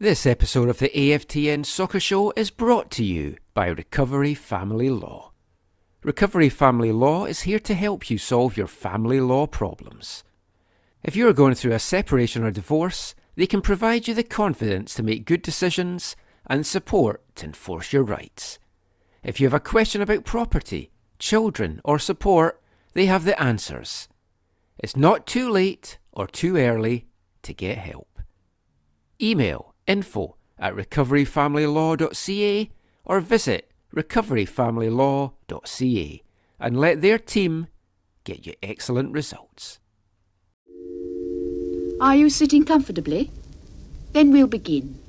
This episode of the AFTN Soccer Show is brought to you by Recovery Family Law. Recovery Family Law is here to help you solve your family law problems. If you are going through a separation or divorce, they can provide you the confidence to make good decisions and support to enforce your rights. If you have a question about property, children, or support, they have the answers. It's not too late or too early to get help. Email info at recoveryfamilylaw.ca or visit recoveryfamilylaw.ca and let their team get you excellent results. Are you sitting comfortably? Then we'll begin.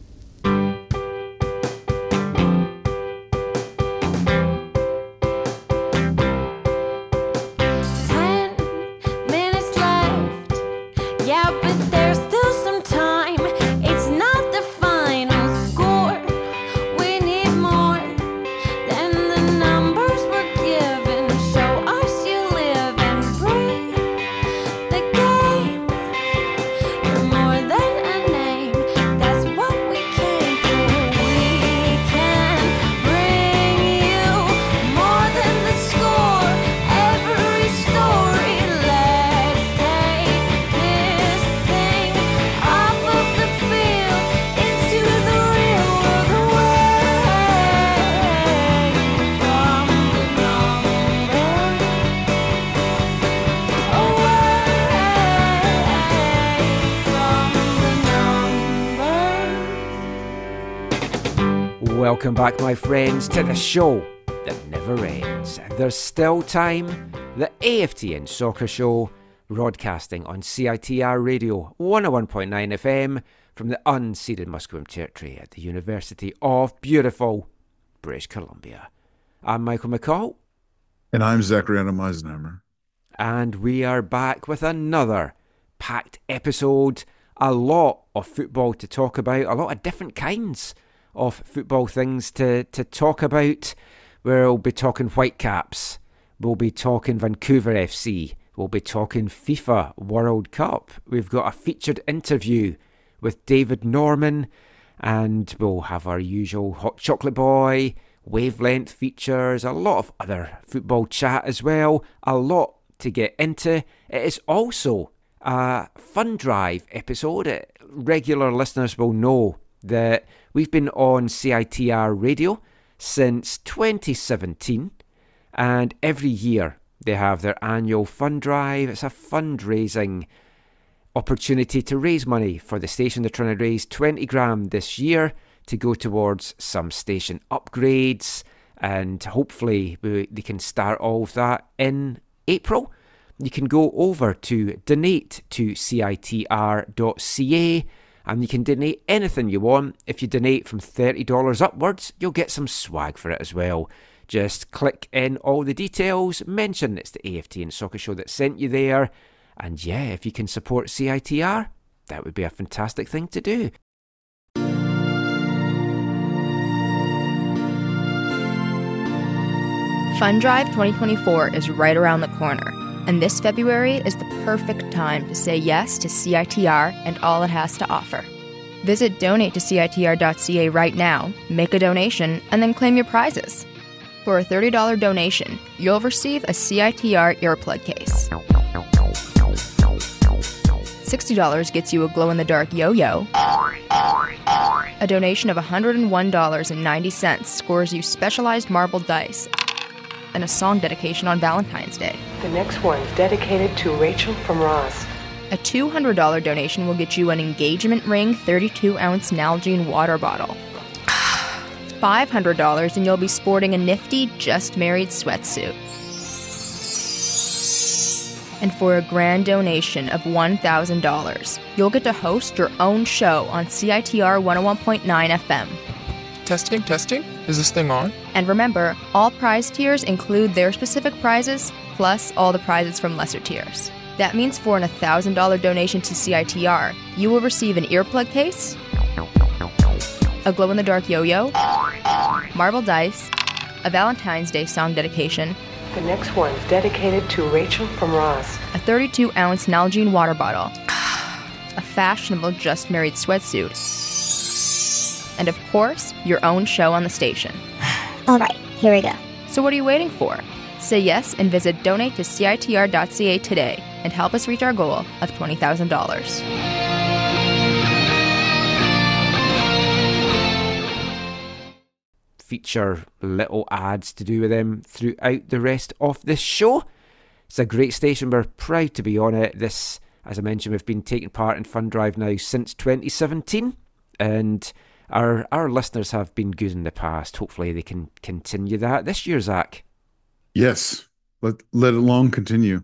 Welcome back, my friends, to the show that never ends. There's still time. The AFTN Soccer Show, broadcasting on CITR Radio 101.9 FM from the unceded Musqueam Territory at the University of beautiful British Columbia. I'm Michael McCall, And I'm Zachariah Meisenheimer. and we are back with another packed episode. A lot of football to talk about, a lot of different kinds of football things to, to talk about. We'll be talking Whitecaps, we'll be talking Vancouver FC, we'll be talking FIFA World Cup. We've got a featured interview with David Norman, and we'll have our usual Hot Chocolate Boy, wavelength features, a lot of other football chat as well, a lot to get into. It is also a fun drive episode. Regular listeners will know that we've been on CITR radio since 2017, and every year they have their annual fund drive. It's a fundraising opportunity to raise money for the station. They're trying to raise 20 grand this year to go towards some station upgrades, and hopefully we, they can start all of that in April. You can go over to donate to citr.ca and you can donate anything you want. If you donate from $30 upwards, you'll get some swag for it as well. Just click in all the details, mention it's the AFTN Soccer Show that sent you there, and yeah, if you can support CITR, that would be a fantastic thing to do. Fun Drive 2024 is right around the corner, and this February is the perfect time to say yes to CITR and all it has to offer. Visit donate to CITR.ca right now, make a donation, and then claim your prizes. For a $30 donation, you'll receive a CITR earplug case. $60 gets you a glow in the dark yo yo. A donation of $101.90 scores you specialized marble dice and a song dedication on Valentine's Day. The next one's dedicated to Rachel from Ross. A $200 donation will get you an engagement ring 32 ounce Nalgene water bottle. $500 and you'll be sporting a nifty just married sweatsuit. And for a grand donation of $1,000, you'll get to host your own show on CITR 101.9 FM. Testing, testing. Is this thing on? And remember, all prize tiers include their specific prizes, plus all the prizes from lesser tiers. That means for an $1,000 donation to CITR, you will receive an earplug case, a glow in the dark yo yo, marble dice, a Valentine's Day song dedication, The next one's dedicated to Rachel from Ross. a 32 ounce Nalgene water bottle, a fashionable just married sweatsuit, and of course, your own show on the station. All right, here we go. So what are you waiting for? Say yes and visit donate to CITR.ca today and help us reach our goal of $20,000. feature little ads to do with them throughout the rest of this show. It's a great station. We're proud to be on it. This, as I mentioned, we've been taking part in Fund Drive now since 2017, and our our listeners have been good in the past. Hopefully, they can continue that this year, Zach. Yes. Let let it long continue.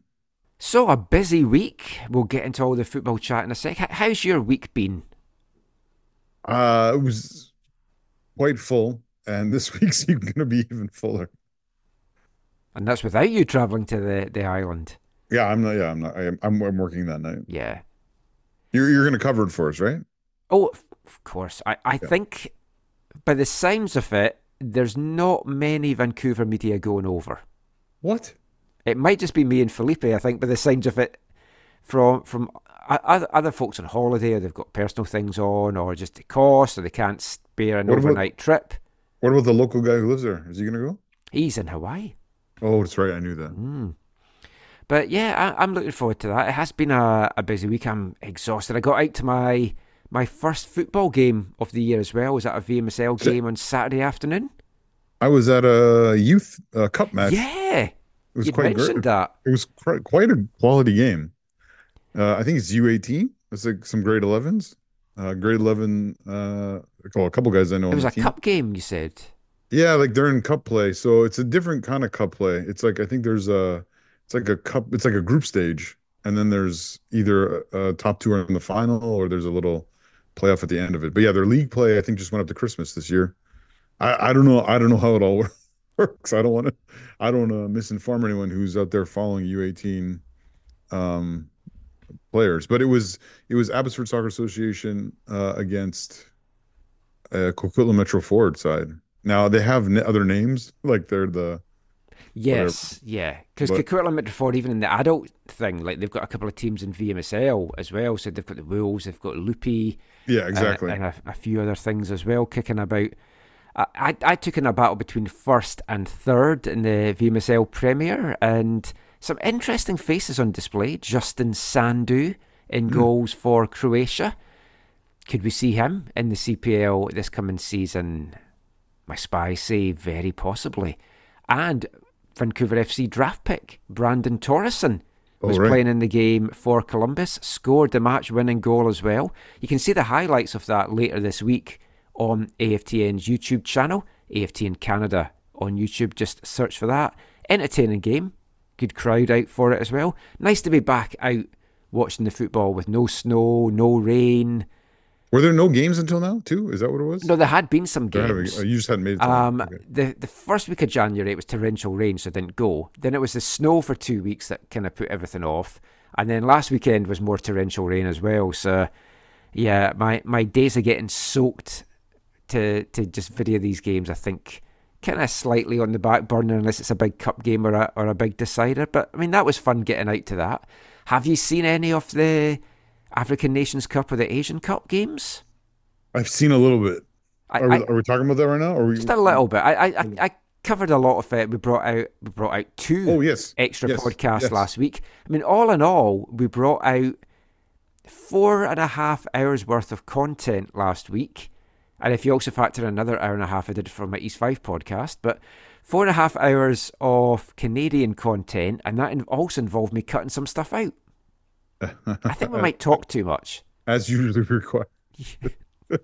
So a busy week. We'll get into all the football chat in a sec. How's your week been? Uh, it was quite full, and this week's going to be even fuller. And that's without you travelling to the, the island. Yeah, I'm not. Yeah, I'm not. I am, I'm, I'm working that night. Yeah. You're you're going to cover it for us, right? Oh, of- course. I, I think by the sounds of it, there's not many Vancouver media going over. What? It might just be me and Felipe, I think, by the sounds of it, from from other, other folks on holiday, or they've got personal things on, or just the cost, or they can't spare an What about- overnight trip. What about the local guy who lives there? Is he going to go? He's in Hawaii. Oh, that's right. I knew that. Mm. But yeah, I, I'm looking forward to that. It has been a, a busy week. I'm exhausted. I got out to my my first football game of the year as well. Was at a VMSL game on Saturday afternoon. I was at a youth uh, cup match. Yeah, it was you quite mentioned great. that. It was quite a quality game. Uh, I think it's U18. It's like some grade 11s. Uh, grade 11. Uh, well, a couple guys I know. It was a team. cup game, you said. Yeah, like they're in cup play, so it's a different kind of cup play. It's like I think there's a, it's like a cup. It's like a group stage, and then there's either a, a top two are in the final, or there's a little playoff at the end of it. But yeah, their league play I think just went up to Christmas this year. I I don't know. I don't know how it all works. I don't want to. I don't to misinform anyone who's out there following U18 um, players. But it was it was Abbotsford Soccer Association uh, against uh, Coquitlam Metro-Ford side. Now they have n- other names, like they're the Yes, yeah. Because Coquitlam Midford, even in the adult thing, like they've got a couple of teams in VMSL as well. So they've got the Wolves, they've got Loopy, yeah exactly. and a, a few other things as well kicking about. I, I, I took in a battle between first and third in the VMSL Premier, and some interesting faces on display. Justin Sandu in hmm. goals for Croatia. Could we see him in the CPL this coming season? My spies say very possibly. And Vancouver FC draft pick Brandon Torreson was right. playing in the game for Columbus, scored the match winning goal as well. You can see the highlights of that later this week on AFTN's YouTube channel, AFTN Canada on YouTube. Just search for that. Entertaining game. Good crowd out for it as well. Nice to be back out watching the football with no snow, no rain. Were there no games until now too? Is that what it was? No, there had been some There had to be- games. oh, you just hadn't made it. Um. Okay. the the first week of January it was torrential rain, so it didn't go. Then it was the snow for two weeks that kind of put everything off, and then last weekend was more torrential rain as well. So, yeah, my my days are getting soaked to to just video these games, I think, kind of slightly on the back burner unless it's a big cup game or a or a big decider. But I mean, that was fun getting out to that. Have you seen any of the African Nations Cup or the Asian Cup games? I've seen a little bit. I, Are we, I- are we talking about that right now? Or we, just a little bit. I, I, I, covered a lot of it. We brought out we brought out two Oh yes, extra Yes, podcasts yes. last week. I mean, all in all, we brought out four and a half hours worth of content last week. And if you also factor in another hour and a half I did for my East Fife podcast, but four and a half hours of Canadian content, and that also involved me cutting some stuff out. I think we might talk too much. as usually required.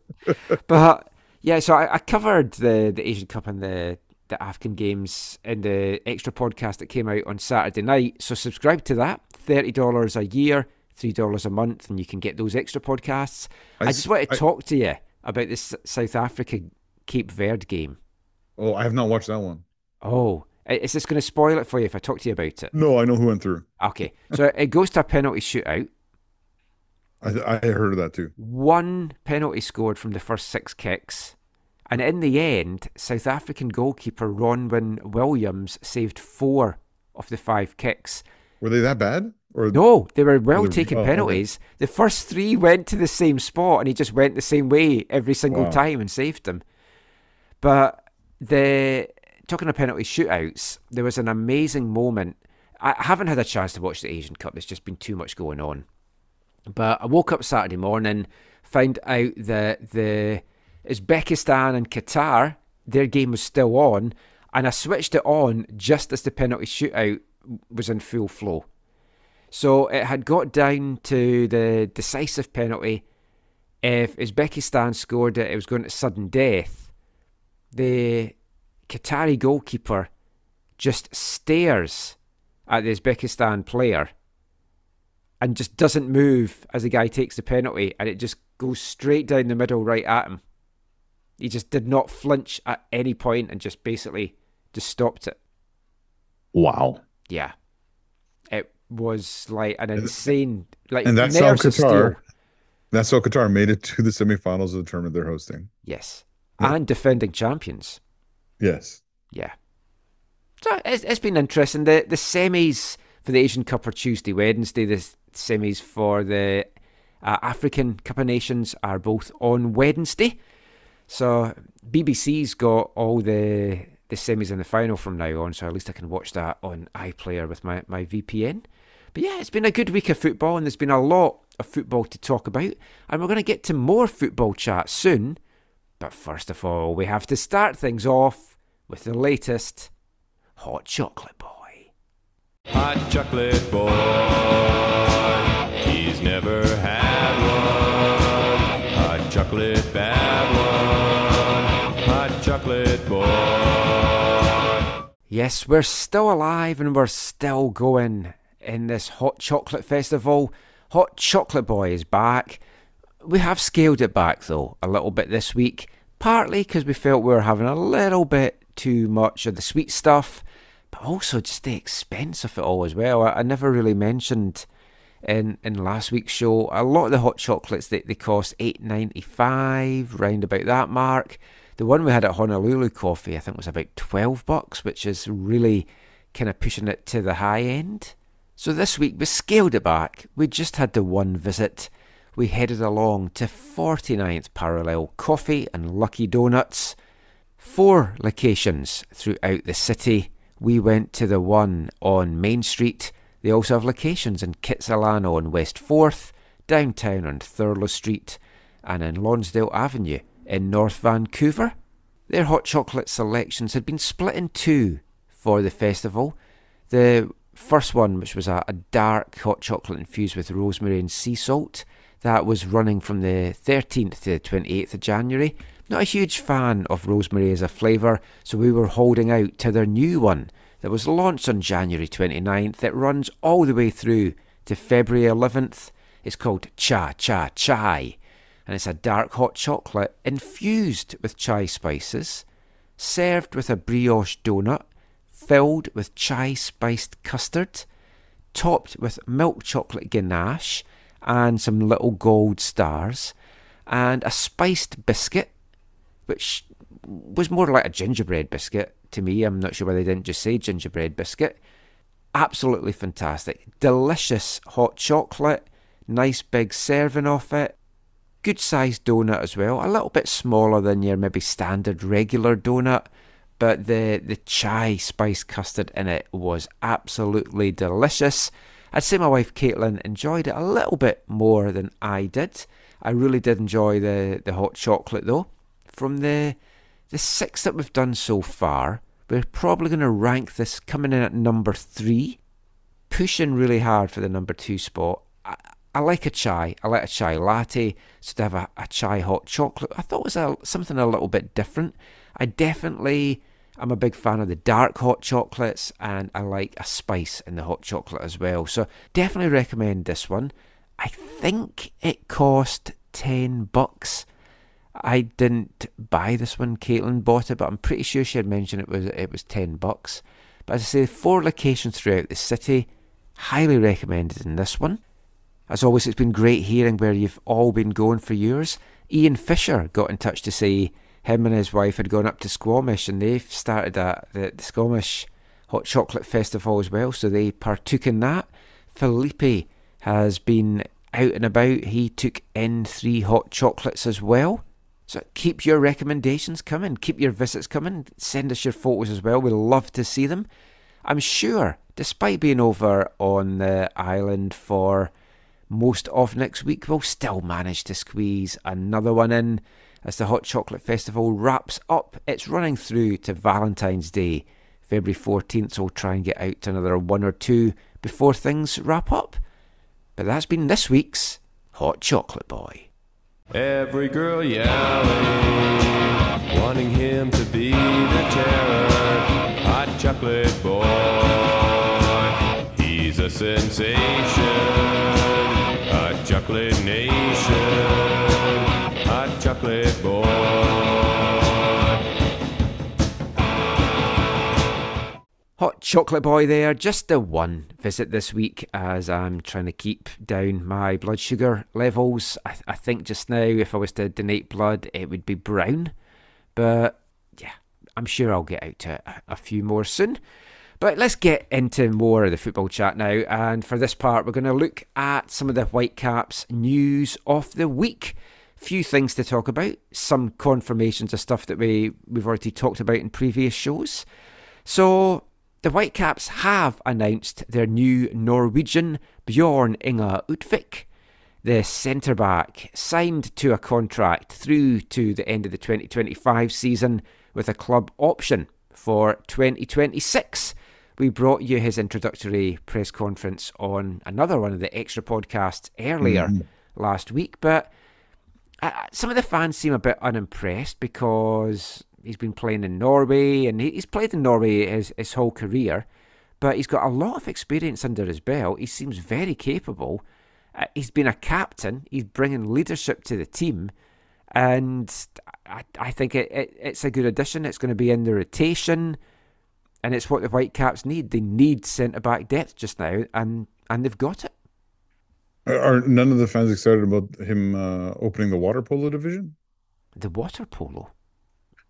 But yeah, so I, I covered the, the Asian Cup and the, the African Games in the extra podcast that came out on Saturday night. So subscribe to that. $30 a year, $3 a month, and you can get those extra podcasts. I, I just want to I- talk to you about this South Africa Cape Verde game. Oh, I have not watched that one. Oh, is this going to spoil it for you if I talk to you about it? No, I know who went through. Okay, so it goes to a penalty shootout. I, I heard of that too. one penalty scored from the first six kicks. And in the end, South African goalkeeper Ronwen Williams saved four of the five kicks. Were they that bad? Or No, they were well taken oh, okay. penalties. The first three went to the same spot, and he just went the same way every single Wow. time and saved them. But the talking of penalty shootouts, there was an amazing moment. I haven't had a chance to watch the Asian Cup. There's just been too much going on. But I woke up Saturday morning, found out that the Uzbekistan and Qatar, their game was still on, and I switched it on just as the penalty shootout was in full flow. So it had got down to the decisive penalty. If Uzbekistan scored it, it was going to sudden death. The Qatari goalkeeper just stares at the Uzbekistan player and just doesn't move as the guy takes the penalty, and it just goes straight down the middle right at him. He just did not flinch at any point and just basically just stopped it. wow. Yeah. It was like an insane like And that's how Qatar that's how Qatar made it to the semifinals of the tournament they're hosting. Yes. Yeah. And defending champions. Yes. Yeah. So it's, it's been interesting. The the semis for the Asian Cup are Tuesday, Wednesday. The semis for the uh, African Cup of Nations are both on Wednesday. So BBC's got all the the semis and the final from now on. So at least I can watch that on iPlayer with my, my VPN. But yeah, it's been a good week of football, and there's been a lot of football to talk about. And we're going to get to more football chat soon. But first of all, we have to start things off with the latest Hot Chocolate Boy. Hot chocolate boy. He's never had one. Hot chocolate bad one. Hot chocolate boy. Yes, we're still alive and we're still going in this Hot Chocolate Festival. Hot Chocolate Boy is back. We have scaled it back though a little bit this week, partly because we felt we were having a little bit too much of the sweet stuff, but also just the expense of it all as well. I, I never really mentioned in in last week's show a lot of the hot chocolates they, they cost eight ninety five, round about that mark. The one we had at Honolulu Coffee, I think, was about twelve bucks, which is really kind of pushing it to the high end. So this week we scaled it back. We just had the one visit. We headed along to 49th Parallel Coffee and Lucky Donuts. Four locations throughout the city. We went to the one on Main Street. They also have locations in Kitsilano on West 4th, downtown on Thurlow Street, and in Lonsdale Avenue in North Vancouver. Their hot chocolate selections had been split in two for the festival. The first one, which was a, a dark hot chocolate infused with rosemary and sea salt, that was running from the 13th to the 28th of January. Not a huge fan of rosemary as a flavour, so we were holding out to their new one that was launched on January 29th. That runs all the way through to February 11th. It's called Cha Cha Chai, and it's a dark hot chocolate infused with chai spices, served with a brioche donut, filled with chai spiced custard, topped with milk chocolate ganache and some little gold stars, and a spiced biscuit, which was more like a gingerbread biscuit to me. I'm not sure why they didn't just say gingerbread biscuit. Absolutely fantastic. Delicious hot chocolate, nice big serving of it. Good sized donut as well. A little bit smaller than your maybe standard regular donut, but the, the chai spice custard in it was absolutely delicious. I'd say my wife Caitlin enjoyed it a little bit more than I did. I really did enjoy the, the hot chocolate though. From the the six that we've done so far, we're probably going to rank this coming in at number three, pushing really hard for the number two spot. I, I like a chai. I like a chai latte. So to have a, a chai hot chocolate, I thought it was a, something a little bit different. I definitely am a big fan of the dark hot chocolates, and I like a spice in the hot chocolate as well. So definitely recommend this one. I think it cost ten bucks. I didn't buy this one. Caitlin bought it, but I'm pretty sure she had mentioned it was it was ten bucks. But as I say, four locations throughout the city. Highly recommended in this one. As always, it's been great hearing where you've all been going for yours. Ian Fisher got in touch to say him and his wife had gone up to Squamish and they've started the, the Squamish Hot Chocolate Festival as well, so they partook in that. Felipe has been out and about. He took N3 hot chocolates as well. So keep your recommendations coming, keep your visits coming, send us your photos as well. We'd love to see them. I'm sure, despite being over on the island for most of next week, we'll still manage to squeeze another one in as the Hot Chocolate Festival wraps up. It's running through to Valentine's Day, February 14th, so we'll try and get out to another one or two before things wrap up. But that's been this week's Hot Chocolate Boy. Every girl yelling, wanting him to be the terror. Hot chocolate boy, he's a sensation. Hot chocolate nation, hot chocolate boy. Hot Chocolate Boy there, just the one visit this week as I'm trying to keep down my blood sugar levels. I, I think just now, if I was to donate blood, it would be brown. But yeah, I'm sure I'll get out to a, a few more soon. But let's get into more of the football chat now. And for this part, we're going to look at some of the Whitecaps news of the week. Few things to talk about, some confirmations of stuff that we, we've already talked about in previous shows. So, the Whitecaps have announced their new Norwegian Bjorn Inge Utvik. The centre back signed to a contract through to the end of the 2025 season with a club option for 2026. We brought you his introductory press conference on another one of the extra podcasts earlier last week, but uh, some of the fans seem a bit unimpressed because he's been playing in Norway and he's played in Norway his, his whole career, but he's got a lot of experience under his belt. He seems very capable. Uh, he's been a captain. He's bringing leadership to the team, and I, I think it, it, it's a good addition. It's going to be in the rotation, and it's what the Whitecaps need. They need centre back depth just now, and and they've got it. Are, are none of the fans excited about him uh, opening the water polo division? The water polo.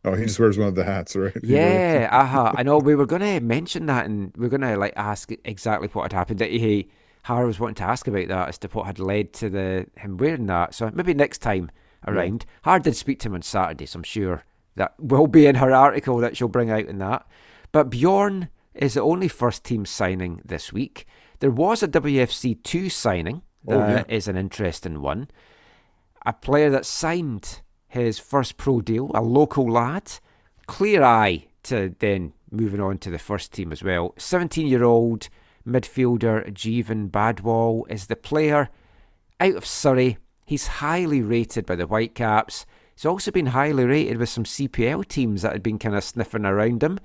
Oh, he just wears one of the hats, right? Yeah, uh-huh. I know we were going to mention that and we are going to like ask exactly what had happened. That he, Harry was wanting to ask about that as to what had led to the him wearing that. So maybe next time around. Harry did speak to him on Saturday, so I'm sure that will be in her article that she'll bring out in that. But Bjorn is the only first team signing this week. There was a WFC two signing Oh, that is an interesting one. A player that signed his first pro deal, a local lad, clear eye to then moving on to the first team as well. 17 year old midfielder Jeevan Badwal is the player out of Surrey. He's highly rated by the Whitecaps. He's also been highly rated with some CPL teams that had been kind of sniffing around him.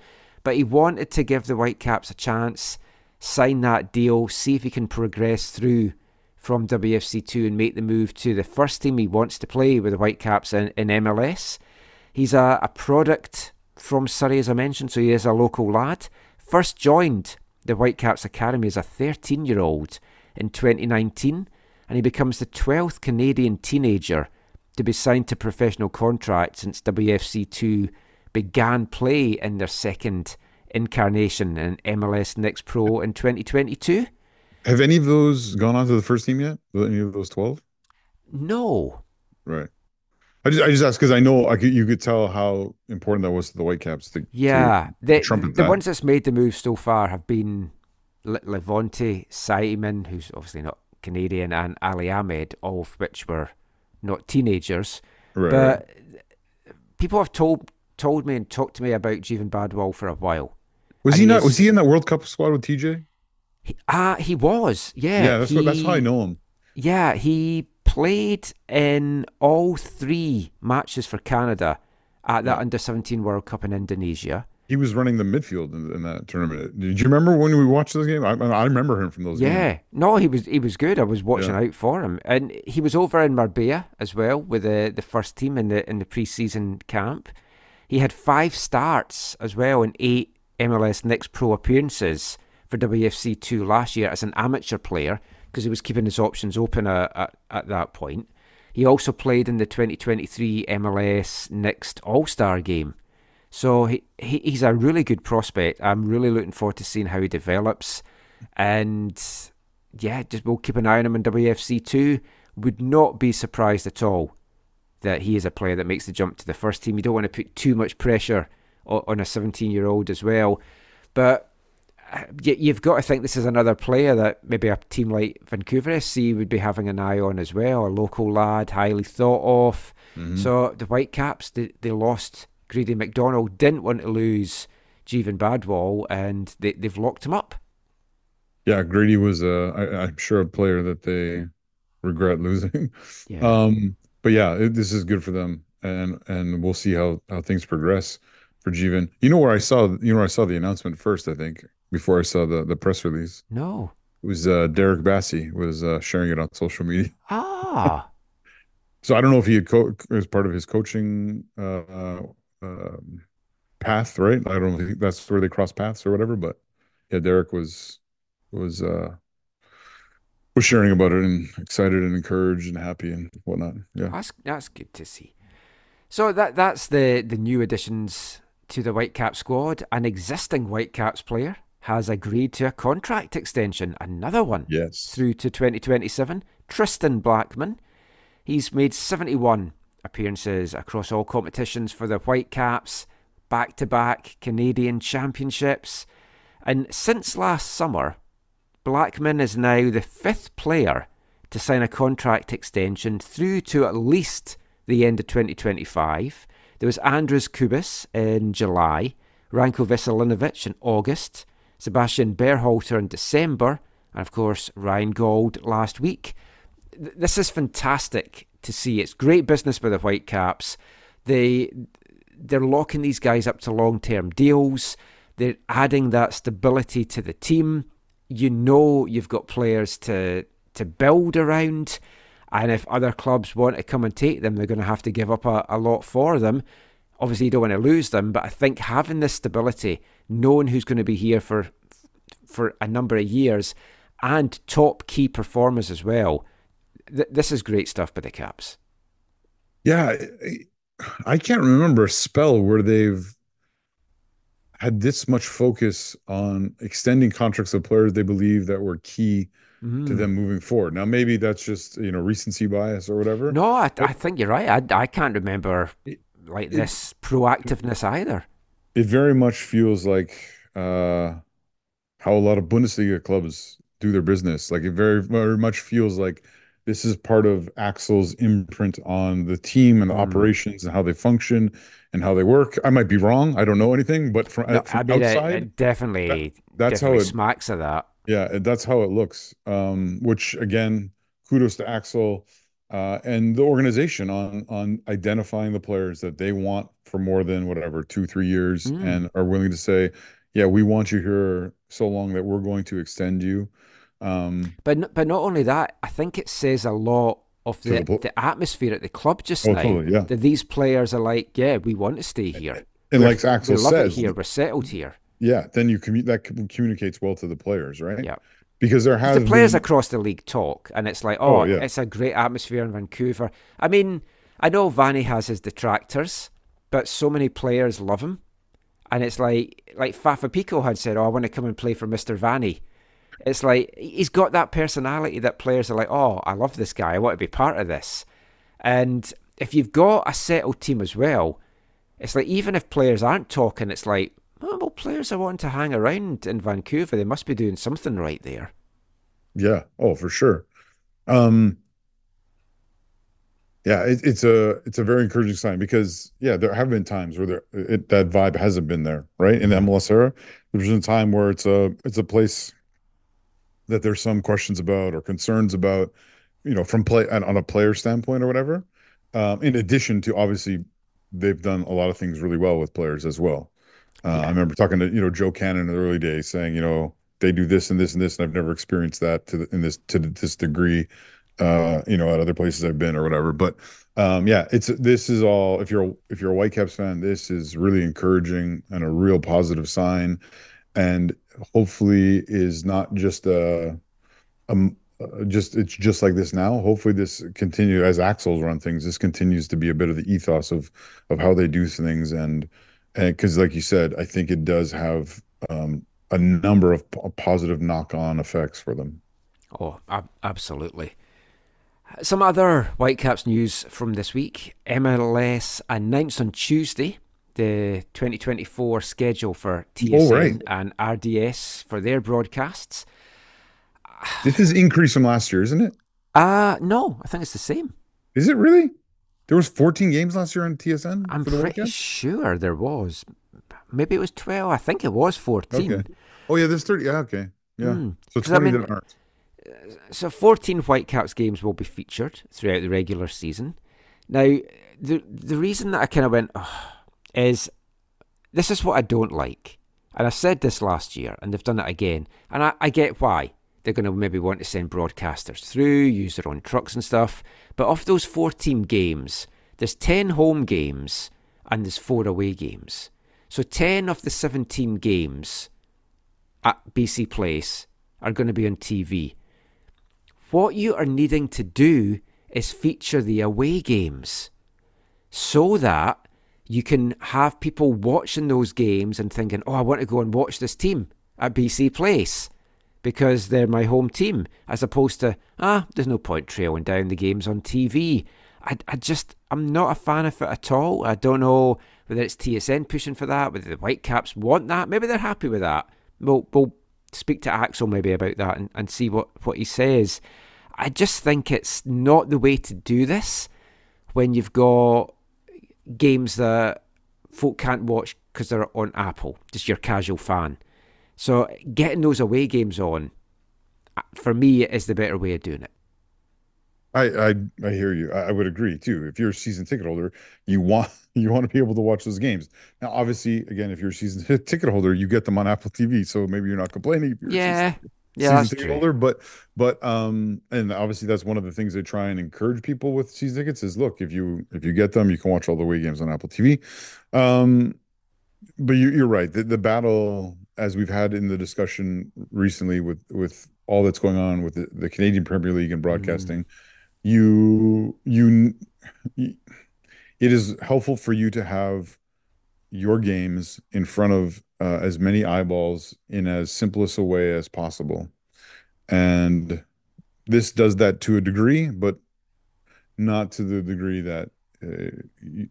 But he wanted to give the Whitecaps a chance, sign that deal, see if he can progress through from WFC2 and make the move to the first team he wants to play with the Whitecaps in, in MLS. He's a, a product from Surrey, as I mentioned, so he is a local lad. First joined the Whitecaps Academy as a 13 year old in 2019, and he becomes the 12th Canadian teenager to be signed to professional contract since WFC2 began play in their second incarnation in MLS Next Pro in 2022. Have any of those gone on to the first team yet? Any of those twelve? No. Right. I just I just asked because I know I could, you could tell how important that was to the Whitecaps. To, Yeah, to the, the that. ones that's made the move so far have been Le- Levante Simon, who's obviously not Canadian, and Ali Ahmed, all of which were not teenagers. Right, but people have told told me and talked to me about Jeevan Badwal for a while. Was And he not? Was he in that World Cup squad with TJ? He, ah, he was. Yeah, Yeah, that's what, that's how I know him. Yeah, he played in all three matches for Canada at that under seventeen World Cup in Indonesia. He was running the midfield in, in that tournament. Did you remember when we watched those game? I, I remember him from those games. Yeah, no, he was he was good. I was watching Yeah. out for him, and he was over in Marbella as well with the the first team in the in the preseason camp. He had five starts as well in eight MLS Next Pro appearances for WFC two last year as an amateur player because he was keeping his options open uh, at, at that point. He also played in the 2023 MLS Next All Star game. So he, he he's a really good prospect. I'm really looking forward to seeing how he develops. And yeah, just we'll keep an eye on him in WFC two. Would not be surprised at all that he is a player that makes the jump to the first team. You don't want to put too much pressure on, a 17 year old as well. But you, you've got to think this is another player that maybe a team like Vancouver FC would be having an eye on as well. A local lad, highly thought of. Mhm. So the Whitecaps, they, they lost Grady McDonnell, didn't want to lose Jeevan Badwal, and they, they've locked him up. Yeah, Grady was uh, I, I'm sure a player that they regret losing. Yeah. Um, but yeah, it, this is good for them, and and we'll see how how things progress for Jeevan. You know where I saw you know where I saw the announcement first, I think, before I saw the the press release. No. It was uh, Derek Bassey was uh, sharing it on social media. Ah. So I don't know if he had co- as part of his coaching uh, uh, um, path, right? I don't know if that's where they cross paths or whatever, but yeah, Derek was was uh was sharing about it and excited and encouraged and happy and whatnot. Yeah. That's that's good to see. So that that's the the new additions to the Whitecap squad. An existing Whitecaps player has agreed to a contract extension, another one Yes. through to 2027. Tristan Blackmon. He's made 71 appearances across all competitions for the Whitecaps, back to back Canadian championships. And since last summer, Blackmon is now the fifth player to sign a contract extension through to at least the end of 2025. There was Andres Cubas in July, Ranko Veselinovic in August, Sebastian Berhalter in December, and of course Ryan Gauld last week. This is fantastic to see. It's great business by the Whitecaps. They they're locking these guys up to long term deals. They're adding that stability to the team. You know you've got players to to build around, and if other clubs want to come and take them, they're going to have to give up a, a lot for them. Obviously, you don't want to lose them, but I think having this stability, knowing who's going to be here for for a number of years, and top key performers as well, th- this is great stuff by the Caps. Yeah, I- can't remember a spell where they've had this much focus on extending contracts of players they believe that were key to Mm. them moving forward. Now, maybe that's just, you know, recency bias or whatever. No, I, I think you're right. I, I can't remember like it- this proactiveness either. It very much feels like uh, how a lot of Bundesliga clubs do their business. Like it very, very much feels like this is part of Axel's imprint on the team and the Mm. operations and how they function and how they work. I might be wrong. I don't know anything, but from, No, from I mean, outside, it definitely, that's how it smacks of that. Yeah, that's how it looks. Um, which again, kudos to Axel uh, and the organization on on identifying the players that they want for more than whatever two, three years, Mm. and are willing to say, "Yeah, we want you here so long that we're going to extend you." Um, But but not only that, I think it says a lot of the, the the atmosphere at the club just Oh, now. totally, yeah. That these players are like, yeah, we want to stay here. and We're- like Axel we love says, it here. We're settled here. yeah, then you commu- that communicates well to the players, right? Yeah. Because there has the players been, across the league talk, and it's like, oh, Oh, yeah. it's a great atmosphere in Vancouver. I mean, I know Vanni has his detractors, but so many players love him, and it's like, like Fafa Picault had said, oh, I want to come and play for Mister Vanni. It's like he's got that personality that players are like, oh, I love this guy. I want to be part of this. And if you've got a settled team as well, it's like even if players aren't talking, it's like, well, players are wanting to hang around in Vancouver. They must be doing something right there. Yeah. Oh, for sure. Um, yeah, it, it's a it's a very encouraging sign because yeah, there have been times where there it, that vibe hasn't been there, right? In the MLS era, there's been a time where it's a it's a place that there's some questions about or concerns about, you know, from play on on a player standpoint or whatever. Um, in addition to obviously, they've done a lot of things really well with players as well. Uh, I remember talking to you know Joe Cannon in the early days, saying you know they do this and this and this, and I've never experienced that to the, in this to this degree, uh, you know, at other places I've been or whatever. But um, yeah, it's this is all. If you're if you're a Whitecaps fan, this is really encouraging and a real positive sign, and hopefully is not just a, um just it's just like this now. Hopefully, this continue as Axel's run things. This continues to be a bit of the ethos of of how they do things, and because, like you said, I think it does have um, a number of p- positive knock-on effects for them. Oh, ab- absolutely. Some other Whitecaps news from this week. MLS announced on Tuesday the 2024 schedule for TSN Oh, right. and RDS for their broadcasts. This is increase from last year, isn't it? Uh no, I think it's the same. Is it really? There was 14 games last year on TSN. I'm for the pretty Whitecaps? sure there was. Maybe it was 12. I think it was 14. Okay. Oh yeah, there's 30. Yeah, okay. Yeah. Hmm. So 'Cause I mean- that aren't. So 14 Whitecaps games will be featured throughout the regular season. Now, the the reason that I kind of went "Ugh," is this is what I don't like. And I said this last year, and they've done it again. And I, I get why. They're going to maybe want to send broadcasters through, use their own trucks and stuff. But of those 14 games, there's 10 home games and there's four away games. So 10 of the 17 games at BC Place are going to be on TV. What you are needing to do is feature the away games so that you can have people watching those games and thinking, oh, I want to go and watch this team at BC Place because they're my home team, as opposed to, ah, there's no point trailing down the games on TV. I, I just, I'm not a fan of it at all. I don't know whether it's TSN pushing for that, whether the Whitecaps want that. Maybe they're happy with that. We'll, we'll speak to Axel maybe about that and, and see what, what he says. I just think it's not the way to do this when you've got games that folk can't watch because they're on Apple, just your casual fan. So getting those away games on, uh, for me, is the better way of doing it. I, I I hear you. I, would agree too. If you're a season ticket holder, you want you want to be able to watch those games. Now, obviously, again, if you're a season ticket holder, you get them on Apple TV, so maybe you're not complaining. If you're Yeah, season, yeah, season ticket true. holder, but but um, and obviously that's one of the things they try and encourage people with season tickets is look if you if you get them, you can watch all the away games on Apple TV. Um, but you, you're right. The, the battle, as we've had in the discussion recently with with all that's going on with the, the Canadian Premier League and broadcasting, you, you you it is helpful for you to have your games in front of uh, as many eyeballs in as simplest a way as possible, and this does that to a degree, but not to the degree that. Uh, you,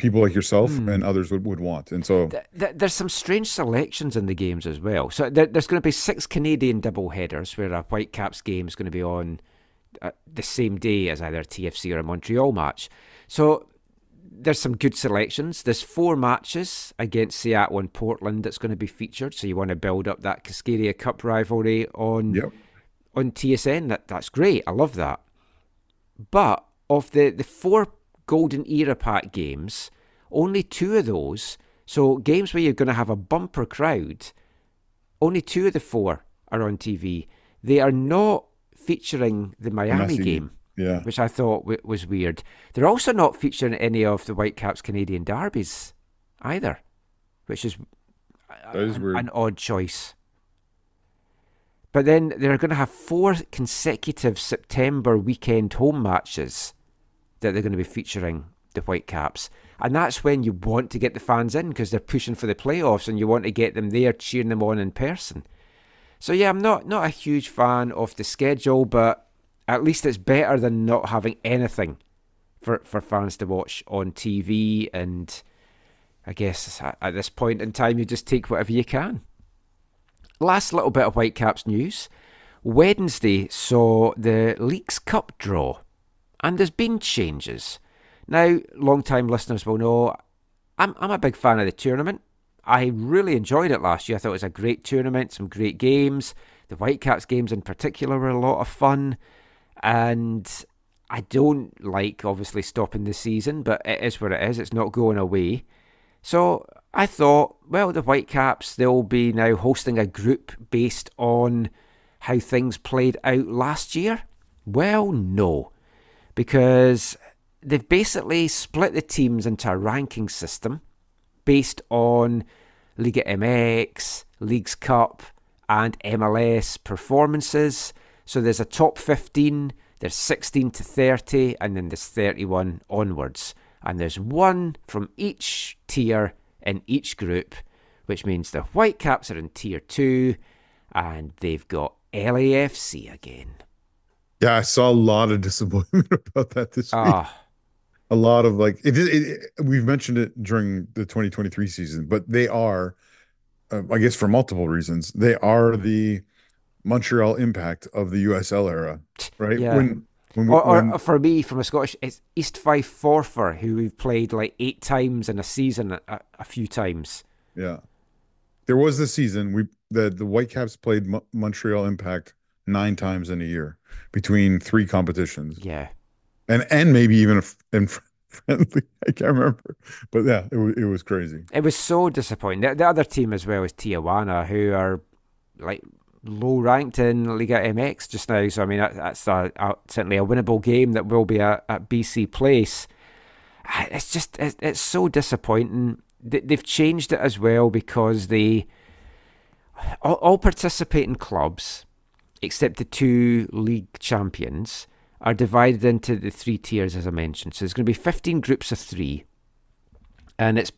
people like yourself Hmm. and others would, would want. And so Th- th- there's some strange selections in the games as well. So there, there's going to be six Canadian double headers where a Whitecaps game is going to be on uh, the same day as either a TFC or a Montreal match. So there's some good selections. There's four matches against Seattle and Portland that's going to be featured. So you want to build up that Cascadia Cup rivalry on Yep. on TSN. That that's great. I love that. But of the the four Golden Era Pack games, only two of those, so games where you're going to have a bumper crowd, only two of the four are on TV. They are not featuring the Miami game, yeah. which I thought w- was weird. They're also not featuring any of the Whitecaps Canadian derbies either, which is uh, That is an, an odd choice. But then they're going to have four consecutive September weekend home matches that they're going to be featuring the Whitecaps. And that's when you want to get the fans in because they're pushing for the playoffs and you want to get them there cheering them on in person. So yeah, I'm not not a huge fan of the schedule, but at least it's better than not having anything for for fans to watch on TV and I guess at- this point in time you just take whatever you can. Last little bit of Whitecaps news. Wednesday saw the Leagues Cup draw, and there's been changes. Now, long-time listeners will know I'm, I'm a big fan of the tournament. I really enjoyed it last year. I thought it was a great tournament, some great games. The Whitecaps games in particular were a lot of fun. And I don't like, obviously, stopping the season, but it is what it is. It's not going away. So I thought, well, the Whitecaps, they'll be now hosting a group based on how things played out last year. Well, no, because they've basically split the teams into a ranking system based on Liga MX, Leagues Cup, and MLS performances. So there's a top 15, there's 16 to 30, and then there's 31 onwards. And there's one from each tier in each group, which means the Whitecaps are in tier 2, and they've got LAFC again. Yeah, I saw a lot of disappointment about that this week. Ah, A lot of like it, it, it- We've mentioned it during the 2023 season, but they are, uh, I guess, for multiple reasons. They are the Montreal Impact of the USL era, right? Yeah. When when, we, or, or when for me, from a Scottish, it's East Fife Forfar, who we've played like eight times in a season, a, a few times. yeah, there was this season we the the Whitecaps played Mo- Montreal Impact nine times in a year between three competitions. Yeah. and and maybe even a f- and friendly. I can't remember, but yeah, it was it was crazy. It was so disappointing. The, the other team as well is Tijuana, who are like low ranked in Liga MX just now. So I mean, that, that's a, a, certainly a winnable game that will be at, at BC Place. Ah, It's just it's, it's so disappointing. They, they've changed it as well because they all, all participating clubs, except the two league champions, are divided into the three tiers as I mentioned. So there's going to be 15 groups of three, and it's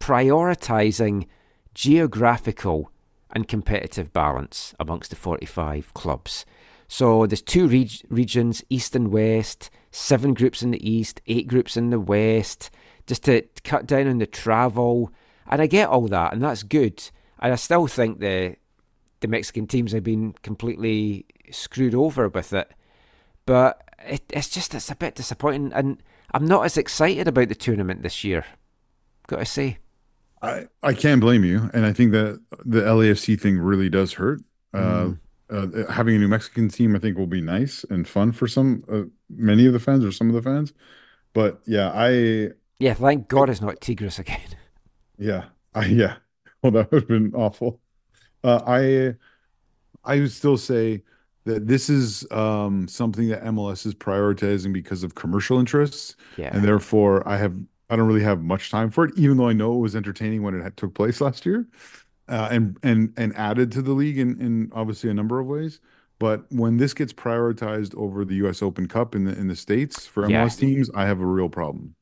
prioritizing geographical and competitive balance amongst the 45 clubs. So there's two reg- regions, east and west, seven groups in the east, eight groups in the west, just to cut down on the travel. And I get all that, and that's good. And I still think the the Mexican teams have been completely screwed over with it. But it, it's just it's a bit disappointing, and I'm not as excited about the tournament this year. Got to say. I I can't blame you, and I think that the LAFC thing really does hurt. Uh, uh, having a New Mexican team, I think, will be nice and fun for some, uh, many of the fans or some of the fans. But yeah, I Yeah, thank God it's not Tigres again. Yeah, I yeah. Well, that would have been awful. Uh, I I would still say that this is um, something that MLS is prioritizing because of commercial interests, Yeah. and therefore I have I don't really have much time for it. Even though I know it was entertaining when it had, took place last year, uh, and and and added to the league in in obviously a number of ways. But when this gets prioritized over the U.S. Open Cup in the in the states for MLS Yeah. teams, I have a real problem.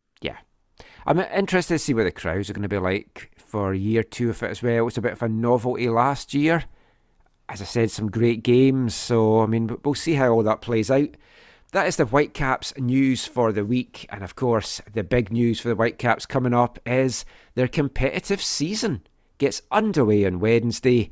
I'm interested to see what the crowds are going to be like for year two of it as well. It's a bit of a novelty last year. As I said, some great games. So, I mean, we'll see how all that plays out. That is the Whitecaps news for the week. And of course, the big news for the Whitecaps coming up is their competitive season gets underway on Wednesday.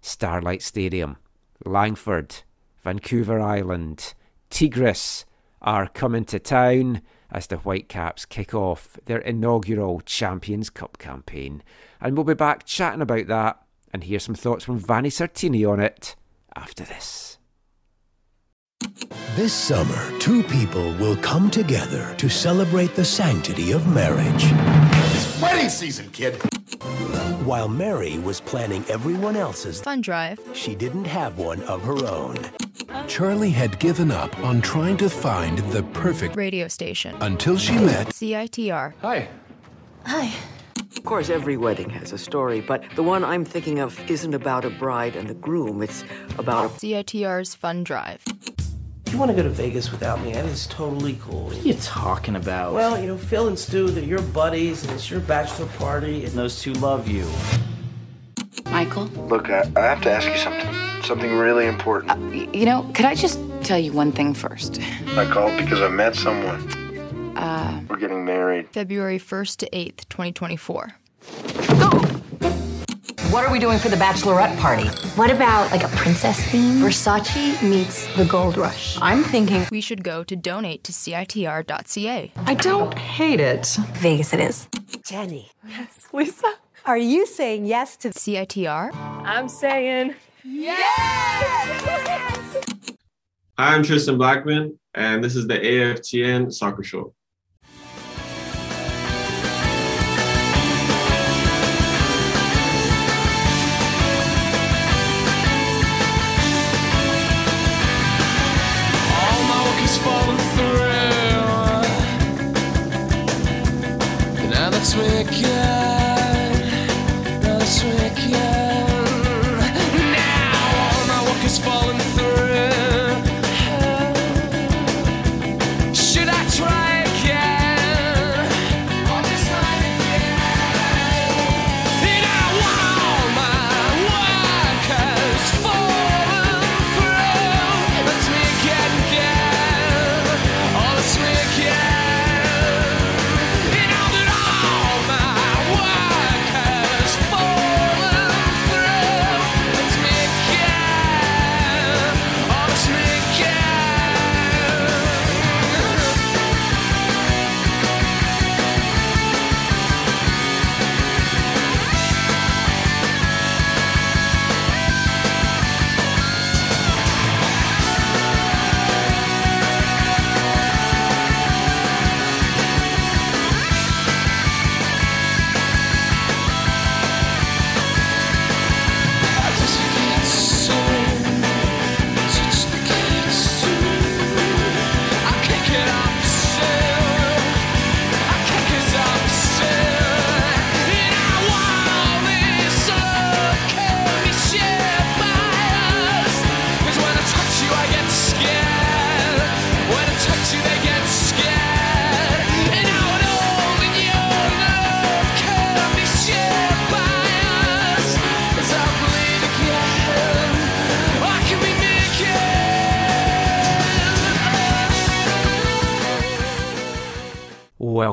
Starlight Stadium, Langford, Vancouver Island, Tigres are coming to town as the Whitecaps kick off their inaugural Champions Cup campaign. And we'll be back chatting about that and hear some thoughts from Vanni Sartini on it after this. This summer, two people will come together to celebrate the sanctity of marriage. It's wedding season, kid. While Mary was planning everyone else's, Fun drive. she didn't have one of her own. Charlie had given up on trying to find the perfect Radio station. until she met CITR. Hi. Hi. Of course, every wedding has a story, but the one I'm thinking of isn't about a bride and a groom. It's about a... CITR's Fun Drive. You want to go to Vegas without me? That is totally cool. What are you talking about? Well, you know, Phil and Stu, they're your buddies, and it's your bachelor party, and those two love you. Michael? Look, I, I have to ask you something. Something really important. You know, could I just tell you one thing first? I called because I met someone. Uh, We're getting married. February 1st to 8th, 2024. What are we doing for the bachelorette party? What about like a princess theme? Versace meets the gold rush. I'm thinking We should go to donate to CITR.ca. I don't hate it. Vegas it is. Jenny. Yes. Lisa, are you saying yes to CITR? I'm saying yes! yes! Hi, I'm Tristan Blackmon, and this is the AFTN Soccer Show. Now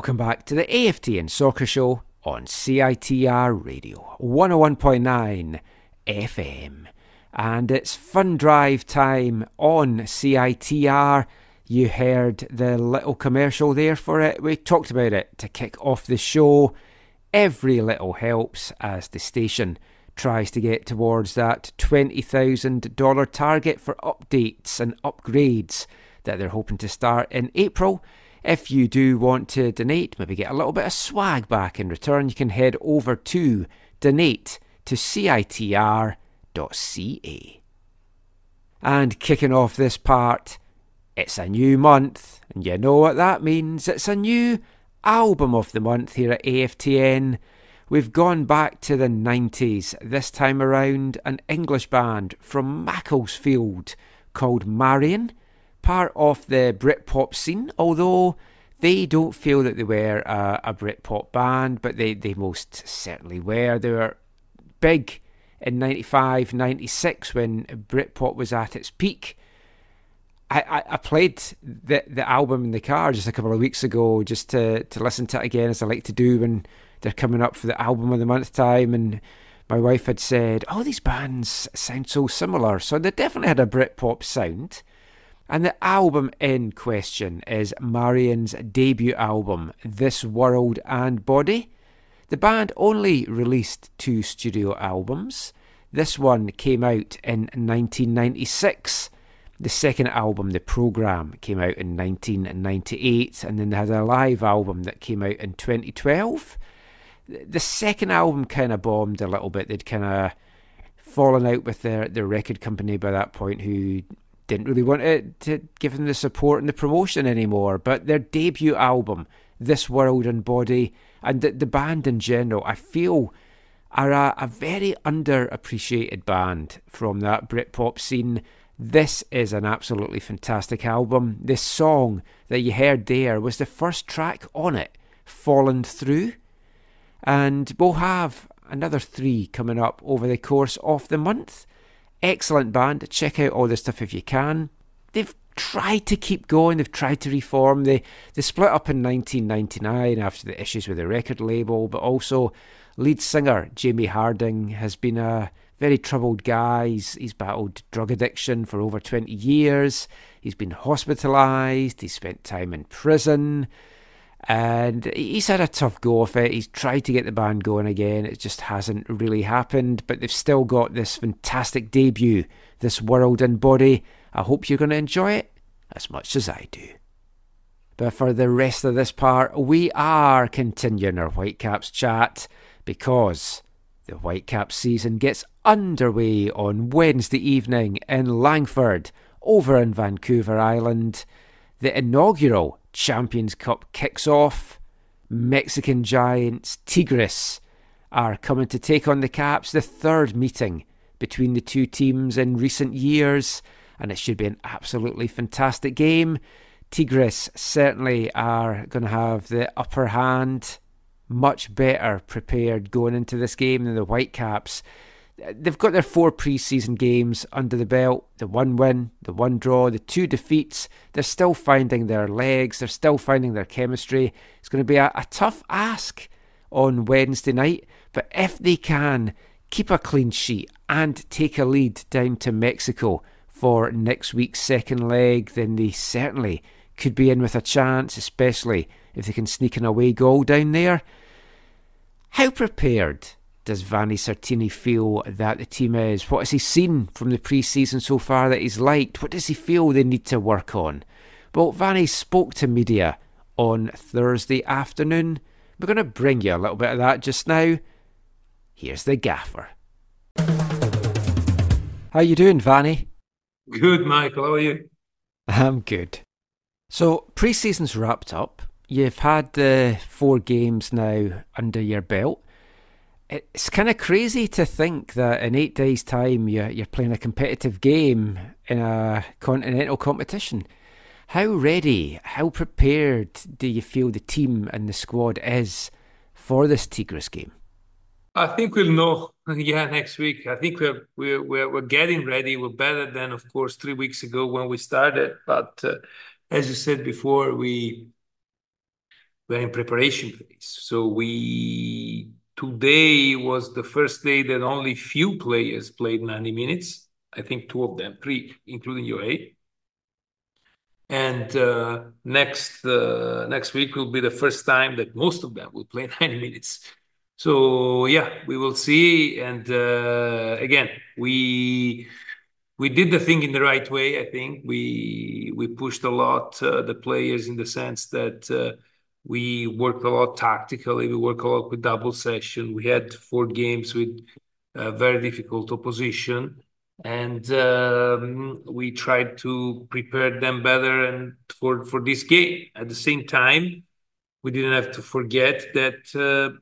Welcome back to the AFTN Soccer Show on CITR Radio 101.9 FM. And it's fun drive time on CITR. You heard the little commercial there for it. We talked about it to kick off the show. Every little helps as the station tries to get towards that $20,000 target for updates and upgrades that they're hoping to start in April. If you do want to donate, maybe get a little bit of swag back in return, you can head over to donate to CITR.ca. And kicking off this part, it's a new month, and you know what that means. It's a new album of the month here at AFTN. We've gone back to the 90s, this time around, an English band from Macclesfield called Marion, part of the Britpop scene, although they don't feel that they were a, a Britpop band, but they, they most certainly were. They were big in 95, 96 when Britpop was at its peak. I, I, I, played the the album in the car just a couple of weeks ago just to, to listen to it again as I like to do when they're coming up for the album of the month time and my wife had said, Oh, these bands sound so similar. So they definitely had a Britpop sound. And the album in question is Marion's debut album, This World and Body. The band only released two studio albums. This one came out in 1996. The second album, The Programme, came out in 1998, and then they had a live album that came out in 2012. The second album kind of bombed a little bit. They'd kind of fallen out with their, their record company by that point, who didn't really want to, to give them the support and the promotion anymore. But their debut album, This World and Body, and the, the band in general, I feel are a, a very underappreciated band from that Britpop scene. This is an absolutely fantastic album. This song that you heard there was the first track on it, Fallen Through. And we'll have another three coming up over the course of the month. Excellent band. Check out all the stuff if you can. They've tried to keep going. They've tried to reform. They they split up in 1999 after the issues with the record label, but also lead singer Jamie Harding has been a very troubled guy. He's, he's battled drug addiction for over 20 years. He's been hospitalised. He's spent time in prison. And he's had a tough go of it. He's tried to get the band going again. It just hasn't really happened. But they've still got this fantastic debut, this World and Body. I hope you're going to enjoy it as much as I do. But for the rest of this part, we are continuing our Whitecaps chat because the Whitecaps season gets underway on Wednesday evening in Langford over in Vancouver Island. The inaugural Champions Cup kicks off. Mexican giants Tigres are coming to take on the Caps, the third meeting between the two teams in recent years, and it should be an absolutely fantastic game. Tigres certainly are going to have the upper hand, much better prepared going into this game than the Whitecaps they've got their four pre-season games under the belt. The one win the one draw the two defeats. They're still finding their legs. They're still finding their chemistry. It's going to be a, a tough ask on wednesday night but if they can keep a clean sheet and take a lead down to mexico for next week's second leg then they certainly could be in with a chance especially if they can sneak an away goal down there. How prepared does Vanni Sartini feel that the team is? What has he seen from the pre season so far that he's liked? What does he feel they need to work on? Well, Vanni spoke to media on Thursday afternoon. We're going to bring you a little bit of that just now. Here's the gaffer. How you doing, Vanni? Good, Michael. How are you? I'm good. So, pre-season's wrapped up. You've had the four games now under your belt it's kind of crazy to think that in eight days' time you're, you're playing a competitive game in a continental competition. How ready, how prepared do you feel the team and the squad is for this Tigres game? I think we'll know, yeah, next week. I think we're we're we're, we're getting ready. We're better than, of course, three weeks ago when we started. But uh, as you said before, we we're in preparation phase. So we today was the first day that only few players played 90 minutes. I think two of them, three, including UA. And uh, next uh, next week will be the first time that most of them will play 90 minutes. So yeah, we will see. And uh, again, we we did the thing in the right way. I think we we pushed a lot uh, the players in the sense that uh, we worked a lot tactically. We worked a lot with double session. We had four games with very difficult opposition and um, we tried to prepare them better and for for this game. At the same time, we didn't have to forget that uh,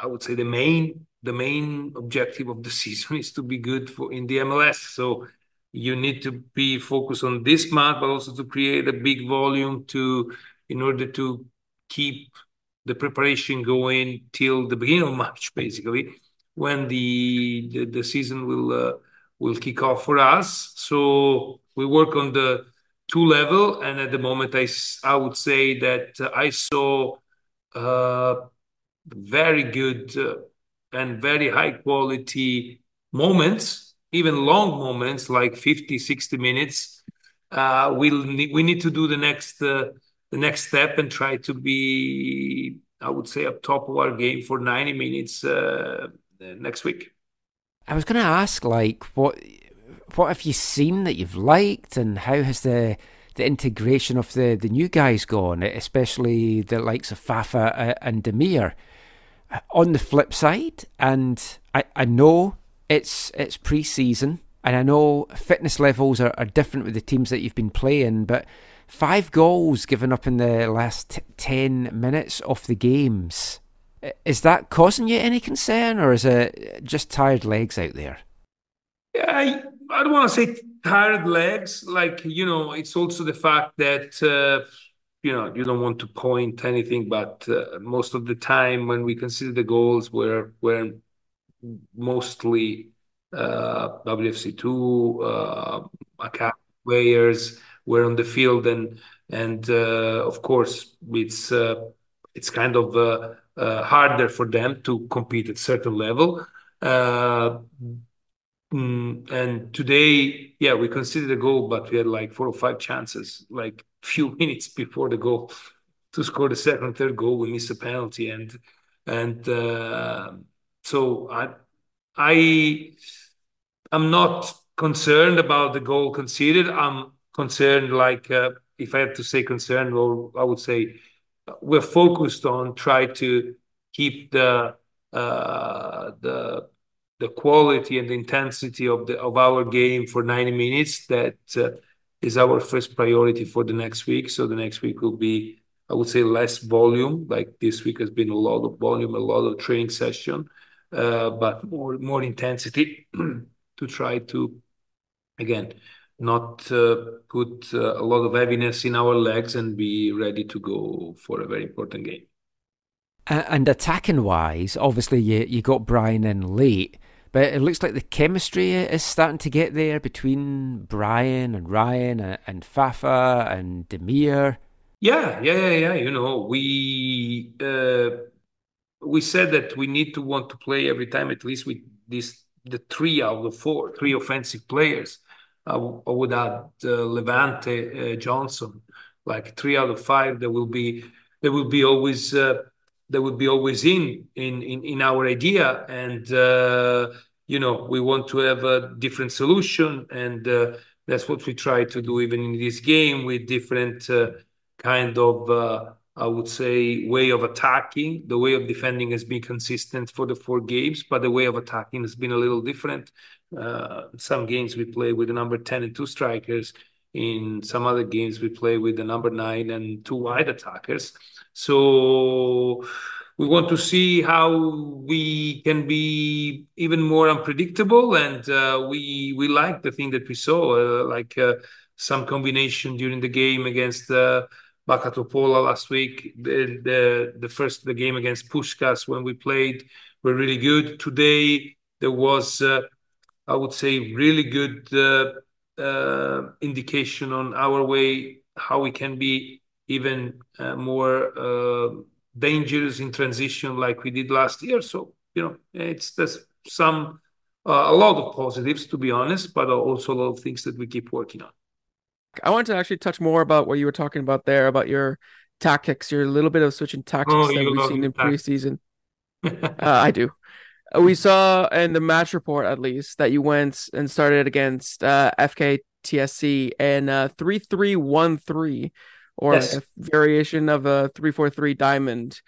I would say the main the main objective of the season is to be good for in the MLS. So you need to be focused on this month, but also to create a big volume to in order to keep the preparation going till the beginning of March, basically when the season will uh, will kick off for us. So we work on the two level, and at the moment, I I would say that uh, I saw uh, very good and very high quality moments, even long moments like 50, 60 minutes. We need to do the next the next step and try to be, I would say, up top of our game for 90 minutes uh, next week. I was going to ask, like, what what have you seen that you've liked, and how has the the integration of the, the new guys gone, especially the likes of Fafa uh, and Damir? On the flip side, and I, I know it's it's pre-season, and I know fitness levels are, are different with the teams that you've been playing, but five goals given up in the last t- 10 minutes of the games is that causing you any concern, or is it just tired legs out there? Yeah, I, I don't want to say tired legs. Like you know, it's also the fact that uh, you know you don't want to point anything, but uh, most of the time when we consider the goals, we're we're mostly uh, WFC two uh, academy players. We're on the field, and and uh, of course it's uh, it's kind of uh, harder for them to compete at certain level. Mm, and today, yeah, we conceded a goal, but we had like four or five chances, like few minutes before the goal to score the second, third goal. We missed a penalty, and and so I'm not concerned about the goal conceded. I'm concerned, like uh, if I have to say concerned, or I would say we're focused on try to keep the uh, the the quality and the intensity of the of our game for 90 minutes. That uh, is our first priority for the next week. So the next week will be, I would say, less volume. Like this week has been a lot of volume, a lot of training session, uh, but more more intensity to try to again not uh, put uh, a lot of heaviness in our legs and be ready to go for a very important game. And attacking wise, obviously you you got Brian in late, but it looks like the chemistry is starting to get there between Brian and Ryan and, and Fafa and Damir. Yeah, yeah, yeah, yeah. You know, we uh, we said that we need to want to play every time at least with this the three out of four, three offensive players I, would add uh, Levonte, uh, Johnson, like three out of five. There will be there will be always uh, will be always in in in, in our idea, and you know we want to have a different solution, and that's what we try to do even in this game with different kind of. I would say way of attacking. The way of defending has been consistent for the four games, but the way of attacking has been a little different. Uh, some games we play with the number 10 and two strikers. In some other games, we play with the number nine and two wide attackers. So we want to see how we can be even more unpredictable. And uh, we we like the thing that we saw, uh, like some combination during the game against uh, Backa Topola last week. The, the the first the game against Puskas when we played were really good. Today there was uh, I would say, really good uh, uh, indication on our way, how we can be even more dangerous in transition like we did last year. So, you know, it's there's some a lot of positives to be honest, but also a lot of things that we keep working on. I want to actually touch more about what you were talking about there about your tactics, your little bit of switching tactics Oh, that we've seen in tactics. preseason. uh, I do. Uh, We saw in the match report, at least, that you went and started against uh, FKTSC and uh, three three one three, or Yes. a variation of a three four three diamond.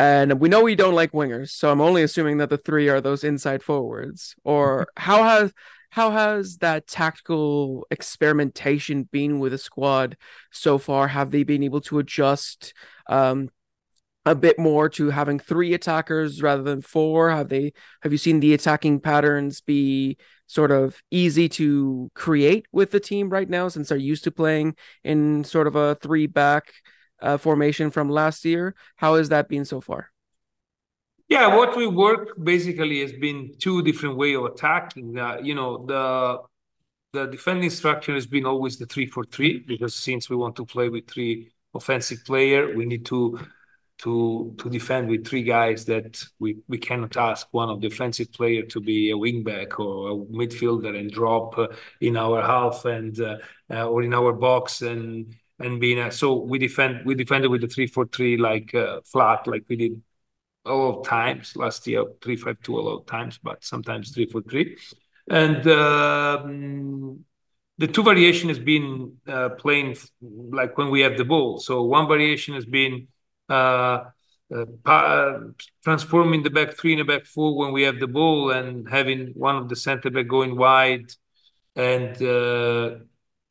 And we know we don't like wingers, so I'm only assuming that the three are those inside forwards. Or how has how has that tactical experimentation been with the squad so far? Have they been able to adjust um, a bit more to having three attackers rather than four? Have they have you seen the attacking patterns be sort of easy to create with the team right now since they're used to playing in sort of a three back uh, formation from last year? How has that been so far? Yeah, what we work basically has been two different way of attacking. Uh, you know, the the defending structure has been always the three for three because since we want to play with three offensive player, we need to to to defend with three guys that we we cannot ask one of the offensive player to be a wingback or a midfielder and drop uh, in our half and uh, uh, or in our box and and being a, so we defend we defended with the three four three like uh, flat like we did a lot of times last year, three five two a lot of times, but sometimes three four three. And um, the two variation has been uh, playing like when we have the ball. So one variation has been Uh, uh, uh, transforming the back three and the back four when we have the ball and having one of the center back going wide and uh,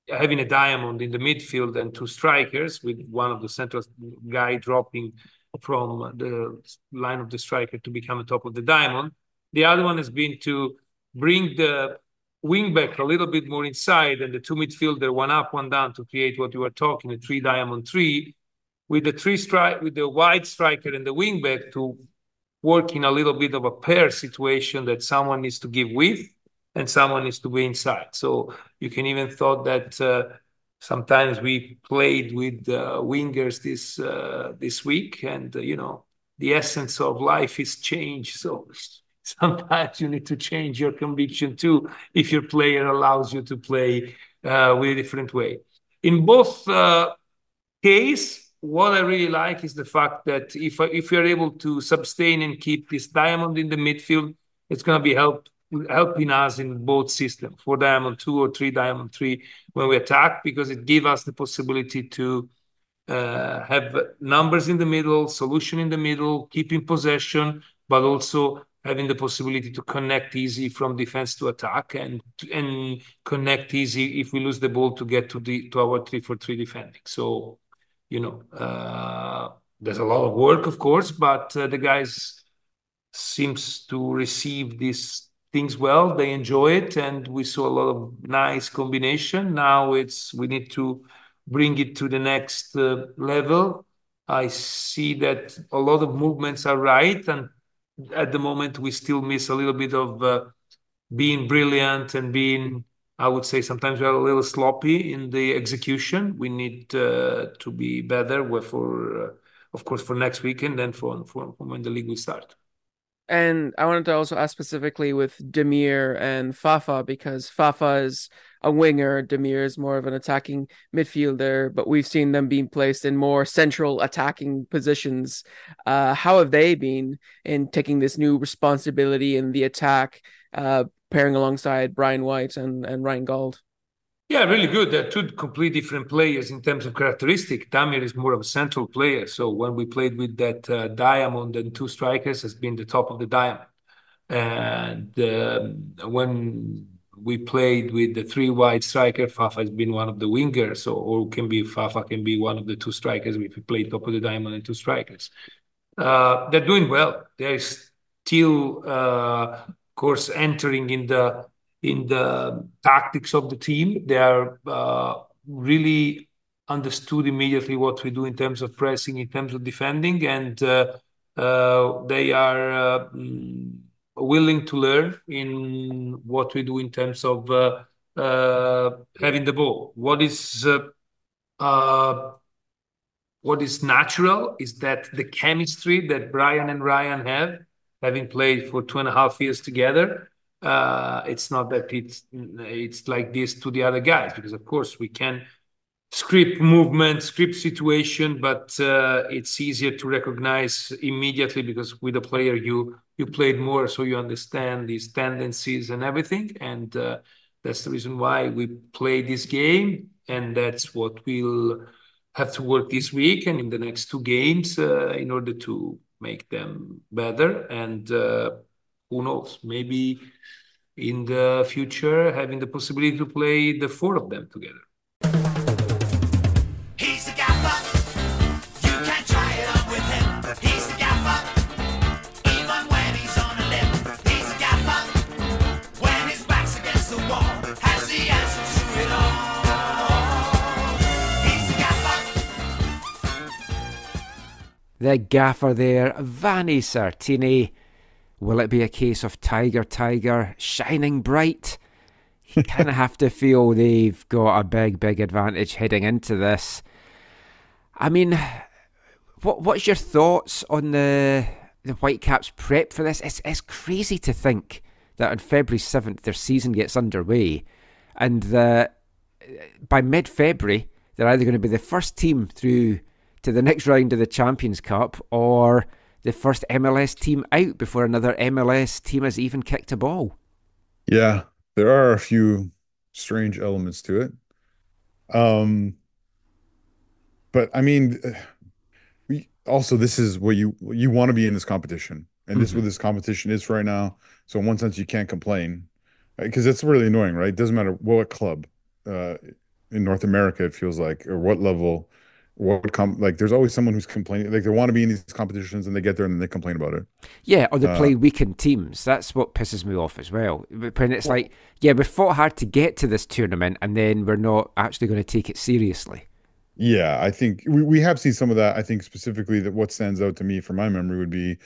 having a diamond in the midfield and two strikers with one of the central guy dropping from the line of the striker to become the top of the diamond. The other one has been to bring the wing back a little bit more inside and the two midfielder, one up, one down to create what you were talking, a three diamond three, with the three strike with the wide striker and the wing back to work in a little bit of a pair situation that someone needs to give width and someone needs to be inside. So you can even thought that uh, sometimes we played with uh, wingers this uh, this week, and uh, you know the essence of life is change. So sometimes you need to change your conviction too if your player allows you to play uh, with a different way. In both uh, case, what I really like is the fact that if if you're able to sustain and keep this diamond in the midfield, it's going to be help helping us in both system for diamond two or three diamond three when we attack, because it gives us the possibility to uh, have numbers in the middle, solution in the middle, keeping possession, but also having the possibility to connect easy from defense to attack and and connect easy if we lose the ball to get to the to our three for three defending. So, you know, uh, there's a lot of work, of course, but uh, the guys seems to receive these things well. They enjoy it, and we saw a lot of nice combination. Now it's we need to bring it to the next uh, level. I see that a lot of movements are right, and at the moment we still miss a little bit of being brilliant and being. I would say sometimes we are a little sloppy in the execution. We need uh, to be better for, uh, of course, for next weekend and for, when the league will start. And I wanted to also ask specifically with Damir and Fafa because Fafa is a winger, Damir is more of an attacking midfielder, but we've seen them being placed in more central attacking positions. Uh, how have they been in taking this new responsibility in the attack, uh, pairing alongside Brian White and, and Ryan Gauld? Yeah, really good. They're two completely different players in terms of characteristic. Damir is more of a central player. So when we played with that uh, diamond and two strikers, has been the top of the diamond. And um, when we played with the three wide striker, Fafa has been one of the wingers, so or can be Fafa can be one of the two strikers if we play top of the diamond and two strikers. Uh, they're doing well. They're still, uh, course, entering in the in the tactics of the team. They are uh, really understood immediately what we do in terms of pressing, in terms of defending, and uh, uh, they are uh, mm, willing to learn in what we do in terms of uh, uh, having the ball. What is what is natural is that the chemistry that Brian and Ryan have, having played for two and a half years together, uh, it's not that it's it's like this to the other guys because of course we can script movement, script situation, but uh, it's easier to recognize immediately because with a player you you played more, so you understand these tendencies and everything, and uh, that's the reason why we play this game, and that's what we'll have to work this week and in the next two games in order to make them better. And uh, who knows, maybe in the future having the possibility to play the four of them together. The gaffer there, Vanni Sartini. Will it be a case of Tiger Tiger shining bright? You kind of have to feel they've got a big, big advantage heading into this. I mean, what what's your thoughts on the the Whitecaps prep for this? It's it's crazy to think that on February seventh their season gets underway, and that uh, by mid February they're either going to be the first team through to the next round of the Champions Cup or the first MLS team out before another MLS team has even kicked a ball. Yeah, there are a few strange elements to it. Um, but I mean, we also this is what you you want to be in this competition, and this is what this competition is right now. So in one sense, you can't complain because it's really annoying, right? It doesn't matter what club uh, in North America it feels like, or what level, what com like. There's always someone who's complaining, like they want to be in these competitions, and they get there and then they complain about it. Yeah, or they Uh, play weakened teams. That's what pisses me off as well. When it's like, yeah, we fought hard to get to this tournament, and then we're not actually going to take it seriously. Yeah, I think we, we have seen some of that. I think specifically that what stands out to me from my memory would be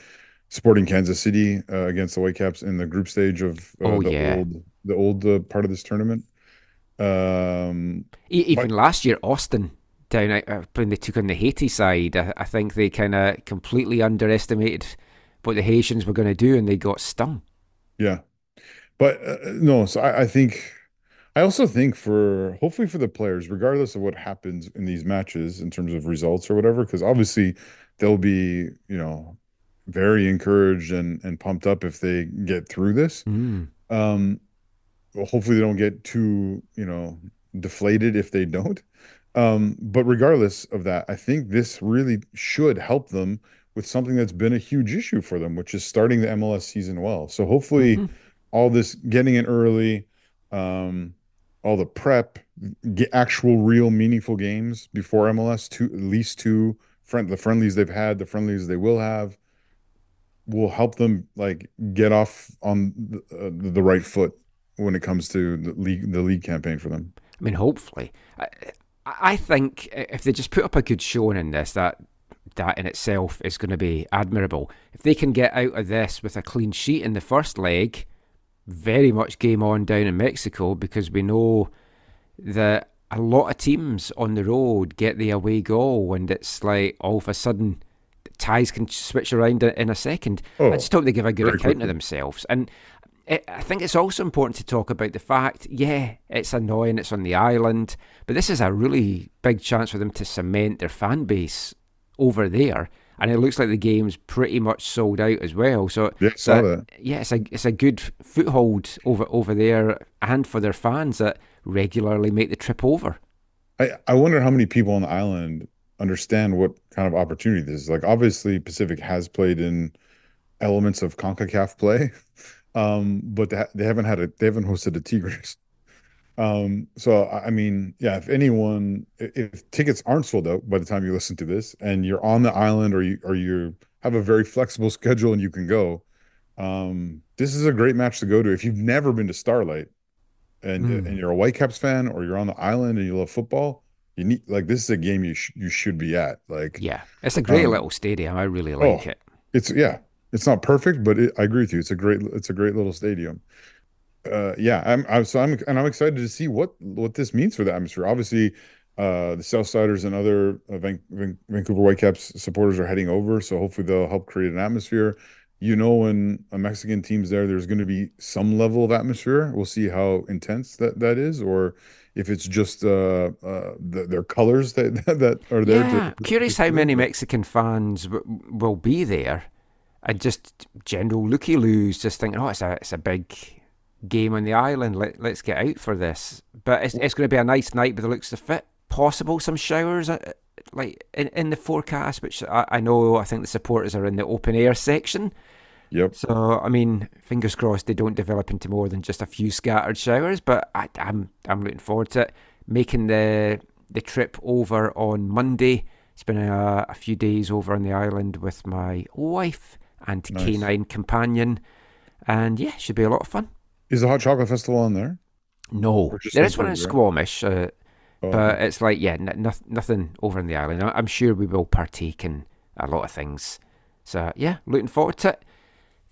Sporting Kansas City uh, against the Whitecaps in the group stage of uh, Oh, the yeah. old the old uh, part of this tournament. Um, even last year, Austin down out- uh, when they took on the Haiti side, I, I think they kind of completely underestimated what the Haitians were going to do, and they got stung. Yeah, but uh, no. So I, I think I also think for hopefully for the players, regardless of what happens in these matches in terms of results or whatever, because obviously they'll be you know very encouraged and and pumped up if they get through this. Um, well, hopefully they don't get too you know deflated if they don't. Um, but regardless of that, I think this really should help them with something that's been a huge issue for them, which is starting the MLS season well. So hopefully, all this getting in early, um, all the prep, get actual, real, meaningful games before MLS, two at least two friend the friendlies they've had, the friendlies they will have, will help them like get off on the, uh, the right foot when it comes to the league the league campaign for them. I mean, hopefully. I, I think if they just put up a good showing in this, that that in itself is going to be admirable. If they can get out of this with a clean sheet in the first leg, very much game on down in Mexico because we know that a lot of teams on the road get the away goal and it's like all of a sudden ties can switch around in a second. Oh, I just hope they give a good account quickly. of themselves. And it, I think it's also important to talk about the fact, yeah, it's annoying, it's on the island, but this is a really big chance for them to cement their fan base over there. And it looks like the game's pretty much sold out as well. So Yeah, I uh, that. yeah, it's a it's a good foothold over over there, and for their fans that regularly make the trip over. I, I wonder how many people on the island understand what kind of opportunity this is. Like, obviously, Pacific has played in elements of CONCACAF play, um, but they, ha- they haven't had a they haven't hosted a Tigres. Um, so I mean, yeah, if anyone, if tickets aren't sold out by the time you listen to this, and you're on the island or you or you have a very flexible schedule and you can go, um, this is a great match to go to. If you've never been to Starlight, and Mm. and you're a Whitecaps fan or you're on the island and you love football, you need like this is a game you sh- you should be at. Like Yeah, it's a great Um, little stadium. I really like oh, it. It's yeah, it's not perfect, but it, I agree with you. It's a great it's a great little stadium. Uh, yeah, I'm, I'm so I'm and I'm excited to see what what this means for the atmosphere. Obviously, uh, the Southsiders and other uh, Van- Van- Vancouver Whitecaps supporters are heading over. So hopefully they'll help create an atmosphere. You know, when a Mexican team's there, there's going to be some level of atmosphere. We'll see how intense that that is, or if it's just uh, uh, the, their colors that that are there. Yeah, to, curious how many Mexican fans w- will be there, and just general looky loos, just thinking, oh, it's a it's a big game on the island. Let let's get out for this. But it's it's going to be a nice night by the looks of it. Possible some showers, uh, like in, in the forecast, which I, I know. I think the supporters are in the open air section. Yep. So I mean, fingers crossed they don't develop into more than just a few scattered showers. But I, I'm I'm looking forward to it. Making the the trip over on Monday. It's been a, a few days over on the island with my wife and Nice. canine companion, and yeah, should be a lot of fun. Is the Hot Chocolate Festival on there? No, there is one in Squamish, uh, Oh, but it's like yeah, n- noth- nothing over in the island. I'm sure we will partake in a lot of things. So yeah, looking forward to it.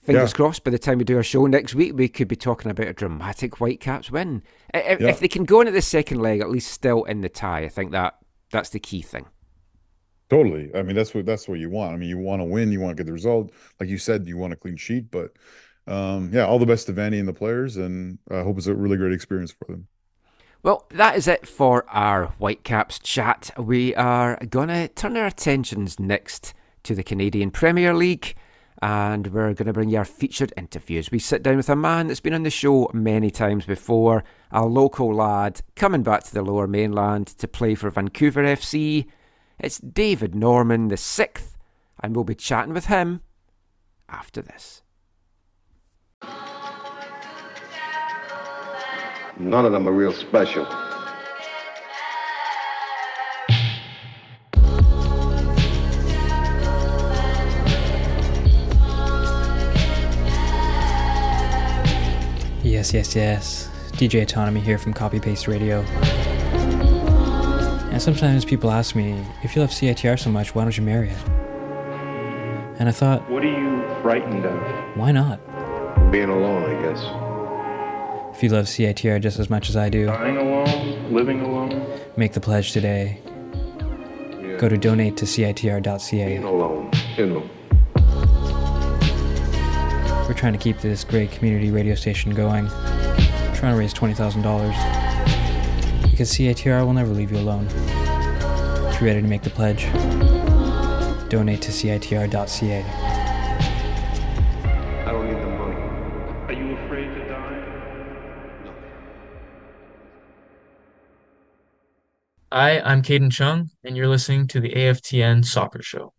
Fingers Yeah. crossed. By the time we do our show next week, we could be talking about a dramatic Whitecaps win. If, Yeah. if they can go into the second leg, at least still in the tie, I think that that's the key thing. Totally. I mean, that's what that's what you want. I mean, you want to win, you want to get the result. Like you said, you want a clean sheet. But um, yeah, all the best to Vanni and the players, and I hope it's a really great experience for them. Well, that is it for our Whitecaps chat. We are going to turn our attentions next to the Canadian Premier League and we're going to bring you our featured interviews. We sit down with a man that's been on the show many times before, a local lad coming back to the lower mainland to play for Vancouver FC. It's David Norman the sixth, and we'll be chatting with him after this. None of them are real special. Yes, yes, yes. DJ Autonomy here from Copy Paste Radio. And sometimes people ask me, if you love CITR so much, why don't you marry it? And I thought, What are you frightened of? why not? Being alone, I guess. If you love CITR just as much as I do, Dying alone? Living alone? make the pledge today. Go to donate to CITR.ca. Being alone. You know. We're trying to keep this great community radio station going. trying to raise $20,000. Because CITR will never leave you alone. If you're ready to make the pledge, donate to CITR.ca. I don't need the money. Are you afraid to die? Hi, I'm Caden Chung, and you're listening to the AFTN Soccer Show.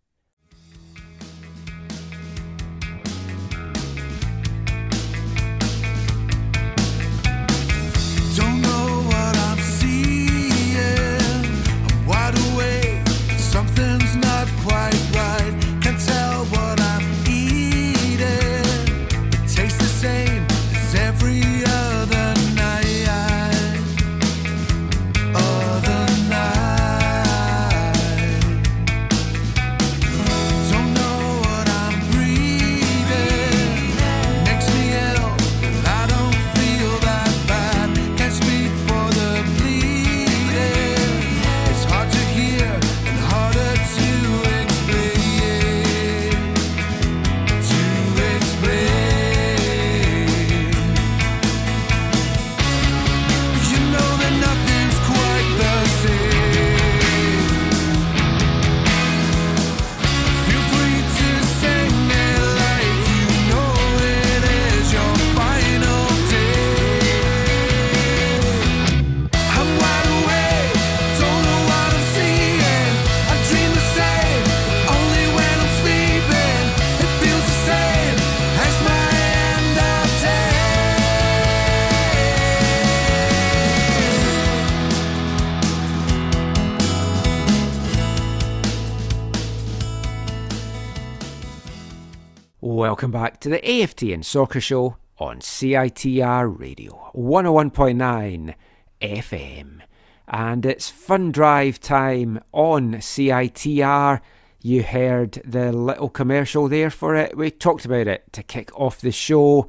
Welcome back to the AFTN Soccer Show on CITR Radio 101.9 FM. And it's fun drive time on CITR. You heard the little commercial there for it. We talked about it to kick off the show.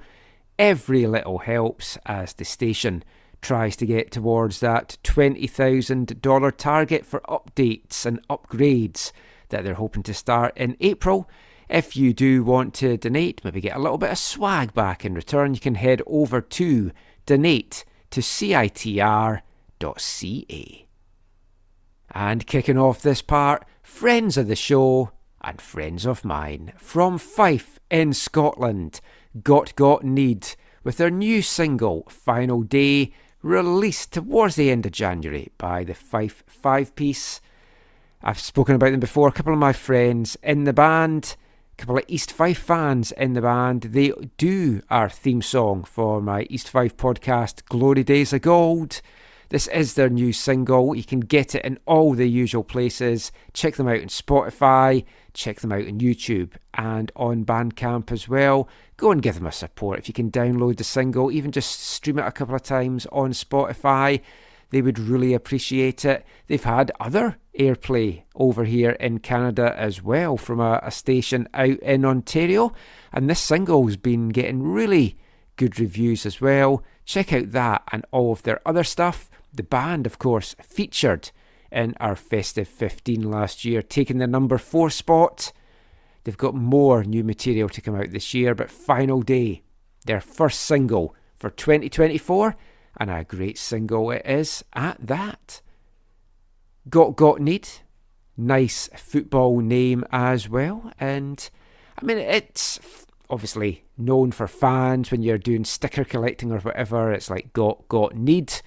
Every little helps as the station tries to get towards that $20,000 target for updates and upgrades that they're hoping to start in April. If you do want to donate, maybe get a little bit of swag back in return, you can head over to donate to CITR.ca. And kicking off this part, friends of the show and friends of mine from Fife in Scotland, Got Got Need, with their new single, Final Day, released towards the end of January by the Fife Five Piece. I've spoken about them before, a couple of my friends in the band couple of East Fife fans in the band. They do our theme song for my East Fife podcast, Glory Days of Gold. This is their new single. You can get it in all the usual places. Check them out on Spotify, check them out on YouTube and on Bandcamp as well. Go and give them a support. If you can download the single, even just stream it a couple of times on Spotify, they would really appreciate it. They've had other airplay over here in Canada as well from a, a station out in Ontario, and this single's been getting really good reviews as well. Check out that and all of their other stuff. The band, of course, featured in our Festive 15 last year, taking the number four spot. They've got more new material to come out this year, but Final Day, their first single for 2024, and a great single it is at that. Got Got Need, nice football name as well, and I mean it's obviously known for fans when you're doing sticker collecting or whatever. It's like Got Got Need.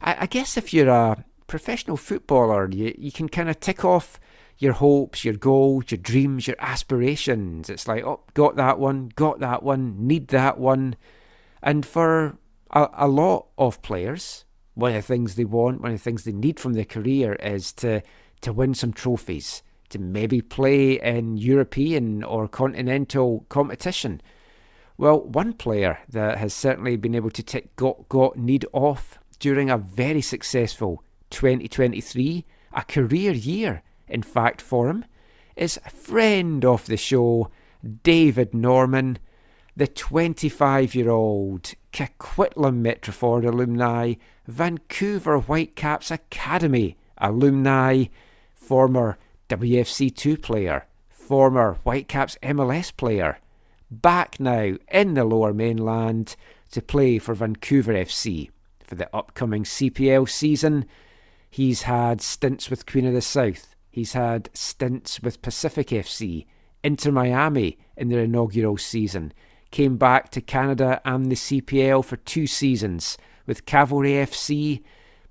I, I guess if you're a professional footballer, you you can kind of tick off your hopes, your goals, your dreams, your aspirations. It's like, oh, got that one, got that one, need that one. And for a, a lot of players, one of the things they want, one of the things they need from their career is to to win some trophies, to maybe play in European or continental competition. Well, one player that has certainly been able to tick got got need off during a very successful 2023, a career year, in fact, for him, is a friend of the show, David Norman, the 25 year old Coquitlam Metro-Ford alumni, Vancouver Whitecaps Academy alumni, former WFC2 player, former Whitecaps MLS player, back now in the lower mainland to play for Vancouver FC for the upcoming CPL season. He's had stints with Queen of the South, he's had stints with Pacific FC, Inter Miami in their inaugural season came back to Canada and the CPL for two seasons with Cavalry FC.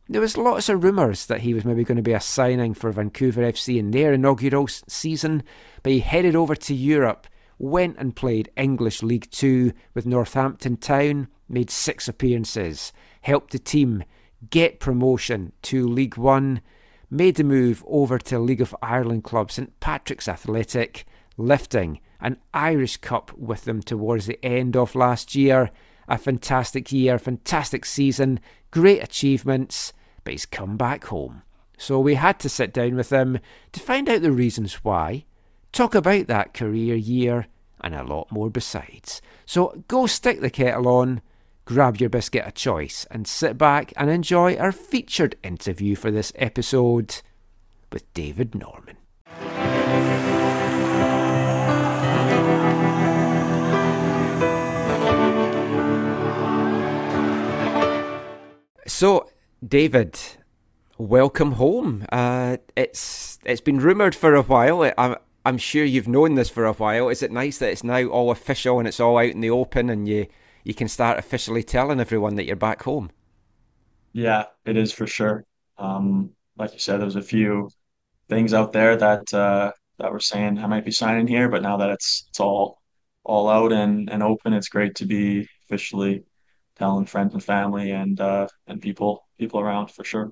There was lots of rumours that he was maybe going to be a signing for Vancouver FC in their inaugural season, but he headed over to Europe, went and played English League Two with Northampton Town, made six appearances, helped the team get promotion to League One, made the move over to League of Ireland club St Patrick's Athletic, lifting an Irish Cup with them towards the end of last year. A fantastic year, fantastic season, great achievements, but he's come back home. So we had to sit down with him to find out the reasons why, talk about that career year, and a lot more besides. So go stick the kettle on, grab your biscuit of choice, and sit back and enjoy our featured interview for this episode with David Norman. So, David, welcome home. Uh, it's it's been rumored for a while. I'm I'm sure you've known this for a while. Is it nice that it's now all official and it's all out in the open, and you you can start officially telling everyone that you're back home? Yeah, it is for sure. Um, like you said, there's a few things out there that uh, that were saying I might be signing here, but now that it's it's all all out and and open, it's great to be officially telling friends and family and uh, and people people around for sure.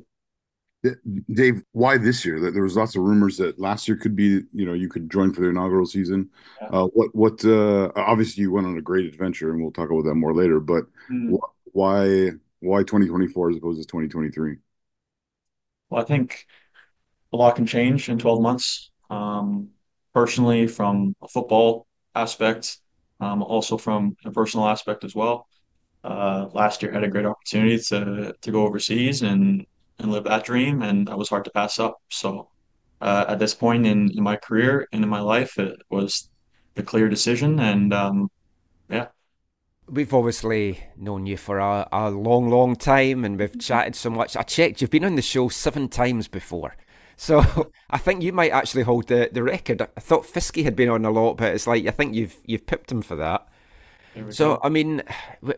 Dave, why this year? There was lots of rumors that last year could be, you know, you could join for the inaugural season. Yeah. Uh, what, what? Uh, obviously, you went on a great adventure, and we'll talk about that more later. But mm. wh- why, why 2024 as opposed to 2023? Well, I think a lot can change in 12 months. Um, personally, from a football aspect, um, also from a personal aspect as well. Uh, last year had a great opportunity to to go overseas and and live that dream, and that was hard to pass up. So uh, at this point in, in my career and in my life, it was the clear decision, and um, yeah. We've obviously known you for a, a long, long time, and we've chatted so much. I checked; you've been on the show seven times before. So I think you might actually hold the, the record. I thought Fisky had been on a lot, but it's like I think you've you've pipped him for that. So go. I mean,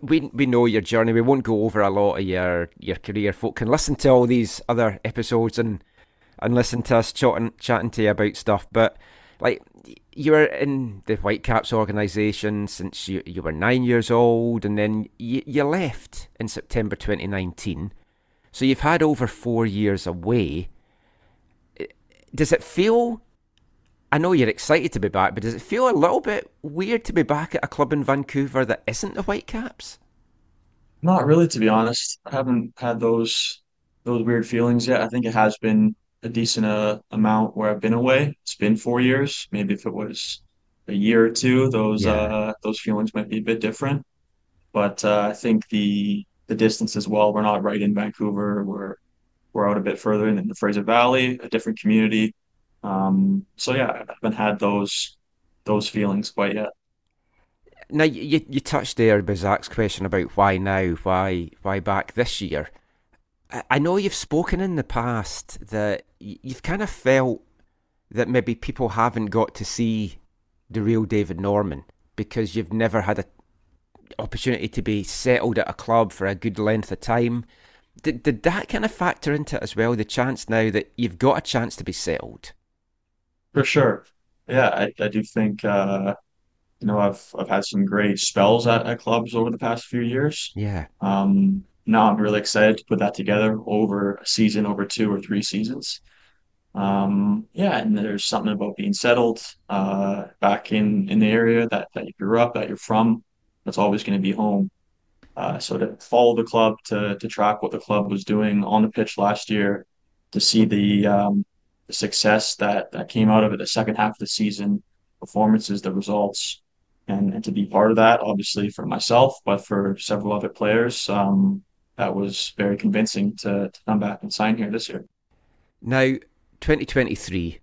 we we know your journey. We won't go over a lot of your your career. Folk can listen to all these other episodes and and listen to us chatting chatting to you about stuff. But like you were in the Whitecaps organisation since you you were nine years old, and then you, you left in September 2019. So you've had over four years away. Does it feel I know you're excited to be back, but does it feel a little bit weird to be back at a club in Vancouver that isn't the Whitecaps? Not really, to be honest. I haven't had those those weird feelings yet. I think it has been a decent uh, amount where I've been away. It's been four years. Maybe if it was a year or two, those Yeah. uh those feelings might be a bit different. But uh, I think the the distance as well. We're not right in Vancouver. We're we're out a bit further in the Fraser Valley, a different community. Um, so yeah, I haven't had those those feelings quite yet. Now you you touched there with Zach's question about why now, why why back this year. I, know you've spoken in the past that you've kind of felt that maybe people haven't got to see the real David Norman because you've never had a opportunity to be settled at a club for a good length of time. Did did that kind of factor into it as well? The chance now that you've got a chance to be settled. For sure. Yeah, I, I do think uh, you know I've I've had some great spells at, at clubs over the past few years. Yeah. Um, now I'm really excited to put that together over a season, over two or three seasons. Um, yeah, and there's something about being settled uh, back in in the area that that you grew up, that you're from. That's always going to be home. Uh, so to follow the club, to to track what the club was doing on the pitch last year, to see the um, success that that came out of it, the second half of the season, performances, the results, and and to be part of that, obviously for myself, but for several other players, um, that was very convincing to to come back and sign here this year. Now, 2023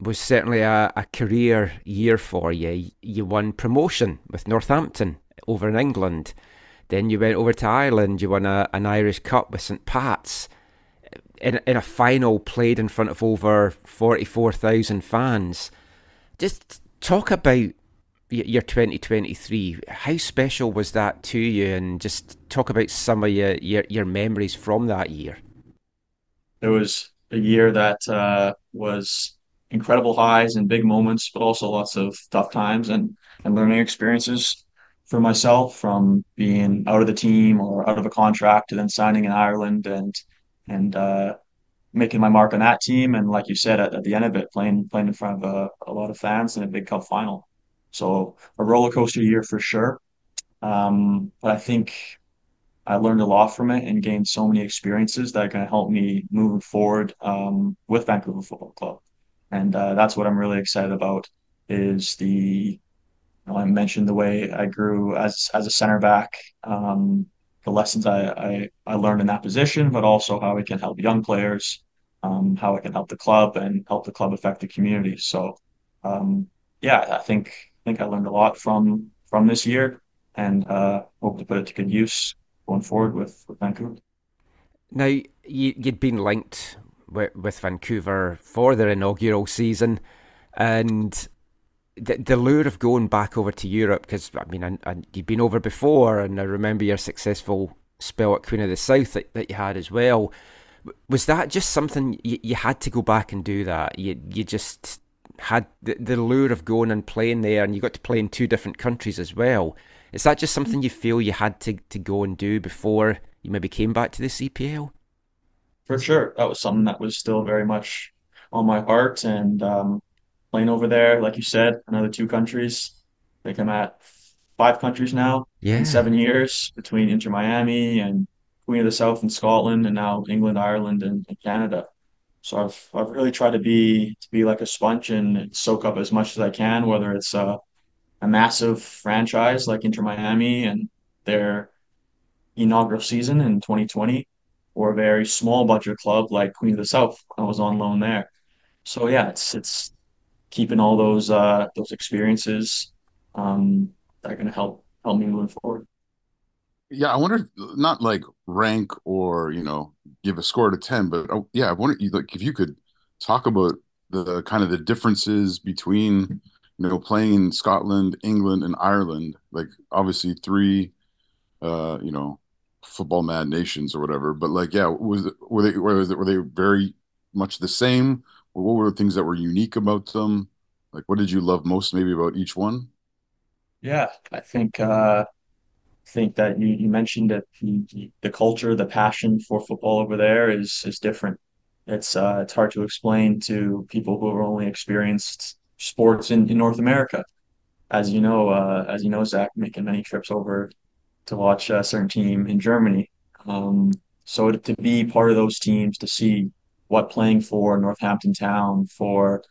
was certainly a, a career year for you. You won promotion with Northampton over in England. Then you went over to Ireland. You won a, an Irish Cup with St Pat's in, in a final played in front of over 44,000 fans. Just talk about your 2023. How special was that to you? And just talk about some of your, your, your memories from that year. It was a year that uh, was incredible highs and big moments, but also lots of tough times and, and learning experiences for myself from being out of the team or out of a contract to then signing in Ireland and and uh, making my mark on that team. And like you said, at, at the end of it, playing playing in front of a, a lot of fans in a big cup final. So a roller coaster year for sure. Um, but I think I learned a lot from it and gained so many experiences that are going to help me moving forward um, with Vancouver Football Club. And uh, that's what I'm really excited about is the, you know, I mentioned the way I grew as as a center back, um, the lessons I, I, I learned in that position, but also how it can help young players, um, how it can help the club and help the club affect the community. So, um, yeah, I think I think I learned a lot from from this year and uh, hope to put it to good use going forward with, with Vancouver. Now, you, you'd been linked with, with Vancouver for their inaugural season, and the, the lure of going back over to Europe, because, I mean, I, I, you've been over before, and I remember your successful spell at Queen of the South that, that you had as well. Was that just something you, you had to go back and do that? You, you just had the, the lure of going and playing there, and you got to play in two different countries as well. Is that just something you feel you had to, to go and do before you maybe came back to the CPL? For sure, that was something that was still very much on my heart. And um, playing over there, like you said, another two countries. I think I'm at five countries now Yeah. in seven years between Inter Miami and Queen of the South in Scotland, and now England, Ireland, and, and Canada. So I've I've really tried to be to be like a sponge and soak up as much as I can, whether it's a a massive franchise like Inter Miami and their inaugural season in 2020 or a very small budget club like Queen of the South. I was on loan there. So yeah, it's it's keeping all those uh those experiences um that are gonna help help me moving forward. Yeah, I wonder not like rank or you know give a score to ten, but oh, yeah, I wonder like if you could talk about the kind of the differences between you know playing in Scotland, England, and Ireland. Like obviously three, uh, you know, football mad nations or whatever. But like, yeah, was were they was it, were they very much the same? What were the things that were unique about them? Like, what did you love most maybe about each one? Yeah, I think uh think that you, you mentioned that the, the culture, the passion for football over there is is different. It's uh, it's hard to explain to people who have only experienced sports in, in North America. As you know, uh, as you know, Zach, making many trips over to watch a certain team in Germany. Um, so to be part of those teams, to see what playing for Northampton Town, for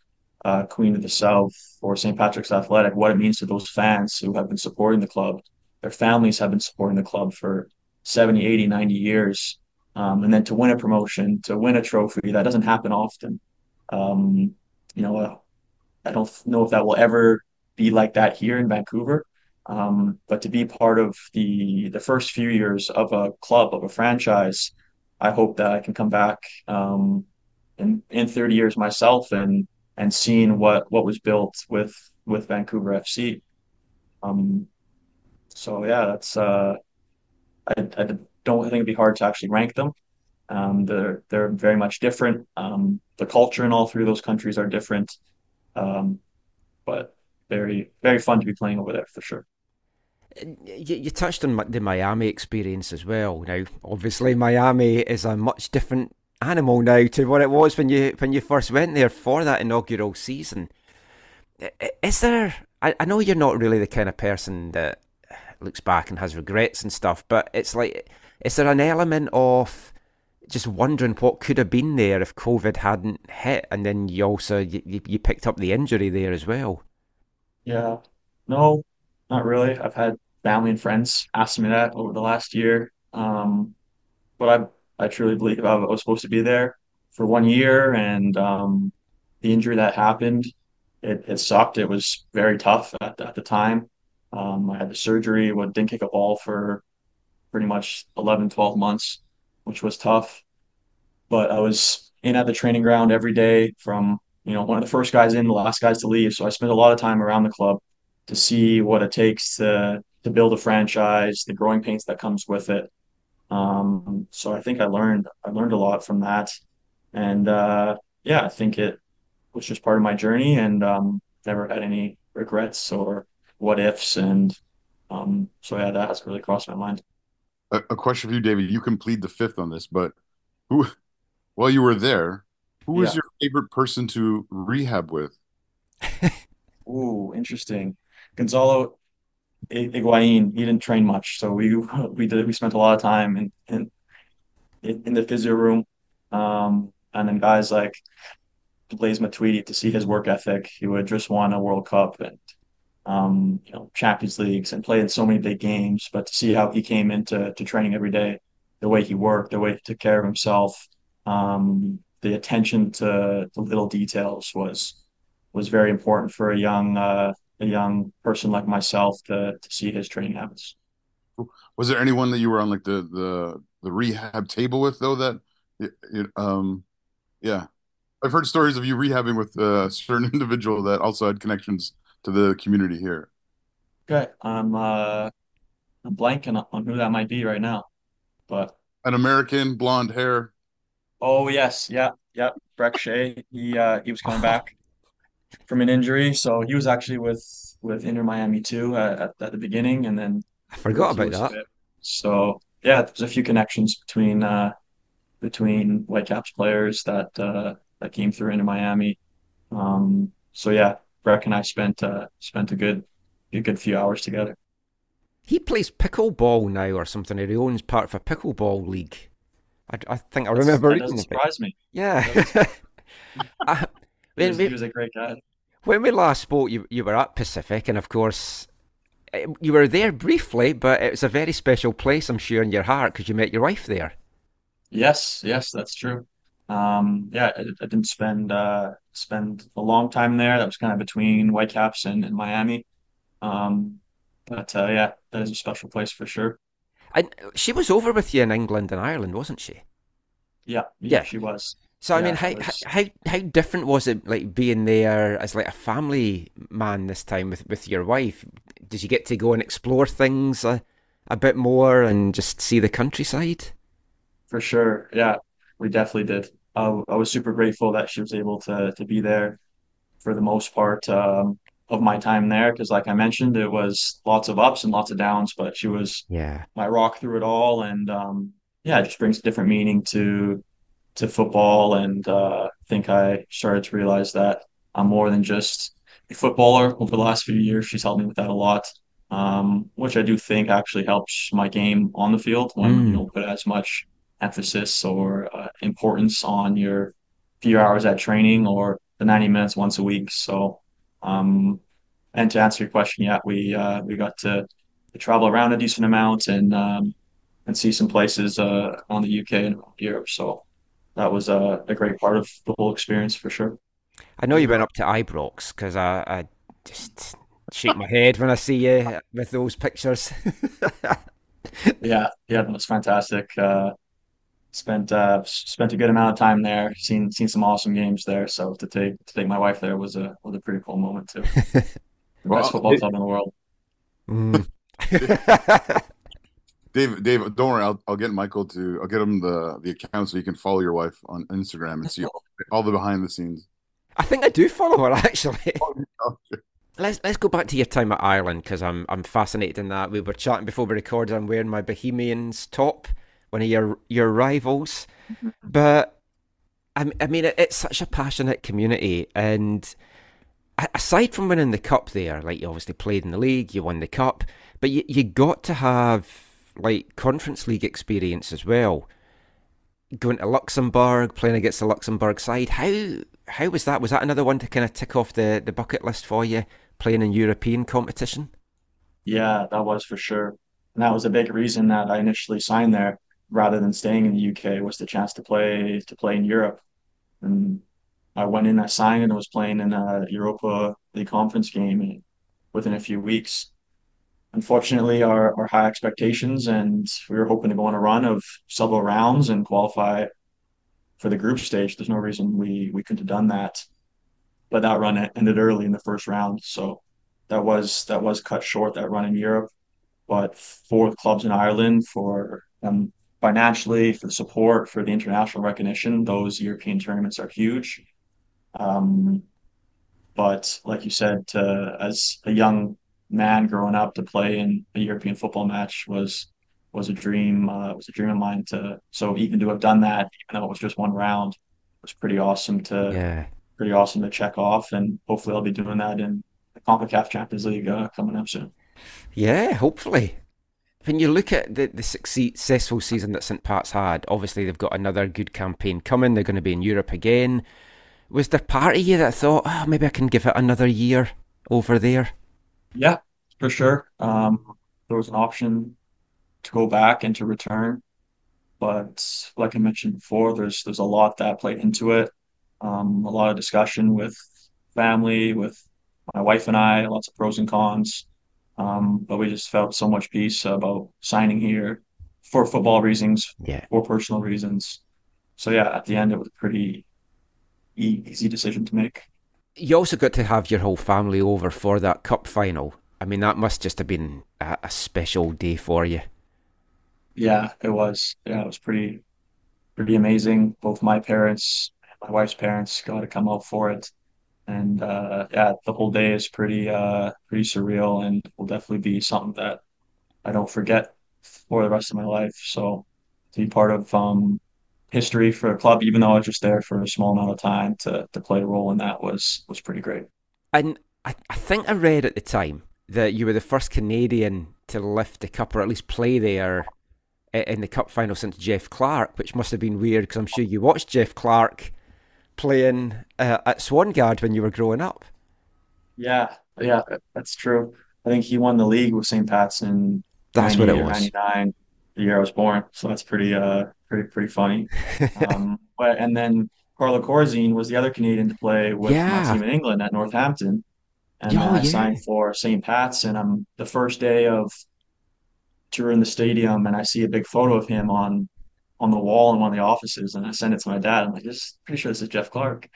uh, Queen of the South, for St. Patrick's Athletic, what it means to those fans who have been supporting the club their families have been supporting the club for 70, 80, 90 years. Um, and then to win a promotion, to win a trophy, that doesn't happen often. Um, you know, uh, I don't know if that will ever be like that here in Vancouver. Um, but to be part of the the first few years of a club, of a franchise, I hope that I can come back um, in in 30 years myself and and seeing what what was built with with Vancouver FC. Um, so yeah, that's uh, I, I don't think it'd be hard to actually rank them. Um, they're they're very much different. Um, the culture in all three of those countries are different, um, but very very fun to be playing over there for sure. You, you touched on the Miami experience as well. Now, obviously, Miami is a much different animal now to what it was when you when you first went there for that inaugural season. Is there? I, I know you're not really the kind of person that looks back and has regrets and stuff. But it's like, is there an element of just wondering what could have been there if COVID hadn't hit, and then you also you, you picked up the injury there as well? Yeah, no, not really. I've had family and friends asked me that over the last year, um, but I I truly believe I was supposed to be there for one year, and um, the injury that happened, it, it sucked. It was very tough at, at the time. Um, I had the surgery, what didn't kick a ball for pretty much 11, 12 months, which was tough. But I was in at the training ground every day from, you know, one of the first guys in, the last guys to leave. So I spent a lot of time around the club to see what it takes to to build a franchise, the growing pains that comes with it. Um, so I think I learned I learned a lot from that. And uh, yeah, I think it was just part of my journey and um, never had any regrets or what ifs and um, so yeah, that has really crossed my mind. A, a, question for you, David. You can plead the fifth on this, but who, while you were there, who was yeah. your favorite person to rehab with? Ooh, interesting. Gonzalo Higuain. He didn't train much, so we we did we spent a lot of time in in, in the physio room, um, and then guys like Blaise Matuidi to see his work ethic. He would just won a World Cup and um, you know, Champions Leagues and played in so many big games. But to see how he came into to training every day, the way he worked, the way he took care of himself, um, the attention to the little details was was very important for a young uh, a young person like myself to to see his training habits. Was there anyone that you were on like the the the rehab table with though that it, um yeah I've heard stories of you rehabbing with a certain individual that also had connections to the community here? Okay, I'm uh, I'm blanking on who that might be right now, but an American, blonde hair. Oh yes, yeah, yeah, Brek Shea. He uh, he was coming back from an injury, so he was actually with with Inter Miami too at, at the beginning, and then I forgot about that. Fit. So yeah, there's a few connections between uh, between Whitecaps players that uh, that came through Inter Miami. Um, so yeah, Brek and I spent uh, spent a good a good few hours together. He plays pickleball now or something. He owns part of a pickleball league. I, I think I remember that reading. That surprise me. Yeah. uh, he, was, he was a great guy. When we last spoke, you you were at Pacific, and of course, eh, you were there briefly, but it was a very special place, I'm sure, in your heart because you met your wife there. Yes, yes, that's true. Um, yeah, I, I didn't spend uh, spend a long time there. That was kind of between Whitecaps and, and Miami. Um, but uh, yeah, that is a special place for sure. And she was over with you in England and Ireland, wasn't she? Yeah, Yeah. yeah, she was. So I Yeah, mean, how, was- how how different was it like being there as like a family man this time with with your wife? Did you get to go and explore things a, a bit more and just see the countryside? For sure. Yeah, we definitely did. I, I was super grateful that she was able to to be there for the most part um, of my time there because, like I mentioned, it was lots of ups and lots of downs, but she was Yeah. my rock through it all, and um, yeah, it just brings a different meaning to to football. And uh, I think I started to realize that I'm more than just a footballer. Over the last few years, she's helped me with that a lot, um, which I do think actually helps my game on the field when Mm. you don't put as much emphasis or uh, importance on your few hours at training or the 90 minutes once a week. So, um, and to answer your question, yeah, we uh, we got to, to travel around a decent amount and um, and see some places uh, on the UK and Europe. So that was a, a great part of the whole experience for sure. I know you went up to Ibrox because I, I just shake my head when I see you with those pictures. Yeah, yeah, that was fantastic. Uh, spent uh, spent a good amount of time there. Seen seen some awesome games there. So to take to take my wife there was a was a pretty cool moment too. The Well, best football it- club in the world. Mm. Dave, Dave, don't worry. I'll, I'll get Michael to. I'll get him the the account so you can follow your wife on Instagram and see all, all the behind the scenes. I think I do follow her actually. Oh, Let's let's go back to your time at Ireland because I'm I'm fascinated in that. We were chatting before we recorded. I'm wearing my Bohemians top, one of your your rivals, mm-hmm. but I I mean it, it's such a passionate community, and aside from winning the cup there, like you obviously played in the league, you won the cup, but you you got to have like conference league experience as well. Going to Luxembourg, playing against the Luxembourg side, how how was that? Was that another one to kind of tick off the, the bucket list for you, playing in European competition? Yeah, that was for sure. And that was a big reason that I initially signed there rather than staying in the UK was the chance to play to play in Europe. And I went in, I signed and I was playing in a Europa League conference game within a few weeks. Unfortunately, our, our high expectations and we were hoping to go on a run of several rounds and qualify for the group stage. There's no reason we we couldn't have done that. But that run ended early in the first round. So that was that was cut short that run in Europe. But for clubs in Ireland, for um, financially, for the support, for the international recognition, those European tournaments are huge. Um, but like you said, to, as a young man growing up, to play in a European football match was was a dream. Uh, was a dream of mine. To so even to have done that, even though it was just one round, was pretty awesome to Yeah. pretty awesome to check off. And hopefully, I'll be doing that in the CONCACAF Champions League uh, coming up soon. Yeah, hopefully. When you look at the, the successful season that St. Pat's had, obviously they've got another good campaign coming. They're going to be in Europe again. Was there part of you that thought, oh, maybe I can give it another year over there? Yeah, for sure. Um, there was an option to go back and to return, but like I mentioned before, there's there's a lot that played into it. Um, a lot of discussion with family, with my wife and I, lots of pros and cons. Um, but we just felt so much peace about signing here for football reasons, Yeah. for personal reasons. So yeah, at the end, it was a pretty easy decision to make. You also got to have your whole family over for that cup final. I mean, that must just have been a, a special day for you. Yeah, it was. Yeah, it was pretty, pretty amazing. Both my parents my wife's parents got to come out for it. And uh, yeah, the whole day is pretty, uh, pretty surreal and will definitely be something that I don't forget for the rest of my life. So to be part of um, history for a club, even though I was just there for a small amount of time to to play a role in that was was pretty great. And I, I think I read at the time that you were the first Canadian to lift the cup or at least play there in the cup final since Jeff Clark, which must have been weird because I'm sure you watched Jeff Clark playing uh, at Swangard when you were growing up. Yeah, yeah, that's true. I think he won the league with St. Pat's in That's what it was. 99, the year I was born. So that's pretty uh pretty pretty funny. Um, but and then Carlo Corazzin was the other Canadian to play with my team in England at Northampton. And Oh, I yeah. signed for St. Pat's, and I'm the first day of touring the stadium, and I see a big photo of him on on the wall in one of the offices, and I send it to my dad. I'm like, "This pretty sure this is Jeff Clark."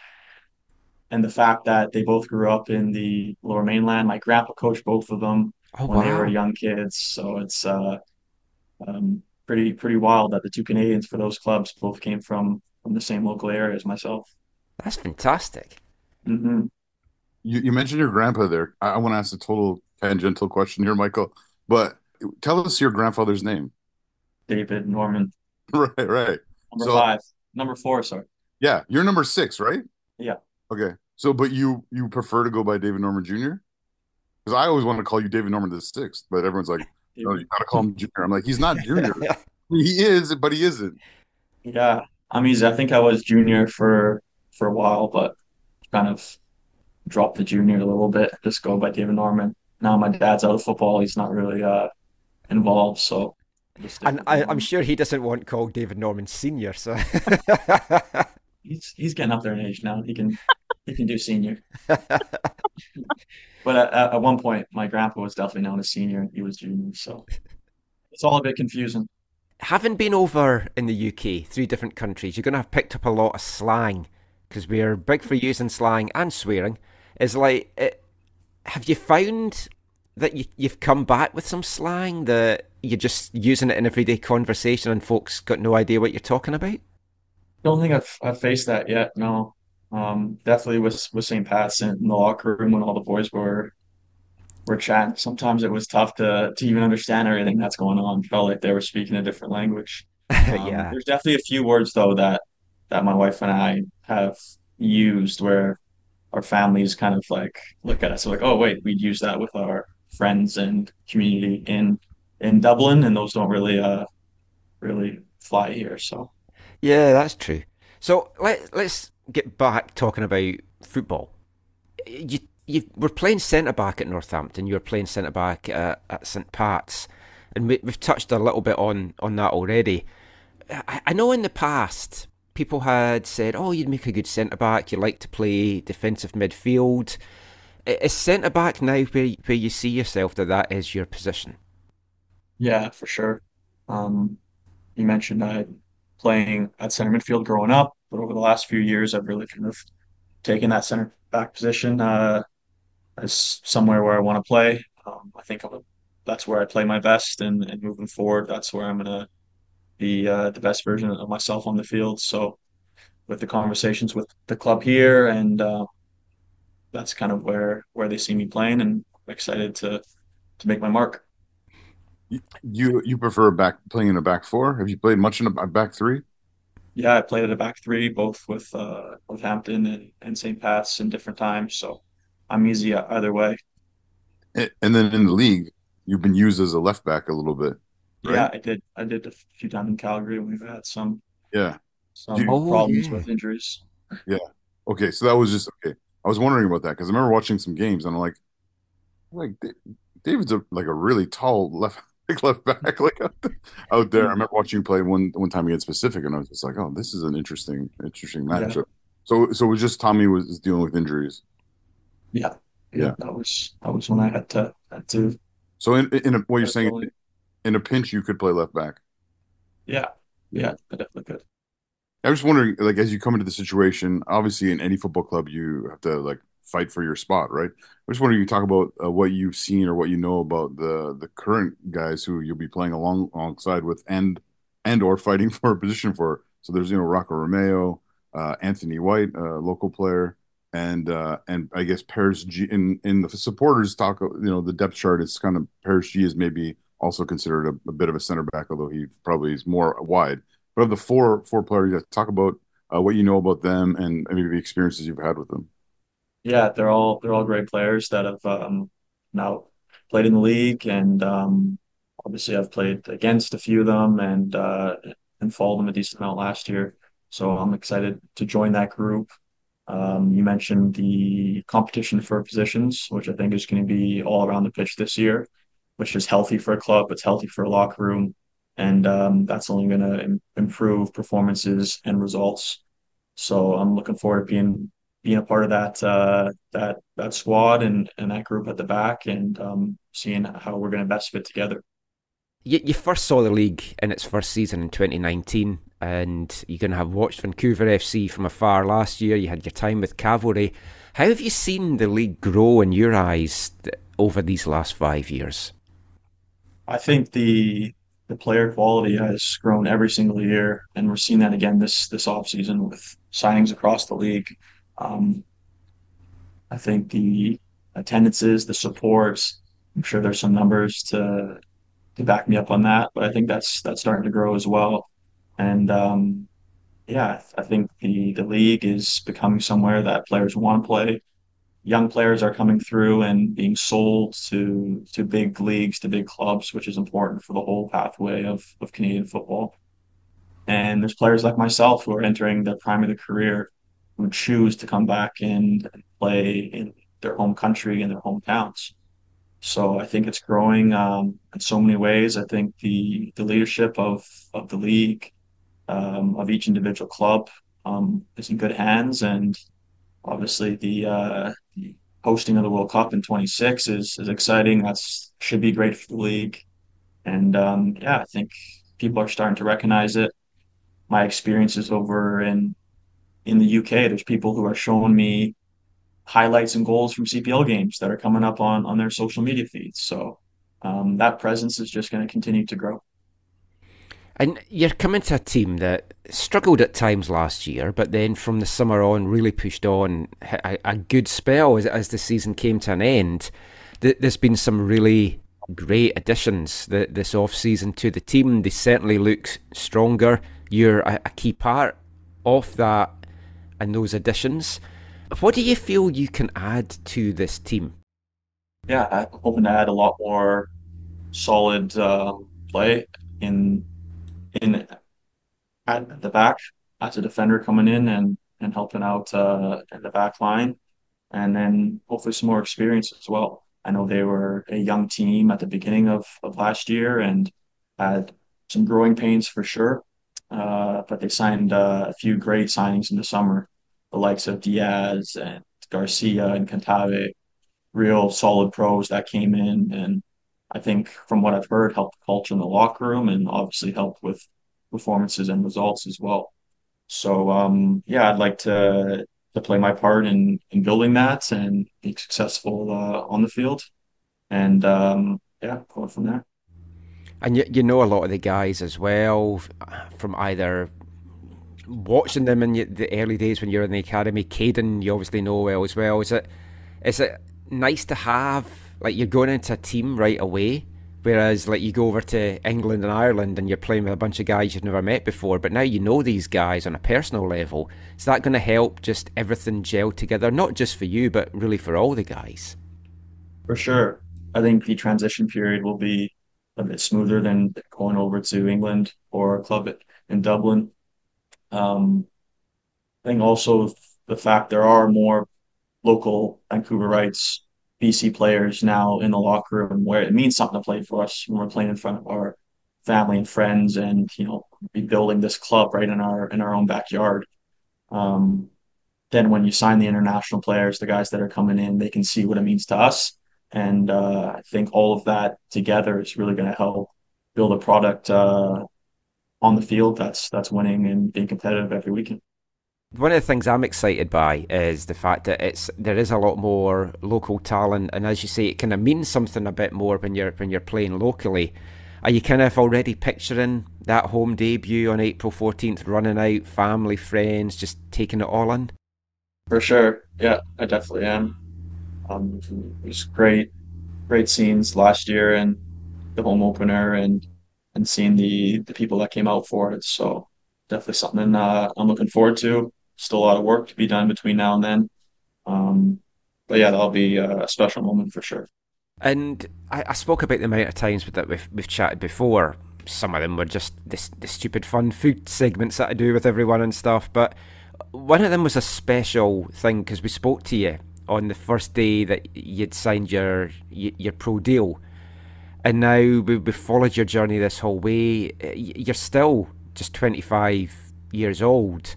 And the fact that they both grew up in the Lower Mainland, my grandpa coached both of them Oh, when they were young kids, so it's uh, um, pretty pretty wild that the two Canadians for those clubs both came from from the same local area as myself. That's fantastic. hmm You, you mentioned your grandpa there. I, I want to ask a total tangential question here, Michael. But tell us your grandfather's name. David Norman, Right, right. number So five, number four, sorry. yeah, you're number six, right? Yeah. Okay. So, but you you prefer to go by David Norman Jr. Because I always want to call you David Norman the sixth, but everyone's like, no, you gotta call him Junior. I'm like, he's not Junior. he is, but he isn't. Yeah, I'm easy. I think I was junior for for a while, but kind of dropped the junior a little bit. Just go by David Norman. Now my dad's out of football. He's not really uh involved, so just And I, I'm sure he doesn't want called David Norman Senior. So he's he's getting up there in age now. He can he can do senior. But at, at one point, my grandpa was definitely known as senior, and he was junior. So it's all a bit confusing. having been over in the UK, three different countries, you're going to have picked up a lot of slang because we're big for using slang and swearing. Is like, it, have you found that you, you've come back with some slang that you're just using it in everyday conversation and folks got no idea what you're talking about? Don't think I've I've faced that yet. No. Um, definitely with with St. Pat's in the locker room when all the boys were were chatting. Sometimes it was tough to to even understand everything that's going on. Felt like they were speaking a different language. Um, yeah. there's definitely a few words though that that my wife and I have used where our families kind of like look at us like, oh wait, we'd use that with our friends and community in in Dublin, and those don't really uh really fly here. So Yeah, that's true. So let let's get back talking about football. You you were playing centre back at Northampton. You were playing centre back at, at St Pat's, and we, we've touched a little bit on on that already. I, I know in the past people had said, "Oh, you'd make a good centre back. You like to play defensive midfield." Is centre back now where where you see yourself that that is your position? Yeah, for sure. Um, you mentioned I playing at center midfield growing up, but over the last few years, I've really kind of taken that center back position uh, as somewhere where I want to play. Um, I think I'm, that's where I play my best, and, and moving forward, that's where I'm gonna be uh, the best version of myself on the field. So, with the conversations with the club here, and uh, that's kind of where where they see me playing, and I'm excited to to make my mark. You you prefer back playing in a back four? Have you played much in a back three? Yeah, I played at a back three, both with uh with Hampton and, and St. Pat's in different times, so I'm easy either way. A- And then in the league, you've been used as a left back a little bit. Right? Yeah, I did I did a few times in Calgary when we've had some Yeah. some Do you- Oh, problems yeah. with injuries. Yeah. Okay. So that was just okay. I was wondering about that because I remember watching some games and I'm like, like David's a like a really tall left like left back like out there. out there. I mm-hmm. remember watching you play one one time against Pacific and I was just like, oh, this is an interesting interesting Yeah. matchup. So so it was just Tommy was dealing with injuries. Yeah. Yeah. That was that was when I had to had to So in in a, what you're saying in a pinch you could play left back. yeah, yeah, I definitely could. I was wondering, like, as you come into the situation, obviously in any football club, you have to like fight for your spot, right? I just wondering, you talk about uh, what you've seen or what you know about the the current guys who you'll be playing along alongside with, and and or fighting for a position for. So there's you know Rocco Romeo, uh, Anthony White, uh, local player, and uh, and I guess Paris Gee in in the supporters talk, you know, the depth chart. is kind of Paris Gee is maybe also considered a, a bit of a center back, although he probably is more wide. But of the four four players, talk about uh, what you know about them and maybe the experiences you've had with them. Yeah, they're all they're all great players that have um now played in the league and um obviously I've played against a few of them and uh and followed them a decent amount last year. So I'm excited to join that group. Um, you mentioned the competition for positions, which I think is going to be all around the pitch this year, which is healthy for a club. It's healthy for a locker room, and um, that's only going to Im- improve performances and results. So I'm looking forward to being being a part of that uh, that that squad and and that group at the back, and um, seeing how we're going to best fit together. You, you first saw the league in its first season in 2019, and you're going to have watched Vancouver FC from afar last year. You had your time with Cavalry. How have you seen the league grow in your eyes over these last five years? I think the the player quality has grown every single year, and we're seeing that again this this off season with signings across the league. Um, I think the attendances, the support. I'm sure there's some numbers to to back me up on that, but I think that's that's starting to grow as well. And um, yeah, I think the the league is becoming somewhere that players want to play. Young players are coming through and being sold to to big leagues, to big clubs, which is important for the whole pathway of of Canadian football. And there's players like myself who are entering the prime of the career choose to come back and play in their home country and their hometowns. So I think it's growing um, in so many ways. I think the the leadership of of the league, um, of each individual club, um, is in good hands, and obviously the, uh, the hosting of the World Cup in 26 is is exciting. That's should be great for the league, and um, yeah, I think people are starting to recognize it. My experiences over in in the UK, there's people who are showing me highlights and goals from CPL games that are coming up on on their social media feeds. So um, that presence is just going to continue to grow. And you're coming to a team that struggled at times last year, but then from the summer on really pushed on a, a good spell as, as the season came to an end. There's been some really great additions this off season to the team. They certainly look stronger. You're a, a key part of that and those additions. What do you feel you can add to this team? Yeah, I'm hoping to add a lot more solid uh, play in in at the back as a defender coming in and and helping out uh, in the back line, and then hopefully some more experience as well. I know they were a young team at the beginning of, of last year and had some growing pains for sure, uh, but they signed uh, a few great signings in the summer, the likes of Diaz and Garcia and Cantave, real solid pros that came in and I think from what I've heard, helped the culture in the locker room and obviously helped with performances and results as well. So um, yeah, I'd like to to play my part in in building that and be successful uh, on the field, and um, yeah, going from there. And you, you know a lot of the guys as well from either watching them in the early days when you're in the academy. Caden, you obviously know well as well. Is it is it nice to have like you're going into a team right away. Whereas, like, you go over to England and Ireland and you're playing with a bunch of guys you've never met before, but now you know these guys on a personal level. Is that going to help just everything gel together? Not just for you, but really for all the guys? For sure. I think the transition period will be a bit smoother than going over to England or a club in Dublin. Um, I think also the fact there are more local Vancouverites BC players now in the locker room where it means something to play for us when we're playing in front of our family and friends and you know be building this club right in our in our own backyard. Um, then when you sign the international players the guys that are coming in they can see what it means to us. And uh, i think all of that together is really going to help build a product uh, on the field that's that's winning and being competitive every weekend one of the things I'm excited by is the fact that it's there is a lot more local talent, and as you say, it kind of means something a bit more when you're when you're playing locally. Are you kind of already picturing that home debut on April 14th, running out, family, friends, just taking it all in? For sure, yeah, I definitely am. Um, it was great, great scenes last year and the home opener, and and seeing the the people that came out for it. So definitely something uh, I'm looking forward to still a lot of work to be done between now and then. Um, but yeah, that'll be a special moment for sure. And I, I spoke about the amount of times that we've, we've chatted before. Some of them were just this the stupid fun food segments that I do with everyone and stuff. But one of them was a special thing because we spoke to you on the first day that you'd signed your your pro deal, and now we, have followed your journey this whole way. Uh, you're still just 25 years old.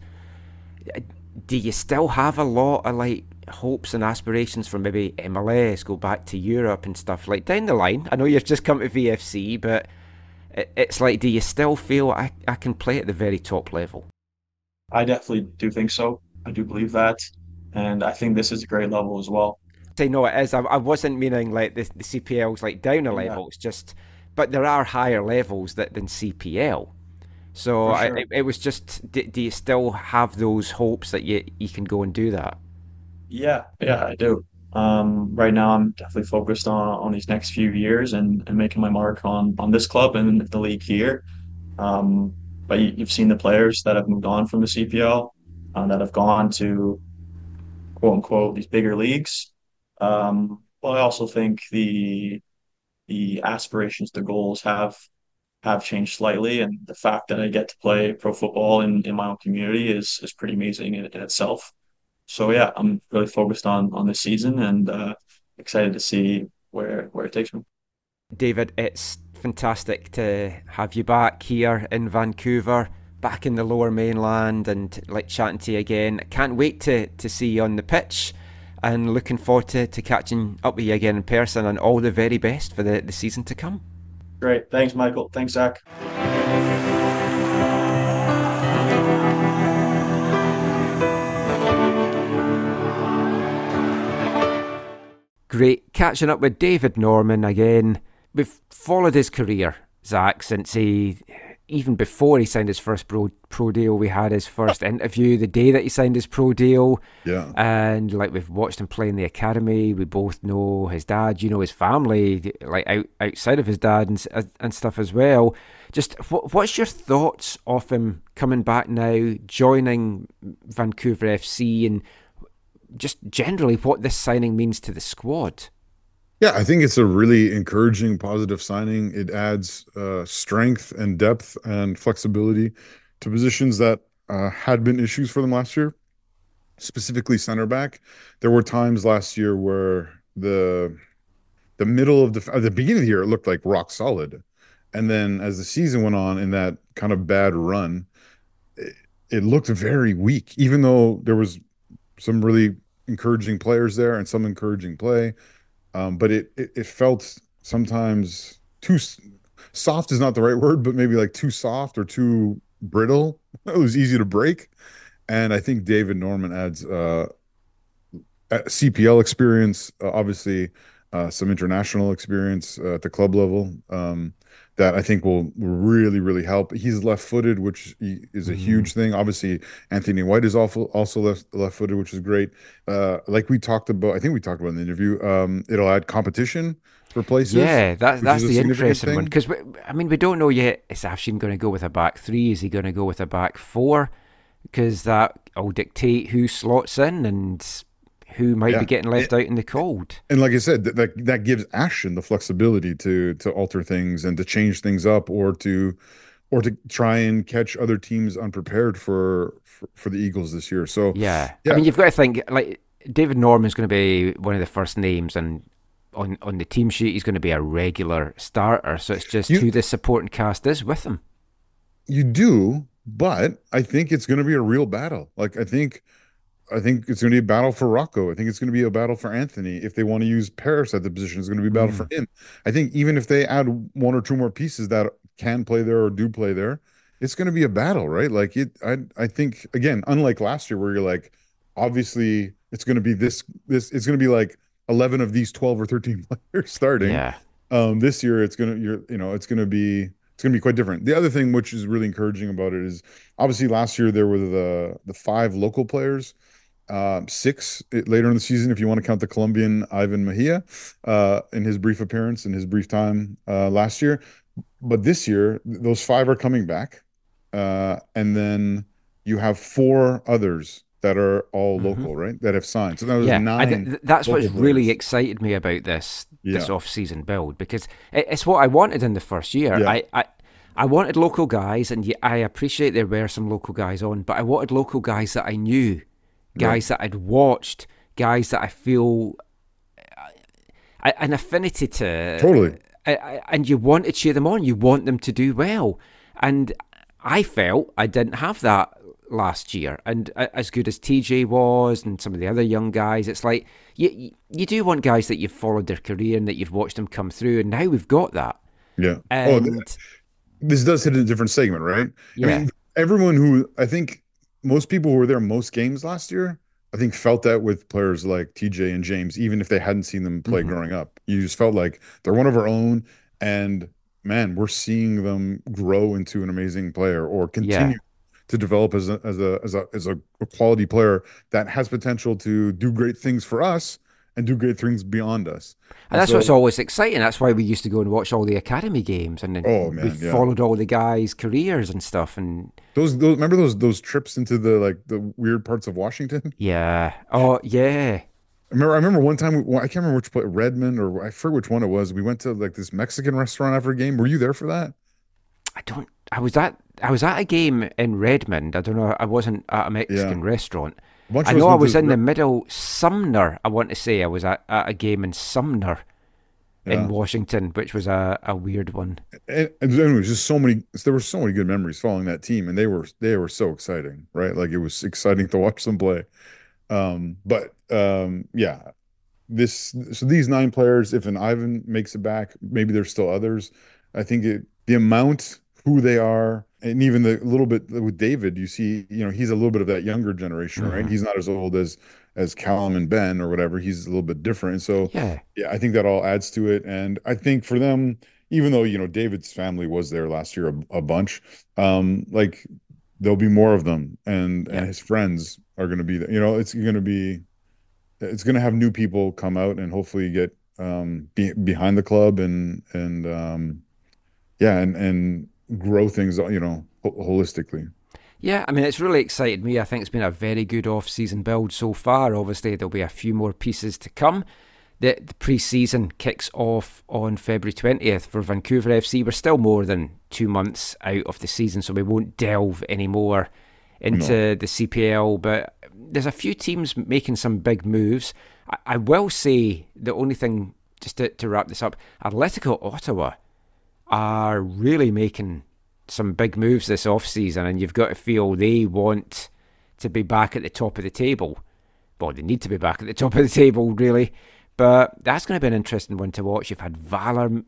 Uh, do you still have a lot of like hopes and aspirations for maybe MLS, go back to Europe and stuff like down the line? I know you've just come to VFC, but it's like, do you still feel I, I can play at the very top level? I definitely do think so. I do believe that, and I think this is a great level as well. Say no, it is. I, I wasn't meaning like the, the CPL's like down a Yeah. level. It's just, but there are higher levels that than CPL. So For I, it, it was just, do, do you still have those hopes that you you can go and do that? Yeah, yeah, I do. Um, right now, I'm definitely focused on on these next few years and, and making my mark on on this club and the league here. Um, but you, you've seen the players that have moved on from the CPL, uh, that have gone to quote unquote these bigger leagues. Um, I also think the the aspirations, the goals have have changed slightly, and the fact that I get to play pro football in, my own community is is pretty amazing in, itself. So yeah, I'm really focused on this season and uh, excited to see where where it takes me. David, it's fantastic to have you back here in Vancouver, back in the lower mainland, and like chatting to you again. Can't wait to, to see you on the pitch and looking forward to, to catching up with you again in person and all the very best for the, the season to come. Great, thanks, Michael. Thanks, Zach. Great catching up with David Norman again. We've followed his career, Zach, since he, even before he signed his first pro, pro deal, we had his first interview the day that he signed his pro deal. Yeah. And like we've watched him play in the academy. We both know his dad, you know his family, like out, outside of his dad and, uh, and stuff as well. Just what, what's your thoughts of him coming back now, joining Vancouver FC, and just generally what this signing means to the squad? Yeah, I think it's a really encouraging, positive signing. It adds uh, strength and depth and flexibility to positions that uh, had been issues for them last year, specifically center back. There were times last year where the the middle of the the beginning of the year it looked like rock solid, and then as the season went on in that kind of bad run, it, it looked very weak. Even though there was some really encouraging players there and some encouraging play um, but it, it it felt sometimes too soft is not the right word, but maybe like too soft or too brittle. It was easy to break, and I think David Norman adds uh, CPL experience, uh, obviously uh, some international experience uh, at the club level um, that I think will really really help. He's left-footed, which is a Mhm. huge thing. Obviously, Anthony White is also also left left-footed, which is great. Uh, like we talked about, I think we talked about in the interview. Um, it'll add competition for places. Yeah, that, that's the interesting one because I mean we don't know yet. Is Afshin going to go with a back three? Is he going to go with a back four? Because that will dictate who slots in and who might Yeah. be getting left out in the cold. And like I said, that, that that gives Afshin the flexibility to to alter things and to change things up, or to or to try and catch other teams unprepared for for, for the Eagles this year. So Yeah. yeah, I mean you've got to think like David Norman's going to be one of the first names and. On, on the team sheet, he's going to be a regular starter. So it's just You- who the supporting cast is with him. you do, but I think it's going to be a real battle. Like I think, I think it's going to be a battle for Rocco. I think it's going to be a battle for Anthony. If they want to use Paris at the position, it's going to be a battle for him. I think even if they add one or two more pieces that can play there or do play there, it's going to be a battle, right? Like it. I I think again, unlike last year where you're like, obviously it's going to be this this. It's going to be like eleven of these twelve or thirteen players starting Yeah. um this year it's gonna you're you know it's gonna be it's gonna be quite different the other thing which is really encouraging about it is obviously last year there were the the five local players um six later in the season if you want to count the colombian ivan mejia uh in his brief appearance in his brief time uh last year but this year those five are coming back uh and then you have four others that are all local right that have signed so that was yeah, nine th- th- that's what's local really excited me about this this Yeah. off-season build because it's what I wanted in the first year. Yeah. I, I I wanted local guys, and yeah, I appreciate there were some local guys on, but I wanted local guys that I knew, guys that I'd watched, guys that I feel uh, an affinity to. Totally. And you want to cheer them on. You want them to do well. And I felt I didn't have that last year. And as good as TJ was and some of the other young guys, it's like you, you- do want guys that you've followed their career and that you've watched them come through. And now we've got that. Yeah. oh, And th- this does hit a different segment, right? Yeah. I mean, everyone who I think most people who were there most games last year, I think felt that with players like TJ and James, even if they hadn't seen them play Mhm. growing up. You just felt like they're one of our own, and man, we're seeing them grow into an amazing player or continue to develop as a as a as a as a quality player that has potential to do great things for us and do great things beyond us. And that's so- what's always exciting. That's why we used to go and watch all the academy games, and then Oh, we yeah. followed all the guys' careers and stuff. And Those those remember those those trips into the like the weird parts of Washington? yeah, oh yeah, I remember I remember one time we, I can't remember which place Redmond or I forget which one it was. We went to like this Mexican restaurant after a game. Were you there for that? I don't. I was at I was at a game in Redmond. I don't know. I wasn't at a Mexican restaurant. Bunch I know I was in the middle Sumner. I want to say I was at, at a game in Sumner Yeah. in Washington, which was a, a weird one. And, and anyways, just so many there were so many good memories following that team and they were they were so exciting, right? Like it was exciting to watch them play. Um, but um, yeah, this so these nine players, if an Ivan makes it back, maybe there's still others. I think it the amount who they are, and even the little bit with David, you see, you know, he's a little bit of that younger generation, right? Mhm. He's not as old as as Callum and Ben or whatever. He's a little bit different. So Yeah. yeah, I think that all adds to it. And I think for them, even though, you know, David's family was there last year a, a bunch, um, like there'll be more of them and, and his friends are going to be there. You know, it's going to be, it's going to have new people come out and hopefully get um, be, behind the club and, and um, yeah, and, and grow things, you know, holistically. Yeah, I mean, it's really excited me. I think it's been a very good off season build so far. Obviously, there'll be a few more pieces to come. The, the pre season kicks off on February 20th for Vancouver FC. We're still more than two months out of the season, so we won't delve any more into the CPL. But there's a few teams making some big moves. I, I will say the only thing, just to, to wrap this up, Atletico Ottawa are really making some big moves this off season, and you've got to feel they want to be back at the top of the table. Well, they need to be back at the top of the table, really. But that's going to be an interesting one to watch. You've had Valor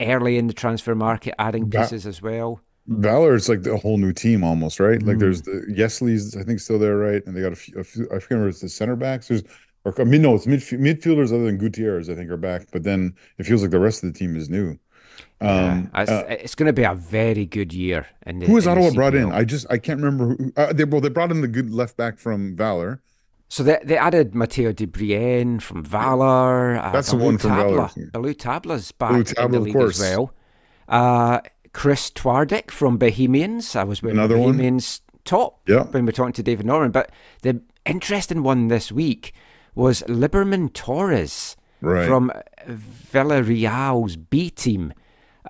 early in the transfer market adding pieces as well. Valor is like a whole new team almost, right? Like Mm. there's the Yesley's, I think, still there, right? And they got a few, a few I forget if it's the center backs. There's, or I mean, no, it's midf- midfielders other than Gutierrez, I think, are back. But then it feels like the rest of the team is new. Um, Yeah, it's, uh, it's going to be a very good year. The, who has Ottawa brought in? I just I can't remember. Who, uh, they well, they brought in the good left back from Valor. So they, they added Matteo De Brienne from Valor. Uh, That's the one from Valor. Tabla. Ballou Tabla's back Ballou in the Tabla, league as well. Uh, Kris Twardek from Bohemians. I was wearing Another the one. Bohemians top Yeah. when we were talking to David Norman. But the interesting one this week was Liberman Torres Right. from Villarreal's B team.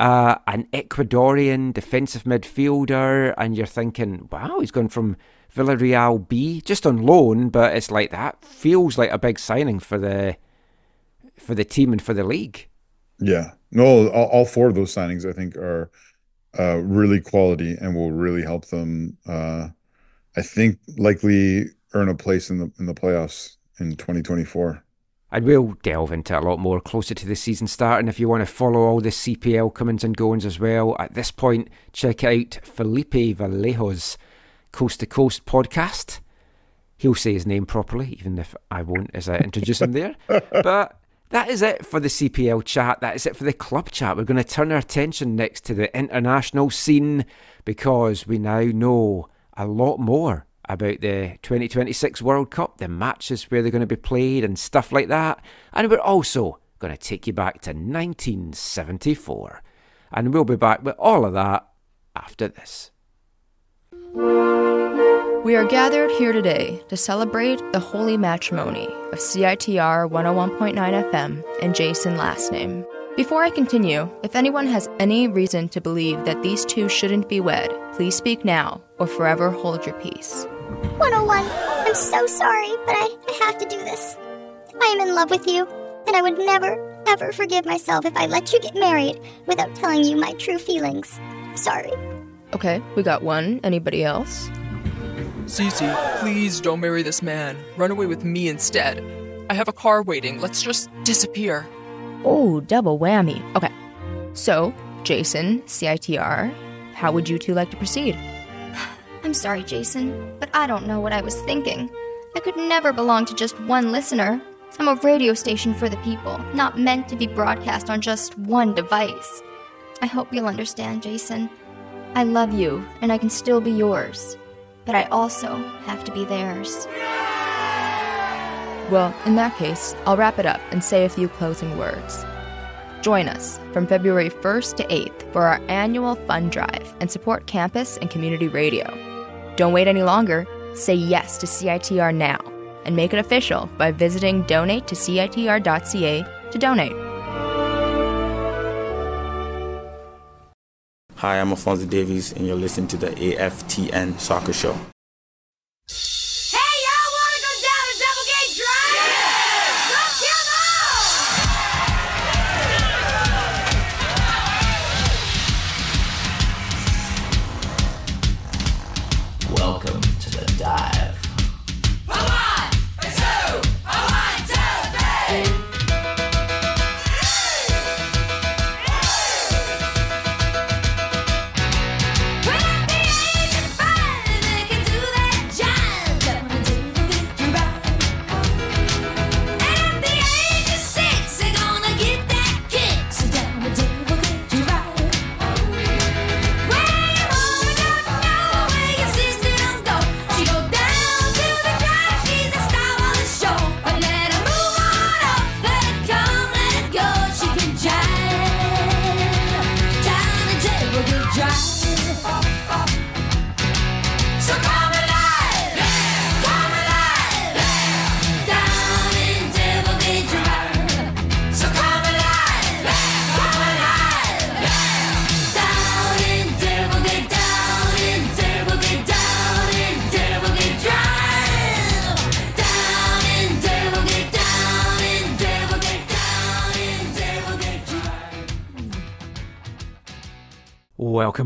Uh, an Ecuadorian defensive midfielder, and you're thinking, wow, he's gone from Villarreal B just on loan, but it's like that feels like a big signing for the for the team and for the league. Yeah, no, all, all four of those signings I think are uh, really quality and will really help them. Uh, I think likely earn a place in the in the playoffs in 2024. And we'll delve into a lot more closer to the season start. And if you want to follow all the CPL comings and goings as well, at this point, check out Felipe Vallejo's Coast to Coast podcast. He'll say his name properly, even if I won't as I introduce him there. But that is it for the CPL chat. That is it for the club chat. We're going to turn our attention next to the international scene because we now know a lot more about the 2026 World Cup, the matches where they're going to be played, and stuff like that. And we're also going to take you back to 1974. And we'll be back with all of that after this. We are gathered here today to celebrate the holy matrimony of CITR 101.9 FM and Jason last name. Before I continue, if anyone has any reason to believe that these two shouldn't be wed, please speak now or forever hold your peace. 101. I'm so sorry, but I, I have to do this. I am in love with you, and I would never, ever forgive myself if I let you get married without telling you my true feelings. Sorry. Okay, we got one. Anybody else? Cece, please don't marry this man. Run away with me instead. I have a car waiting. Let's just disappear. Oh, double whammy. Okay. So, Jason, CITR, how would you two like to proceed? I'm sorry, Jason, but I don't know what I was thinking. I could never belong to just one listener. I'm a radio station for the people, not meant to be broadcast on just one device. I hope you'll understand, Jason. I love you, and I can still be yours. But I also have to be theirs. Well, in that case, I'll wrap it up and say a few closing words. Join us from February 1st to 8th for our annual fund drive and support campus and community radio. Don't wait any longer. Say yes to CITR now and make it official by visiting donate to CITR.ca to donate. Hi, I'm Alphonso Davies, and you're listening to the AFTN Soccer Show.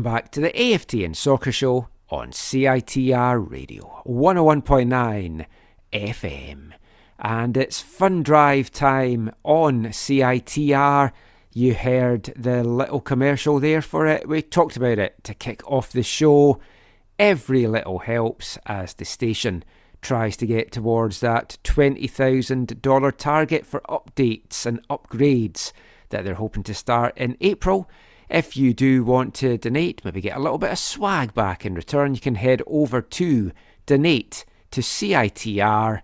Back to the AFTN Soccer Show on CITR Radio 101.9 FM. And it's fun drive time on CITR. You heard the little commercial there for it. We talked about it to kick off the show. Every little helps as the station tries to get towards that $20,000 target for updates and upgrades that they're hoping to start in April. If you do want to donate, maybe get a little bit of swag back in return, you can head over to donate to CITR.ca.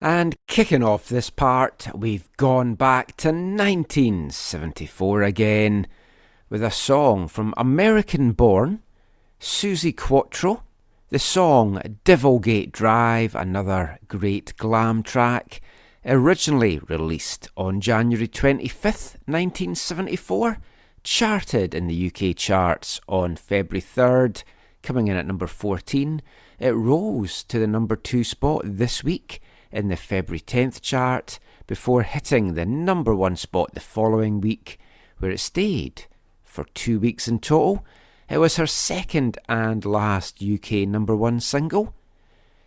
And kicking off this part, we've gone back to 1974 again with a song from American born Suzi Quatro. The song Devil Gate Drive, another great glam track originally released on January 25th, 1974, charted in the UK charts on February 3rd, coming in at number 14. It rose to the number 2 spot this week in the February 10th chart before hitting the number 1 spot the following week, where it stayed for two weeks in total. It was her second and last UK number 1 single.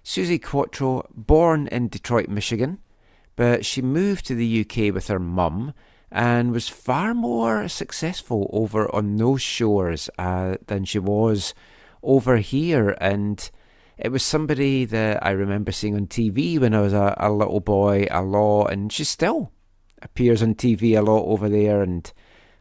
Suzi Quatro, born in Detroit, Michigan, but she moved to the UK with her mum and was far more successful over on those shores uh, than she was over here. And it was somebody that I remember seeing on TV when I was a, a little boy a lot, and she still appears on TV a lot over there and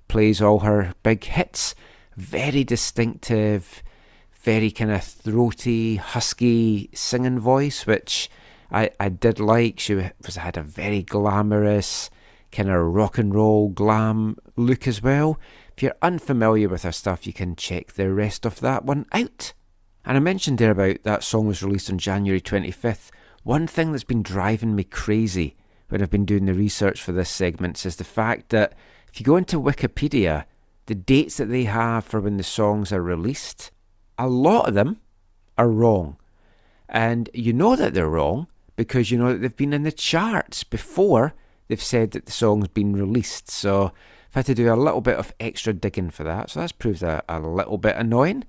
plays all her big hits. Very distinctive, very kind of throaty, husky singing voice, which I, I did like. She was had a very glamorous kind of rock and roll glam look as well. If you're unfamiliar with her stuff, you can check the rest of that one out. And I mentioned there about that song was released on January 25th. One thing that's been driving me crazy when I've been doing the research for this segment is the fact that if you go into Wikipedia, the dates that they have for when the songs are released, a lot of them are wrong. And you know that they're wrong because you know that they've been in the charts before they've said that the song's been released. So I've had to do a little bit of extra digging for that. So that's proved a, a little bit annoying.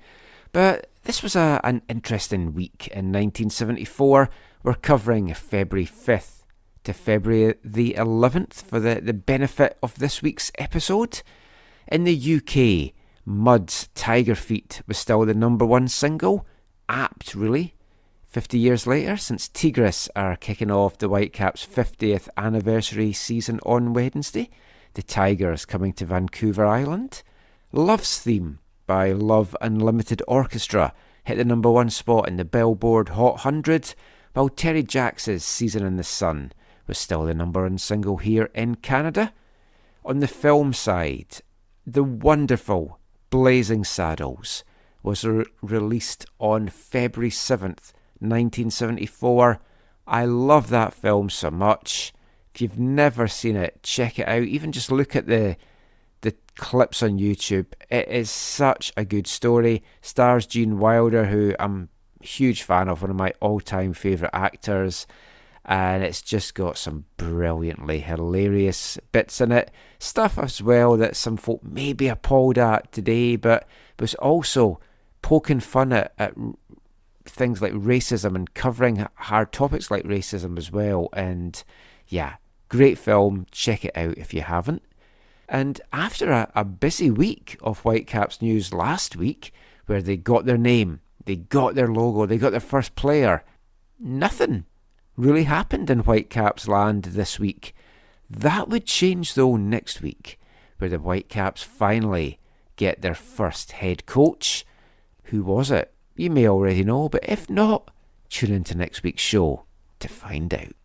But this was a, an interesting week in 1974. We're covering February 5th to February the 11th for the, the benefit of this week's episode. In the UK, Mud's Tiger Feet was still the number one single. Apt, really. 50 years later, since Tigres are kicking off the Whitecaps' 50th anniversary season on Wednesday, the Tigers coming to Vancouver Island. Love's Theme by Love Unlimited Orchestra hit the number one spot in the Billboard Hot 100, while Terry Jacks' Season in the Sun was still the number one single here in Canada. On the film side, the wonderful Blazing Saddles was re- released on February 7th, 1974. I love that film so much. If you've never seen it, check it out. Even just look at the the clips on YouTube. It is such a good story. Stars Gene Wilder, who I'm a huge fan of, one of my all-time favorite actors, and it's just got some brilliantly hilarious bits in it. Stuff as well that some folk may be appalled at today, but was also poking fun at, at things like racism and covering hard topics like racism as well. And yeah, great film. Check it out if you haven't. And after a, a busy week of Whitecaps news last week, where they got their name, they got their logo, they got their first player, nothing really happened in Whitecaps land this week. That would change though next week, where the Whitecaps finally get their first head coach. Who was it? You may already know, but if not, tune into next week's show to find out.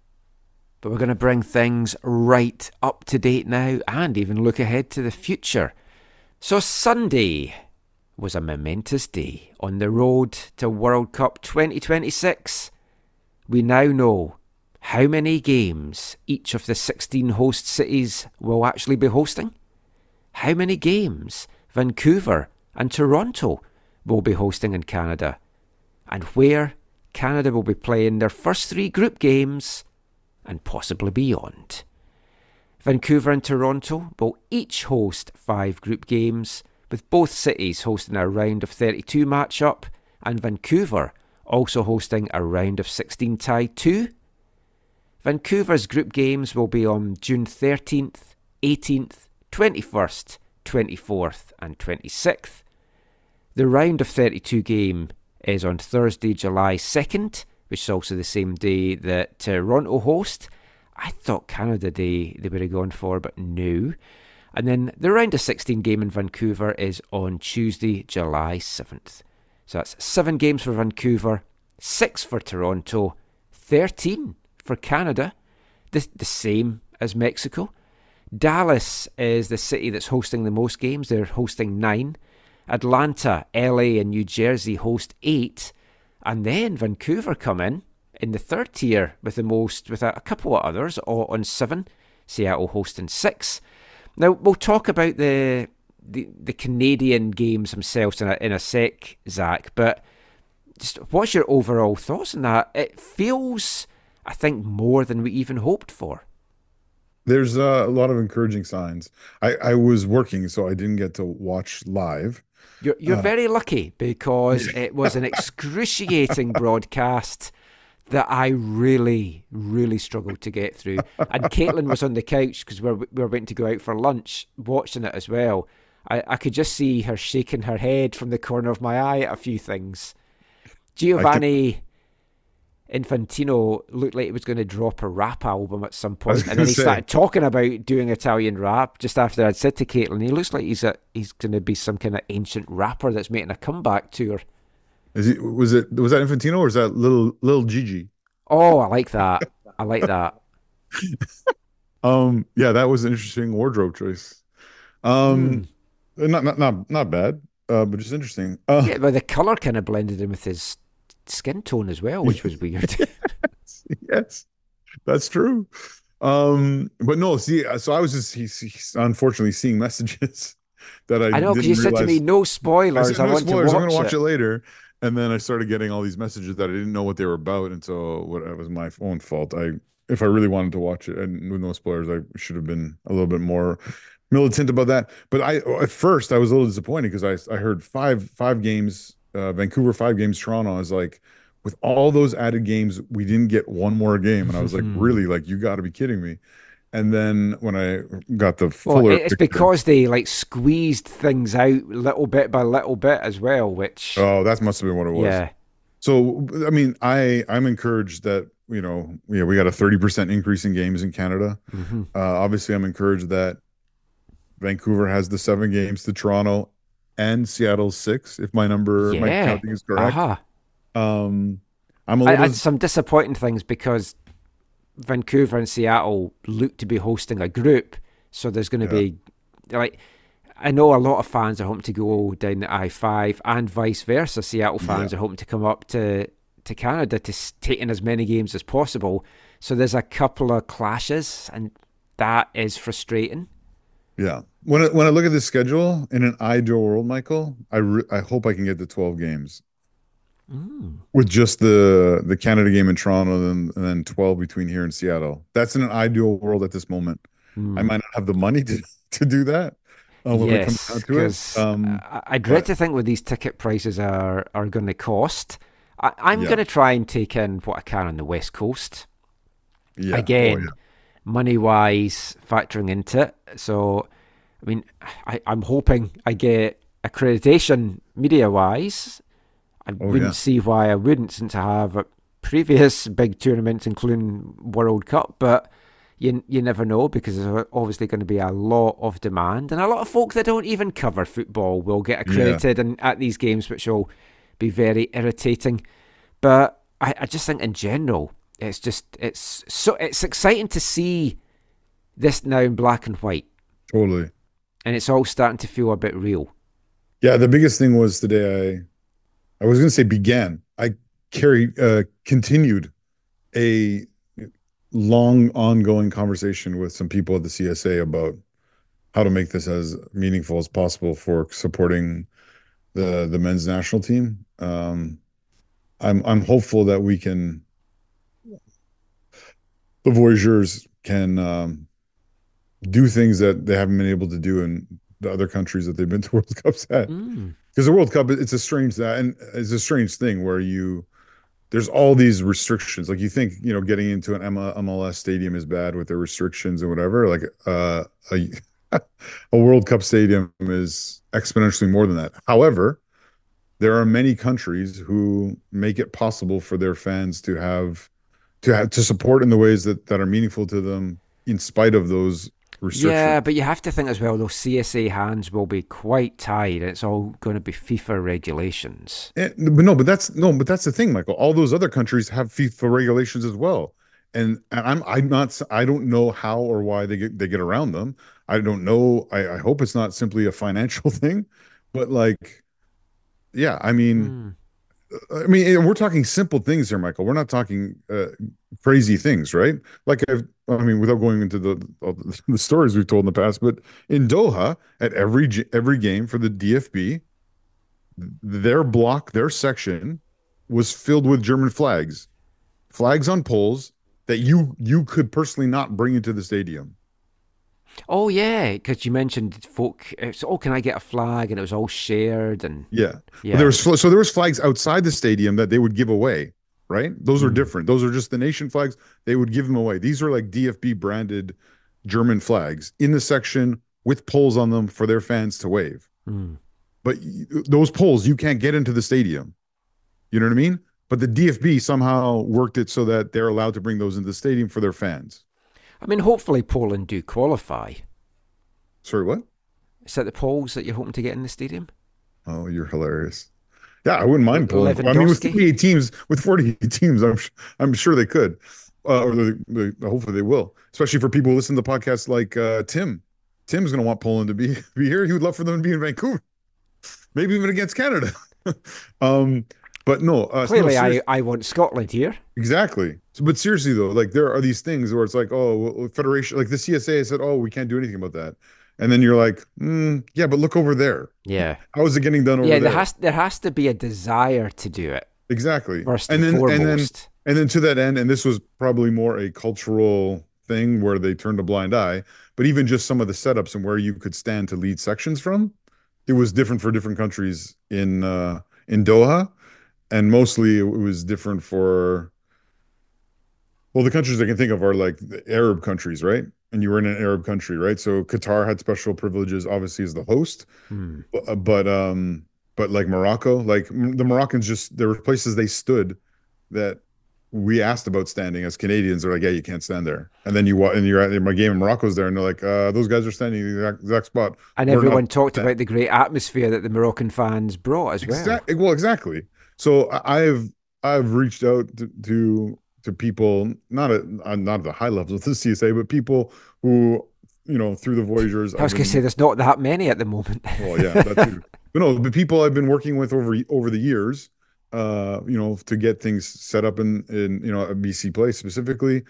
But we're going to bring things right up to date now and even look ahead to the future. So, Sunday was a momentous day on the road to World Cup 2026. We now know how many games each of the 16 host cities will actually be hosting, how many games Vancouver and Toronto will be hosting in Canada, and where Canada will be playing their first three group games and possibly beyond. Vancouver and Toronto will each host five group games, with both cities hosting a round of 32 match up, and Vancouver also hosting a round of 16 tie 2. Vancouver's group games will be on June 13th, 18th, 21st, 24th, and 26th. The round of 32 game is on Thursday, July 2nd, which is also the same day that uh, Toronto host. I thought Canada Day they would have gone for, but no. And then the round of 16 game in Vancouver is on Tuesday, July 7th. So that's seven games for Vancouver, six for Toronto, 13 for Canada, the, the same as Mexico. Dallas is the city that's hosting the most games. They're hosting nine. Atlanta, LA, and New Jersey host eight. And then Vancouver come in in the third tier with the most, with a, a couple of others on seven. Seattle hosting six. Now we'll talk about the the, the Canadian games themselves in a, in a sec, Zach. But just what's your overall thoughts on that? It feels, I think, more than we even hoped for. There's a lot of encouraging signs. I, I was working, so I didn't get to watch live. You're you're Uh, very lucky because it was an excruciating broadcast that I really, really struggled to get through. And Caitlin was on the couch because we were, we were waiting to go out for lunch, watching it as well. I, I could just see her shaking her head from the corner of my eye at a few things. Giovanni Infantino looked like he was going to drop a rap album at some point, and then he say. started talking about doing Italian rap just after I'd said to Caitlin, he looks like he's a he's going to be some kind of ancient rapper that's making a comeback tour. Is it was it was that Infantino or is that little little Gigi? Oh, I like that. I like that. Um, yeah, that was an interesting wardrobe choice. Um, not not not not bad, uh, but just interesting. Uh, Yeah, but the color kind of blended in with his skin tone as well, which was weird. yes, that's true. Um, but no, see, so I was just he's, he's unfortunately seeing messages that I I know because you said to me realize- no I spoilers. said, I, no want spoilers. to I'm gonna watch it. it later. And then I started getting all these messages that I didn't know what they were about, and so what it was my own fault. I, if I really wanted to watch it, and with no spoilers, I should have been a little bit more militant about that. But I, at first, I was a little disappointed because I, I heard five, five games, uh, Vancouver, five games, Toronto. I was like, with all those added games, we didn't get one more game, and I was like, Mhm. really, like you got to be kidding me. And then when I got the Well, fuller, it's picture- because they like squeezed things out little bit by little bit as well, which Oh, that must have been what it was. Yeah. So I mean, I I'm encouraged that you know, yeah, we got a 30% increase in games in Canada. Mhm. Uh, obviously, I'm encouraged that Vancouver has the seven games to Toronto and Seattle six, if my number, my counting is correct. Aha. Um, I'm a little. I, some disappointing things because Vancouver and Seattle look to be hosting a group, so there's going to be like I know a lot of fans are hoping to go down the I five and vice versa. Seattle fans Yeah. are hoping to come up to to Canada to take in as many games as possible. So there's a couple of clashes, and that is frustrating. Yeah. When I, when I look at the schedule in an ideal world, Michael, I re- I hope I can get to 12 games Mm. with just the the Canada game in Toronto and, and then 12 between here and Seattle. That's in an ideal world at this moment. I Hmm. might not have the money to to do that uh, when it comes yes, because. Um, I, I dread to think what these ticket prices are are going to cost. I, I'm Yeah. going to try and take in what I can on the west coast. Yeah. Oh, Again, yeah. money wise, factoring into it. So, I mean, I, I'm hoping I get accreditation media wise. I Oh, wouldn't yeah. see why I wouldn't since I have uh, previous big tournaments, including World Cup. But you you never know because there's obviously going to be a lot of demand, and a lot of folk that don't even cover football will get Yeah. accredited and at these games, which will be very irritating. But I, I just think in general, it's just it's so it's exciting to see this now in black and white, Totally. And it's all starting to feel a bit real. Yeah, the biggest thing was today. I I was going to say began. I carried uh, continued a long ongoing conversation with some people at the CSA about how to make this as meaningful as possible for supporting the the men's national team. Um, I'm I'm hopeful that we can the Voyageurs can um, do things that they haven't been able to do in the other countries that they've been to World Cups at. Mm. Because the World Cup, it's a strange that, and it's a strange thing where you there's all these restrictions. Like you think, you know, getting into an MLS stadium is bad with the restrictions and whatever. Like uh, a a World Cup stadium is exponentially more than that. However, there are many countries who make it possible for their fans to have to have to support in the ways that that are meaningful to them in spite of those restrictions. Yeah, but you have to think as well, those CSA hands will be quite tied. It's all going to be FIFA regulations. Eh, but no, but that's no, but that's the thing, Michael. All those other countries have FIFA regulations as well, and, and I'm I'm not I don't know how or why they get they get around them. I don't know. I, I hope it's not simply a financial thing, but like, yeah, I mean, I mean, eh, we're talking simple things here, Michael. We're not talking uh, crazy things, right? Like I've, I mean, without going into the the the stories we've told in the past, but in Doha, at every every game for the DFB, their block, their section was filled with German flags, flags on poles that you you could personally not bring into the stadium. Oh yeah, because you mentioned folk. It's, oh, can I get a flag? And it was all shared and Yeah. yeah. Well, there was so there was flags outside the stadium that they would give away, right? Those Hmm. are different. Those are just the nation flags. They would give them away. These are like DFB branded German flags in the section with poles on them for their fans to wave. Hmm. But those poles you can't get into the stadium. You know what I mean? But the DFB somehow worked it so that they're allowed to bring those into the stadium for their fans. I mean, hopefully Poland do qualify. Sorry, what? Is that the polls that you're hoping to get in the stadium? Oh, you're hilarious. Yeah, I wouldn't mind Poland. I mean, with Lewandowski? 48 teams, with 48 teams, I'm I'm sure they could, uh, or they, they, hopefully they will. Especially for people who listen to podcasts like uh, Tim. Tim's going to want Poland to be be here. He would love for them to be in Vancouver, maybe even against Canada. um, but no, uh, no, Clearly, I, I want Scotland here. exactly. So, but seriously though, like there are these things where it's like, oh, well, federation, like the CSA said, oh, we can't do anything about that, and then you're like, mm, yeah, but look over there. Yeah. How is it getting done over yeah, there? Yeah, there has there has to be a desire to do it. Exactly. First and and then and then foremost. and then to that end, and this was probably more a cultural thing where they turned a blind eye, but even just some of the setups and where you could stand to lead sections from, it was different for different countries in uh in Doha. And mostly it was different for well, the countries I can think of are like the Arab countries, right? And you were in an Arab country, right? So Qatar had special privileges, obviously, as the host, Hmm. but, but um, but like Morocco, like the Moroccans, just there were places they stood that we asked about standing as Canadians. They're like, yeah, you can't stand there. And then you wa- and you're at my game in Morocco's there, and they're like, uh, those guys are standing in the exact, exact spot. And We're everyone talked standing." about the great atmosphere that the Moroccan fans brought as well. Exactly. Well, exactly. So I've I've reached out to to, to people not at uh, not at the high levels of the CSA, but people who you know through the Voyageurs. I was going to say there's not that many at the moment. well, yeah, but no, the people I've been working with over over the years, uh, you know, to get things set up in in you know a BC place specifically,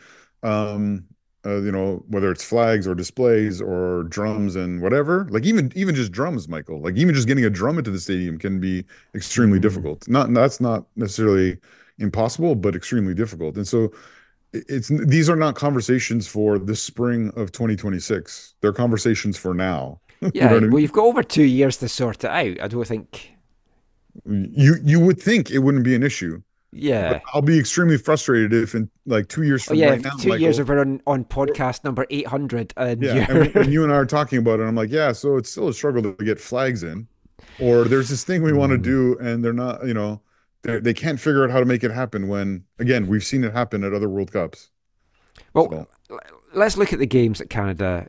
um, uh, you know, whether it's flags or displays or drums and whatever, like even even just drums, Michael, like even just getting a drum into the stadium can be extremely difficult. Not that's not necessarily impossible, but extremely difficult. And so it's these are not conversations for the spring of 2026. They're conversations for now. You know yeah, I mean? well, you've got over two years to sort it out. I don't think. you you would think it wouldn't be an issue. Yeah. But I'll be extremely frustrated if in like two years Oh, from yeah, right now, two years Michael- if we're on, on podcast number 800 and yeah, and, and you and I are talking about it. I'm like, yeah, so it's still a struggle to get flags in, or there's this thing we want to hmm. do, and they're not, you know, they they can't figure out how to make it happen. When again, we've seen it happen at other World Cups. Well, l- let's look at the games that Canada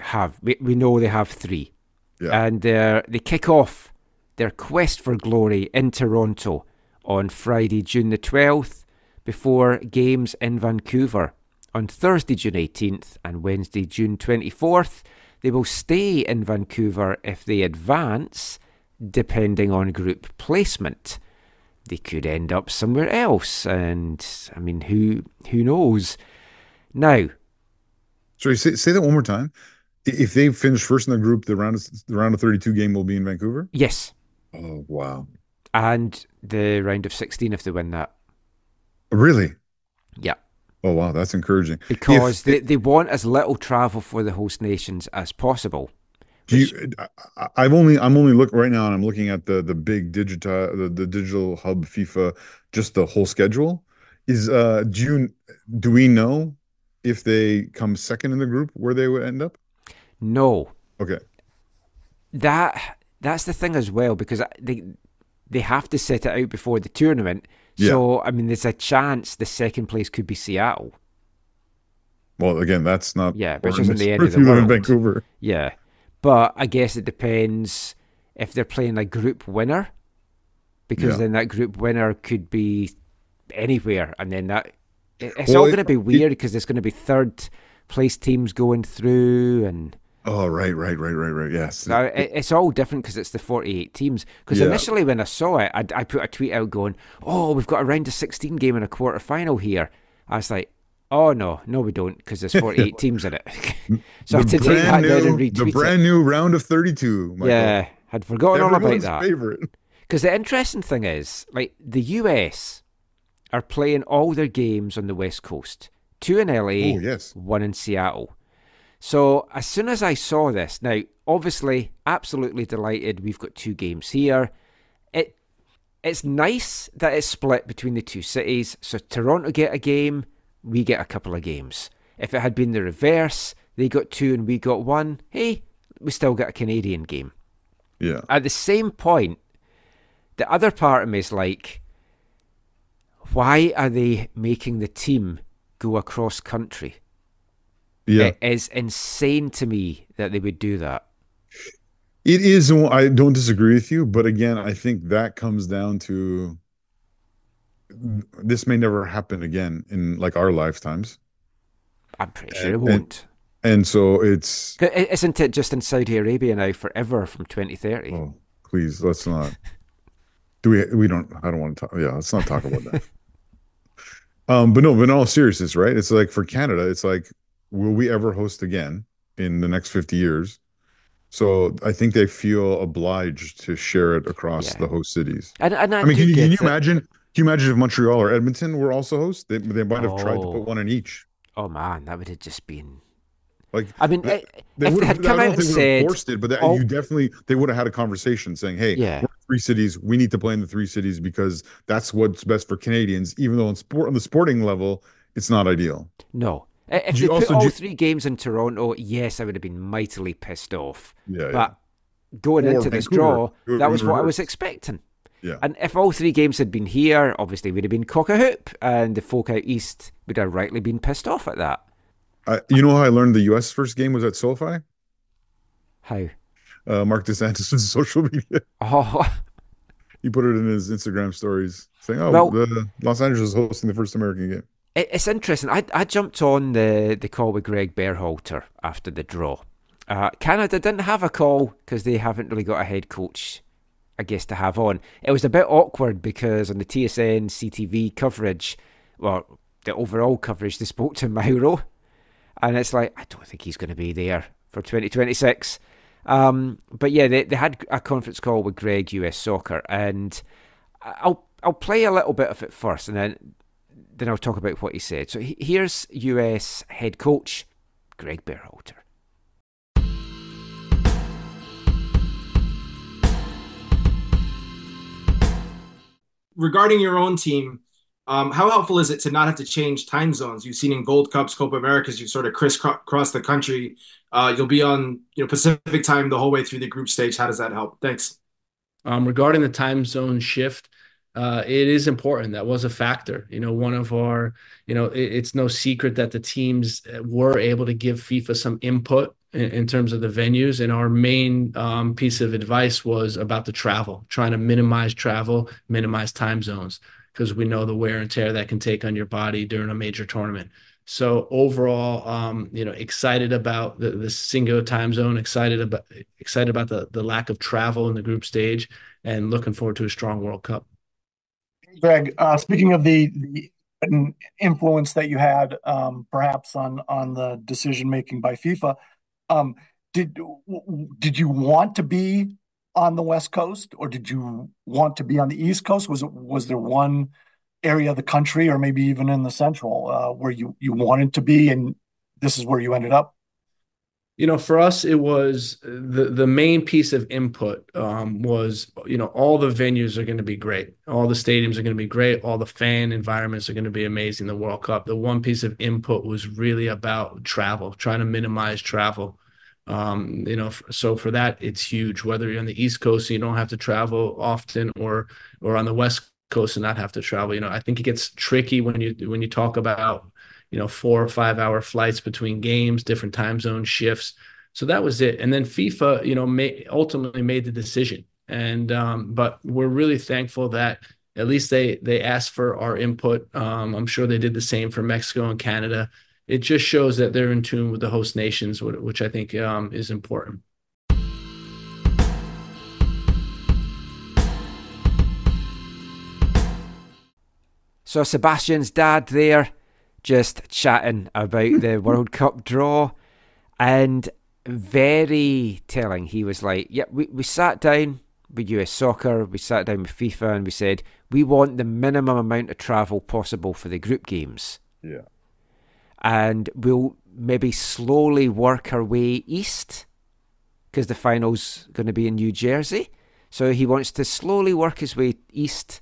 have. We, we know they have three. Yeah. And they're, they kick off their quest for glory in Toronto on Friday, June the 12th, before games in Vancouver on Thursday, June 18th, and Wednesday, June 24th. They will stay in Vancouver if they advance, depending on group placement. They could end up somewhere else, and I mean, who who knows? Now, Sorry, say, say that one more time. If they finish first in the group, the round of the round of 32 game will be in Vancouver. yes, Oh wow, and the round of 16 if they win that. really? Yeah. Oh wow, that's encouraging. Because If- they, they want as little travel for the host nations as possible. Do you, I- I've only I'm only looking right now, and I'm looking at the the big digital the, the digital hub FIFA, just the whole schedule. Is uh do you do we know if they come second in the group where they would end up? No, Okay, that that's the thing as well because they they have to set it out before the tournament. Yeah. So I mean, there's a chance the second place could be Seattle. well again, that's not Yeah, which or isn't the end of the you live in world. Vancouver. Yeah, but I guess it depends if they're playing a group winner, because Yeah. then that group winner could be anywhere, and then that it's Well, all going to be weird because there's going to be third place teams going through, and Oh right, right, right, right, right. Yes, it, it's all different because it's the 48 teams. Because Yeah. initially when I saw it, I, I put a tweet out going, "Oh, we've got a round of 16 game and a quarter final here." I was like. Oh no, no, we don't, because there's 48 teams in it. so I had to the take that brand down new and retweet the it. brand new round of 32. Michael. Yeah, had forgotten all about that. Because the interesting thing is, like the US are playing all their games on the West Coast. Two in LA, Oh, yes. one in Seattle. So as soon as I saw this, now obviously absolutely delighted. We've got two games here. It it's nice that it's split between the two cities. So Toronto get a game, we get a couple of games. If it had been the reverse, they got two and we got one. Hey, we still got a Canadian game. Yeah. At the same point, the other part of me is like, why are they making the team go across country? Yeah. It is insane to me that they would do that. It is. I don't disagree with you, but again, I think that comes down to this may never happen again in like our lifetimes. I'm pretty sure it won't. And so it's Isn't it just in Saudi Arabia now forever from 2030? oh, please let's not. Do we? We don't. I don't want to talk. Yeah, let's not talk about that. Um, but no, but in all seriousness, right? It's like for Canada, it's like, will we ever host again in the next 50 years? So I think they feel obliged to share it across Yeah. the host cities. And, and I, I mean, can you, can you imagine? Can you imagine if Montreal or Edmonton were also hosts? They, they might have tried to Oh. put one in each. Oh man, that would have just been. Like, I mean, they, eh, they if would they have had come I out don't and think they would have said, forced it, but that, "Oh." you definitely they would have had a conversation saying, "Hey, Yeah. we're in three cities. We need to play in the three cities because that's what's best for Canadians." Even though on sport on the sporting level, it's not ideal. No. I- If Do they you put also all do- three games in Toronto, yes, I would have been mightily pissed off. Yeah, But going Or into this draw, that in was what I was expecting. Yeah. And if all three games had been here, obviously we'd have been cock a hoop, and the folk out east would have rightly been pissed off at that. You know how I learned the U.S. first game was at SoFi? How? Uh, Mark DeSantis' social media. Oh, He put it in his Instagram stories saying, "Oh, Well- the Los Angeles is hosting the first American game." It's interesting. I I jumped on the, the call with Greg Berhalter after the draw. Uh, Canada didn't have a call because they haven't really got a head coach, I guess, to have on. It was a bit awkward because on the TSN CTV coverage, well, the overall coverage, they spoke to Mauro, and it's like I don't think he's going to be there for 2026. Um, but yeah, they they had a conference call with Greg US Soccer, and I'll I'll play a little bit of it first, and then then I'll talk about what he said. So here's US head coach Greg Berhalter. Regarding your own team, um, how helpful is it to not have to change time zones? You've seen in Gold Cups, Copa Americas, you sort of crisscross the country. Uh, you'll be on you know Pacific time the whole way through the group stage. How does that help? Thanks. Um, regarding the time zone shift, uh, it is important. That was a factor. You know, one of our, you know, it, it's no secret that the teams were able to give FIFA some input in, in terms of the venues. And our main um, piece of advice was about the travel, trying to minimize travel, minimize time zones, because we know the wear and tear that can take on your body during a major tournament. So overall, um, you know, excited about the, the single time zone, excited about excited about the the lack of travel in the group stage, and looking forward to a strong World Cup. Greg, uh, speaking of the, the influence that you had, um, perhaps on on the decision making by FIFA, um, did did you want to be on the West Coast, or did you want to be on the East Coast? Was it was there one area of the country, or maybe even in the Central, uh, where you you wanted to be, and this is where you ended up? You know for us it was the the main piece of input um, was you know all the venues are going to be great. All the stadiums are going to be great. All the fan environments are going to be amazing. The world cup. The one piece of input was really about travel trying to minimize travel. Um, you know so for that it's huge. Whether you're on the east coast and you don't have to travel often or or on the west coast and not have to travel you know i think it gets tricky when you when you talk about you know four or five hour flights between games different time zone shifts. So that was it. And then fifa you know may, ultimately made the decision. And um, but we're really thankful that at least they they asked for our input. Um, i'm sure they did the same for mexico and canada. It just shows that they're in tune with the host nations which i think um, is important. So Sebastian's dad there just chatting about the World Cup draw and very telling. He was like, Yeah, we, we sat down with US soccer, we sat down with FIFA and we said, We want the minimum amount of travel possible for the group games. Yeah. And we'll maybe slowly work our way east because the final's going to be in New Jersey. So he wants to slowly work his way east.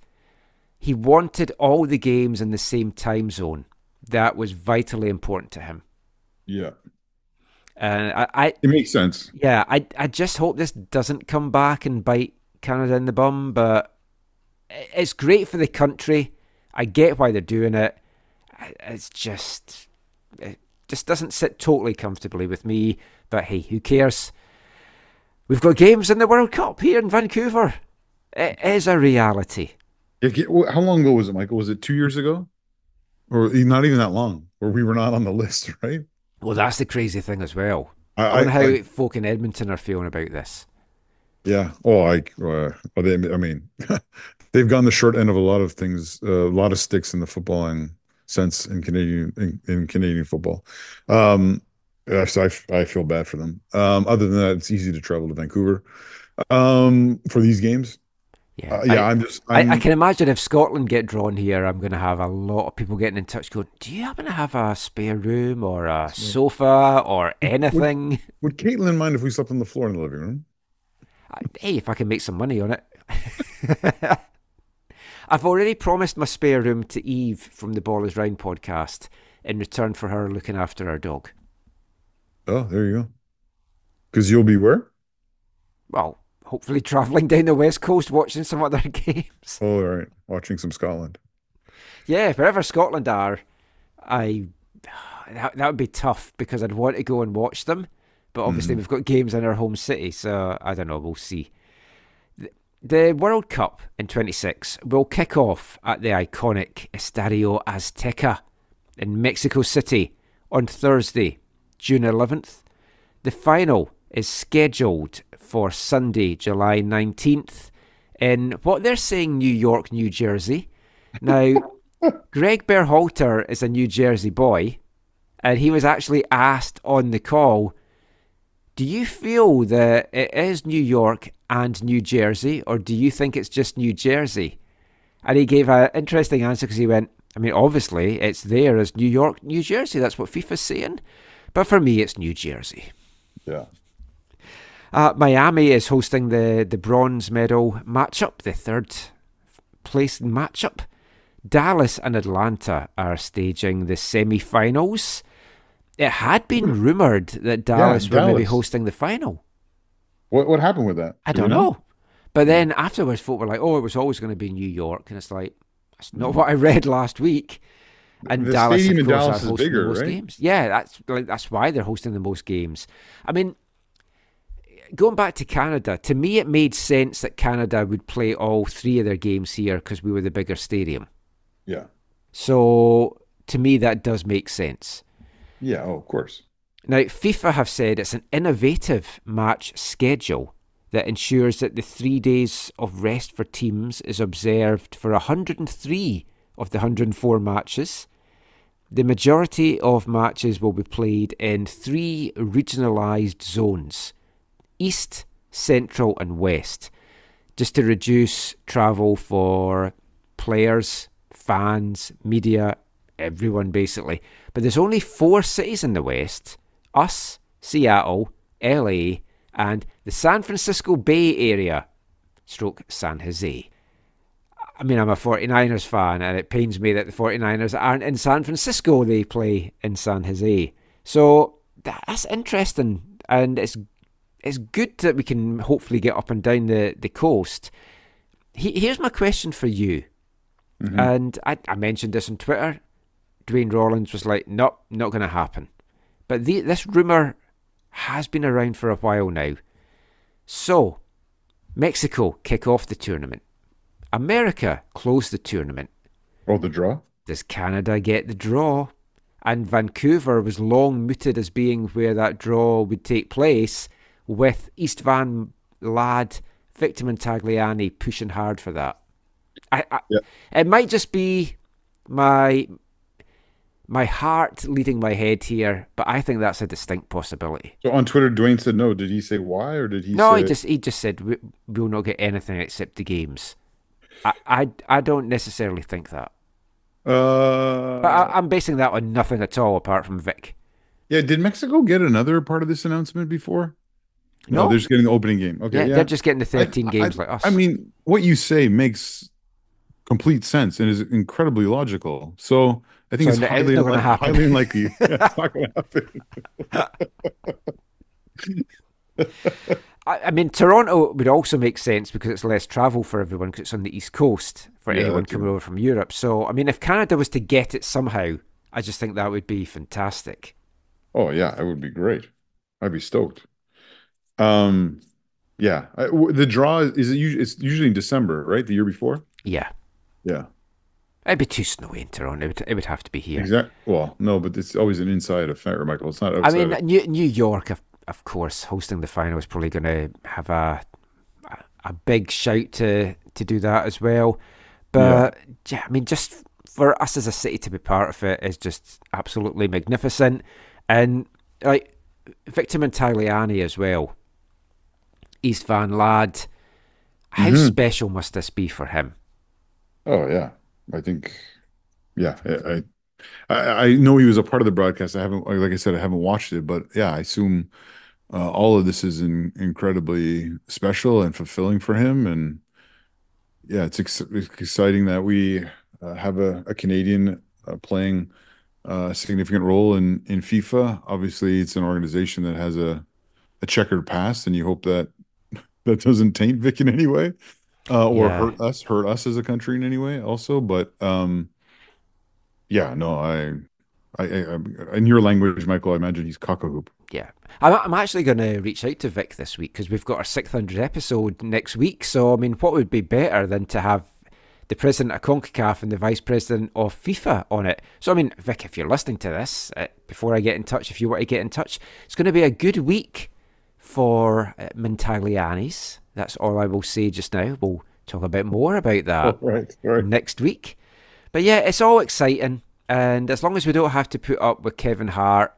He wanted all the games in the same time zone. That was vitally important to him. Yeah. And I, I It makes sense. yeah, I I just hope this doesn't come back and bite Canada in the bum, but it's great for the country. I get why they're doing it. It's just it just doesn't sit totally comfortably with me, but hey, who cares? We've got games in the World Cup here in Vancouver. It is a reality. How long ago was it, Michael? Was it two years ago, or not even that long, where we were not on the list, right? Well, that's the crazy thing as well. I- I, wonder I- how I- folk in Edmonton are feeling about this. Yeah. Oh, I. Uh, they, I mean, they've gone the short end of a lot of things, uh, a lot of sticks in the footballing sense in Canadian in, in Canadian football. Um, so I, I feel bad for them. Um, other than that, it's easy to travel to Vancouver um, for these games. Yeah, Uh, yeah. I, I'm just. I, I'm, I can imagine if Scotland get drawn here, I'm going to have a lot of people getting in touch, going, "Do you happen to have a spare room or a sofa or anything?" Would Caitlin mind if we slept on the floor in the living room? Hey, if I can make some money on it. I've already promised my spare room to Eve from the Ball is Round podcast in return for her looking after our dog. Oh, there you go. Because you'll be where? Well, hopefully travelling down the west coast watching some other games. Oh, right. Watching some Scotland. Yeah, wherever Scotland are, I that, that would be tough because I'd want to go and watch them. But obviously, Mhm. we've got games in our home city, so I don't know. We'll see. The World Cup in 26 will kick off at the iconic Estadio Azteca in Mexico City on Thursday, June 11th. The final is scheduled for Sunday, July 19th in what they're saying New York, New Jersey. Now, Greg Berhalter is a New Jersey boy, and he was actually asked on the call, Do you feel that it is New York and New Jersey, or do you think it's just New Jersey? And he gave an interesting answer because he went, I mean, obviously it's there as New York, New Jersey. That's what FIFA's saying. But for me, it's New Jersey. Yeah. Uh, Miami is hosting the, the bronze medal matchup, the third place matchup. Dallas and Atlanta are staging the semi finals. It had been rumoured that Dallas were maybe hosting the final. What what happened with that? I Do don't know. But then afterwards, folk were like, oh, it was always going to be New York. And it's like, that's not what I read last week. And The Dallas, stadium of in course, Dallas is bigger, the most right? games. Yeah, that's like that's why they're hosting the most games. I mean, going back to Canada, to me, it made sense that Canada would play all three of their games here because we were the bigger stadium. Yeah. So to me, that does make sense. Yeah. Oh, of course. Now, FIFA have said it's an innovative match schedule that ensures that the three days of rest for teams is observed for 103 of the 104 matches. The majority of matches will be played in three regionalised zones East, Central, and West, just to reduce travel for players, fans, media, everyone basically. But there's only four cities in the West us, Seattle, LA, and the San Francisco Bay Area, stroke San Jose. I mean, I'm a 49ers fan, and it pains me that the 49ers aren't in San Francisco. They play in San Jose. So that's interesting, and it's it's good that we can hopefully get up and down the, the coast. He, here's my question for you. Mhm. And I, I mentioned this on Twitter. Duane Rollins was like, nope, not going to happen. But the, this rumour has been around for a while now. So, Mexico kick off the tournament. America close the tournament. Or the draw? Does Canada get the draw? And Vancouver was long mooted as being where that draw would take place, with East Van Lad, Victor Tagliani pushing hard for that. I, I, It might just be my my heart leading my head here, but I think that's a distinct possibility. So on Twitter, Duane said no. Did he say why or did he? no, say... he just he just said we, we'll not get anything except the games. I I, I don't necessarily think that. Uh, But I, I'm basing that on nothing at all apart from Vic. yeah. Did Mexico get another part of this announcement before? No, No. they're just getting the opening game. Okay, Yeah, yeah, they're just getting the 13 I- games I, like us. I mean, what you say makes complete sense and is incredibly logical. So I think So it's no- highly, it's gonna unli- highly unlikely. Yeah, it's not going to happen. I, I mean, Toronto would also make sense because it's less travel for everyone because it's on the East Coast for Yeah, anyone coming over from Europe. So, I mean, if Canada was to get it somehow, I just think that would be fantastic. Oh yeah, it would be great. I'd be stoked. Um, yeah. I, w- the draw is it usually it's usually in December, right? The year before. Yeah. Yeah. It'd be too snowy in Toronto. It would, it would have to be here. Exactly. Well, no, but it's always an inside affair, Michael. It's not I mean, New, New York, of, of course, hosting the final is probably going to have a a big shout to to do that as well. But yeah, I mean, just for us as a city to be part of it is just absolutely magnificent. And like Victor Montagliani as well, East Van lad. How Mhm. special must this be for him? Oh yeah, I think, yeah, I, I, I know he was a part of the broadcast. I haven't, like I said, I haven't watched it, but yeah, I assume uh, all of this is in, incredibly special and fulfilling for him. And yeah, it's, ex it's exciting that we uh, have a, a Canadian uh, playing uh, a significant role in in FIFA. Obviously, it's an organization that has a a checkered past, and you hope that that doesn't taint Vic in any way, uh, or Yeah. hurt us, hurt us as a country in any way, also. But um, yeah, no, I, I, I, in your language, Michael, I imagine he's cock-a-hoop. Yeah. I'm, I'm actually going to reach out to Vic this week because we've got our 600 episode next week. So, I mean, what would be better than to have the president of CONCACAF and the vice president of FIFA on it? So, I mean, Vic, if you're listening to this, uh, before I get in touch, if you want to get in touch, it's going to be a good week for uh, Montagliani's. That's all I will say just now. We'll talk a bit more about that right, right. next week. But yeah, it's all exciting. And as long as we don't have to put up with Kevin Hart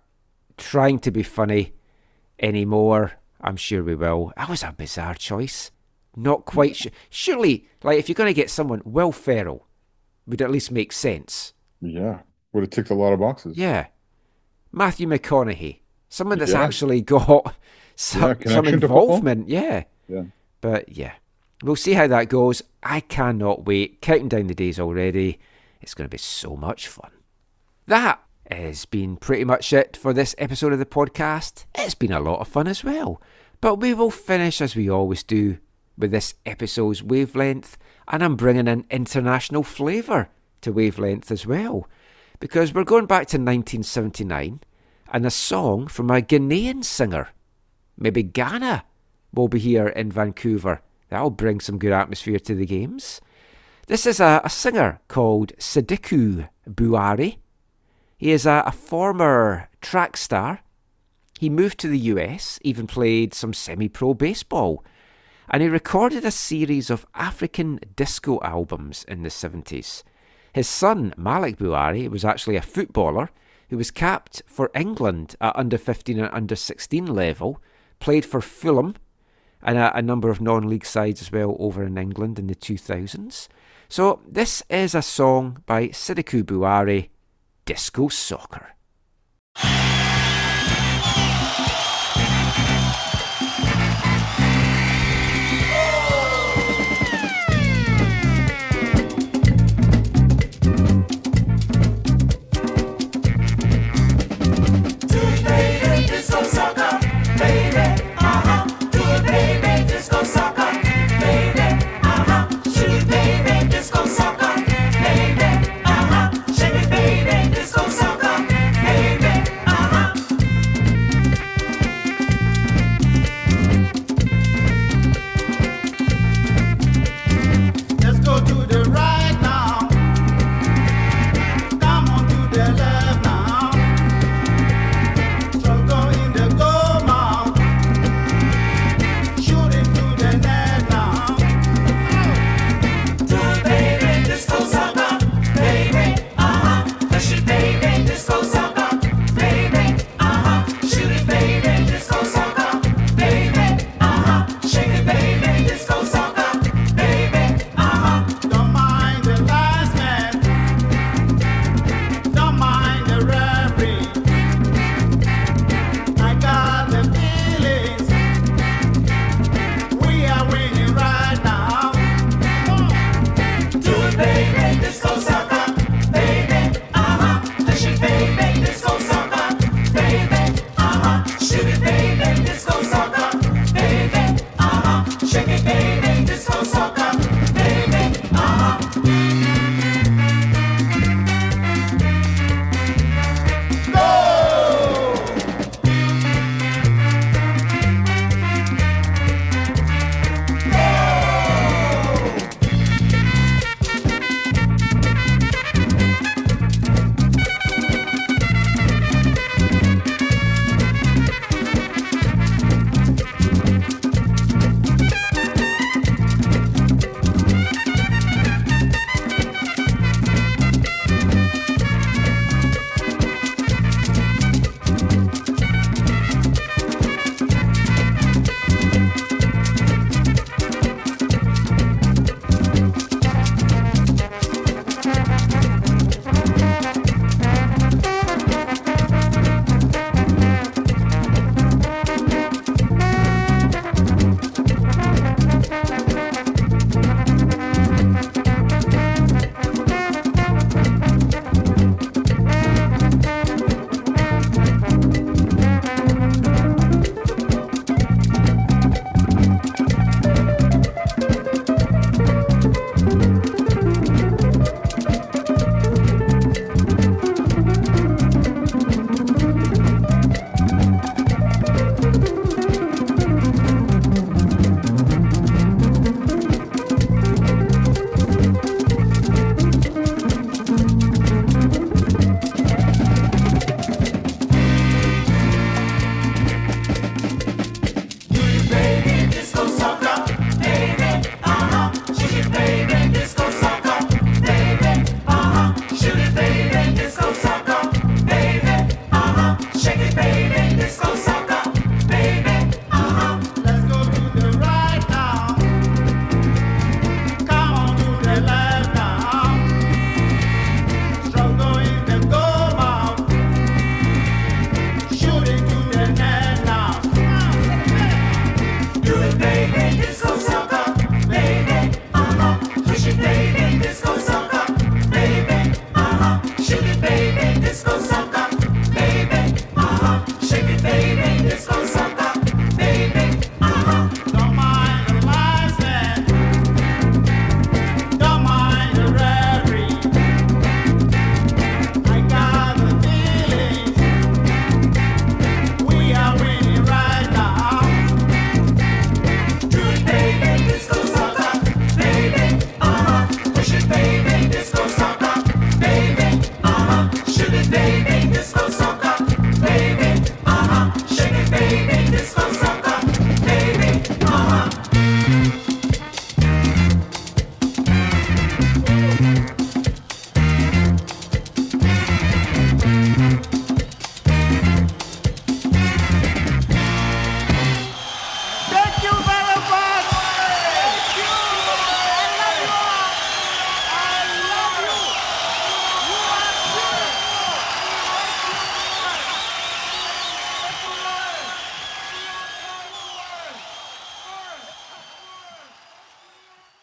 trying to be funny anymore, I'm sure we will. That was a bizarre choice. Not quite sure. Surely, like, if you're going to get someone, Will Ferrell would at least make sense. Yeah, would have ticked a lot of boxes. Yeah. Matthew McConaughey, someone that's Yeah. actually got some, Yeah, some connection to football. involvement. Yeah. Yeah. But yeah, we'll see how that goes. I cannot wait. Counting down the days already. It's going to be so much fun. That has been pretty much it for this episode of the podcast. It's been a lot of fun as well. But we will finish as we always do with this episode's wavelength, and I'm bringing an international flavour to wavelength as well. Because we're going back to 1979 and a song from a Ghanaian singer. Maybe Ghana will be here in Vancouver. That'll bring some good atmosphere to the games. This is a, a singer called Sadiku Buari. He is a, a former track star. He moved to the US, even played some semi pro baseball, and he recorded a series of African disco albums in the 70s. His son, Malik Buari, was actually a footballer who was capped for England at under 15 and under 16 level, played for Fulham and a, a number of non league sides as well over in England in the 2000s. So, this is a song by Sidiku Buari, Disco Soccer.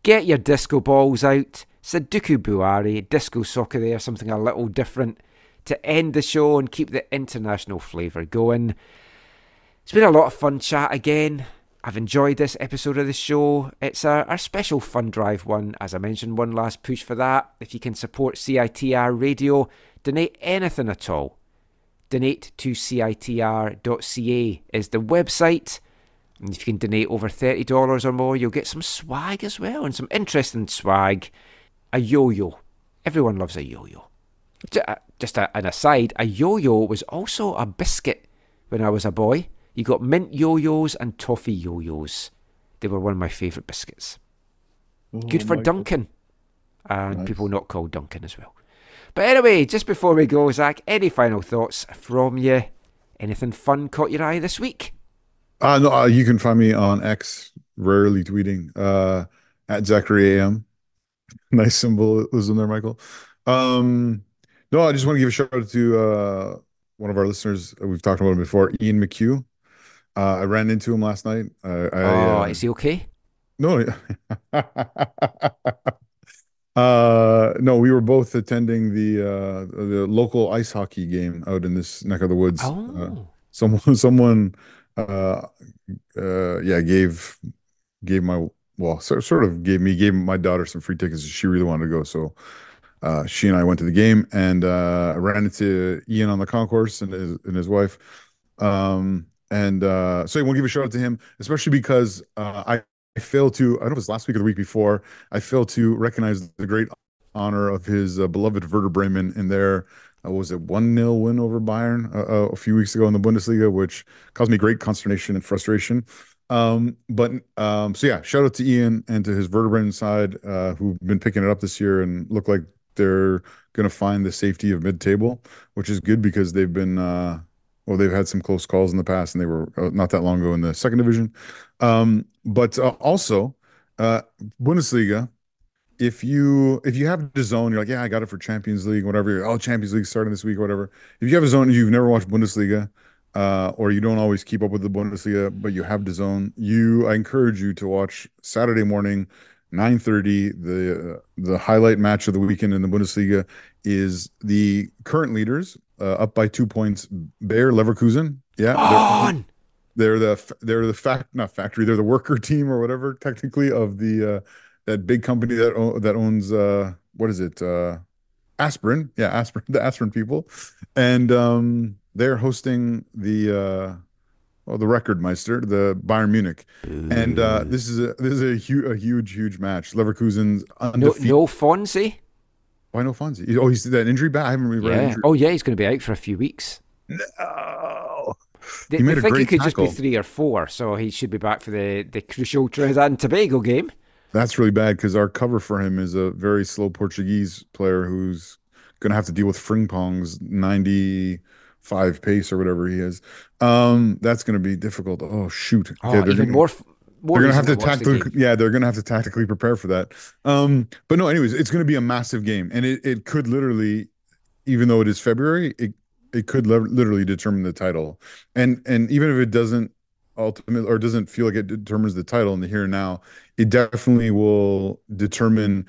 Get your disco balls out. Sidiku Buari, disco soccer there, something a little different to end the show and keep the international flavour going. It's been a lot of fun chat again. I've enjoyed this episode of the show. It's our special fun drive one. As I mentioned, one last push for that. If you can support CITR Radio, donate anything at all. Donate to CITR.ca is the website. And if you can donate over $30 or more, you'll get some swag as well and some interesting swag. A yo yo. Everyone loves a yo yo. Uh, just a, an aside, a yo yo was also a biscuit when I was a boy. You got mint yo yos and toffee yo yos. They were one of my favourite biscuits. Oh, Good for Duncan. And Nice. people not called Duncan as well. But anyway, just before we go, Zach, any final thoughts from you? Anything fun caught your eye this week? Uh, no, uh, you can find me on X, rarely tweeting, uh, at Zachary AM. Nice symbolism there, Michael. Um, no, I just want to give a shout out to uh, one of our listeners. We've talked about him before, Ian McHugh. Uh, I ran into him last night. Uh, I, oh, uh, is he okay? no, uh, no, we were both attending the uh, the local ice hockey game out in this neck of the woods. Uh, Oh. someone, someone, uh, uh, yeah, gave gave my well, so, sort of gave me gave my daughter some free tickets. She really wanted to go, so uh, she and I went to the game, and uh, I ran into Ian on the concourse and his and his wife. Um, and uh, so I want to give a shout out to him, especially because uh, I, I failed to, I don't know if it was last week or the week before, I failed to recognize the great honor of his uh, beloved Werder Bremen in their, was it, 1 0 win over Bayern uh, uh, a few weeks ago in the Bundesliga, which caused me great consternation and frustration. Um, but um, so yeah, shout out to Ian and to his Werder Bremen side, uh, who've been picking it up this year and look like they're going to find the safety of mid-table, which is good because they've been uh, well, they've had some close calls in the past, and they were uh, not that long ago in the second division. Um, but uh, also, uh, Bundesliga. If you if you have the zone, you're like, yeah, I got it for Champions League, whatever. Oh, Champions League starting this week, whatever. If you have a zone you've never watched Bundesliga, uh, or you don't always keep up with the Bundesliga, but you have the zone, you I encourage you to watch Saturday morning, 9:30. The the highlight match of the weekend in the Bundesliga is the current leaders uh, up by two points. Bayer Leverkusen, yeah, they're- On! they're the they're the fact not factory they're the worker team or whatever technically of the uh that big company that that owns uh what is it uh aspirin yeah aspirin the aspirin people and um they're hosting the uh well the record meister the bayern munich and uh this is a this is a huge a huge huge match leverkusen's No, undefeated no Fonzie? why no Fonzie? oh he's that injury back i haven't really read Yeah. injury Oh, yeah, he's going to be out for a few weeks. They, He made they a think he great could just be three or four, so he should be back for the, the crucial Trinidad and Tobago game. That's really bad because our cover for him is a very slow Portuguese player who's going to have to deal with Frimpong's 95 pace or whatever he is. Um, that's going to be difficult. Oh, shoot. Oh, they're even gonna- more, f- more they're gonna have reason to watch the tactically, yeah, they're gonna have to tactically prepare for that. Um, but no, anyways, it's gonna be a massive game, and it, it could literally, even though it is February, it it could li- literally determine the title, and and even if it doesn't ultimately or doesn't feel like it determines the title in the here and now, it definitely will determine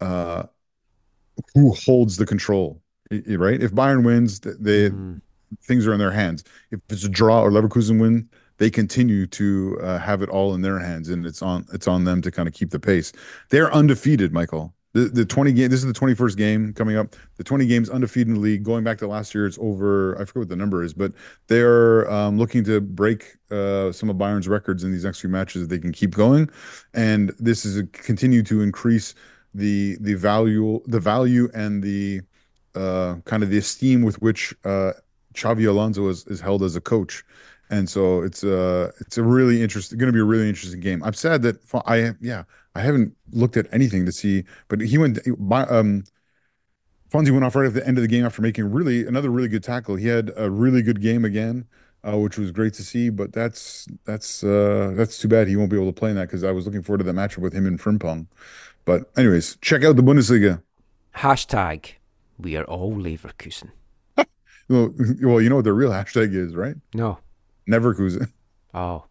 uh who holds the control, right? If Bayern wins, th- they things are in their hands. If it's a draw or Leverkusen win, they continue to uh, have it all in their hands, and it's on it's on them to kind of keep the pace. They're undefeated, Michael. The the twenty game. This is the twenty first game coming up. The twenty games undefeated in the league. Going back to last year, it's over. I forget what the number is, but they're um, looking to break uh, some of Bayern's records in these next few matches. That they can keep going, and this is a, continue to increase the the value the value and the uh, kind of the esteem with which uh, Xabi Alonso is, is held as a coach. And so it's uh it's a really interesting going to be a really interesting game. I'm sad that I yeah I haven't looked at anything to see, but he went by um Fonzie went off right at the end of the game after making really another really good tackle. He had a really good game again, uh, which was great to see. But that's that's uh, that's too bad he won't be able to play in that because I was looking forward to that matchup with him and Frimpong. But anyways, check out the Bundesliga. Hashtag, we are all Leverkusen. Well, well, you know what the real hashtag is, right? No. Neverkusen. Oh.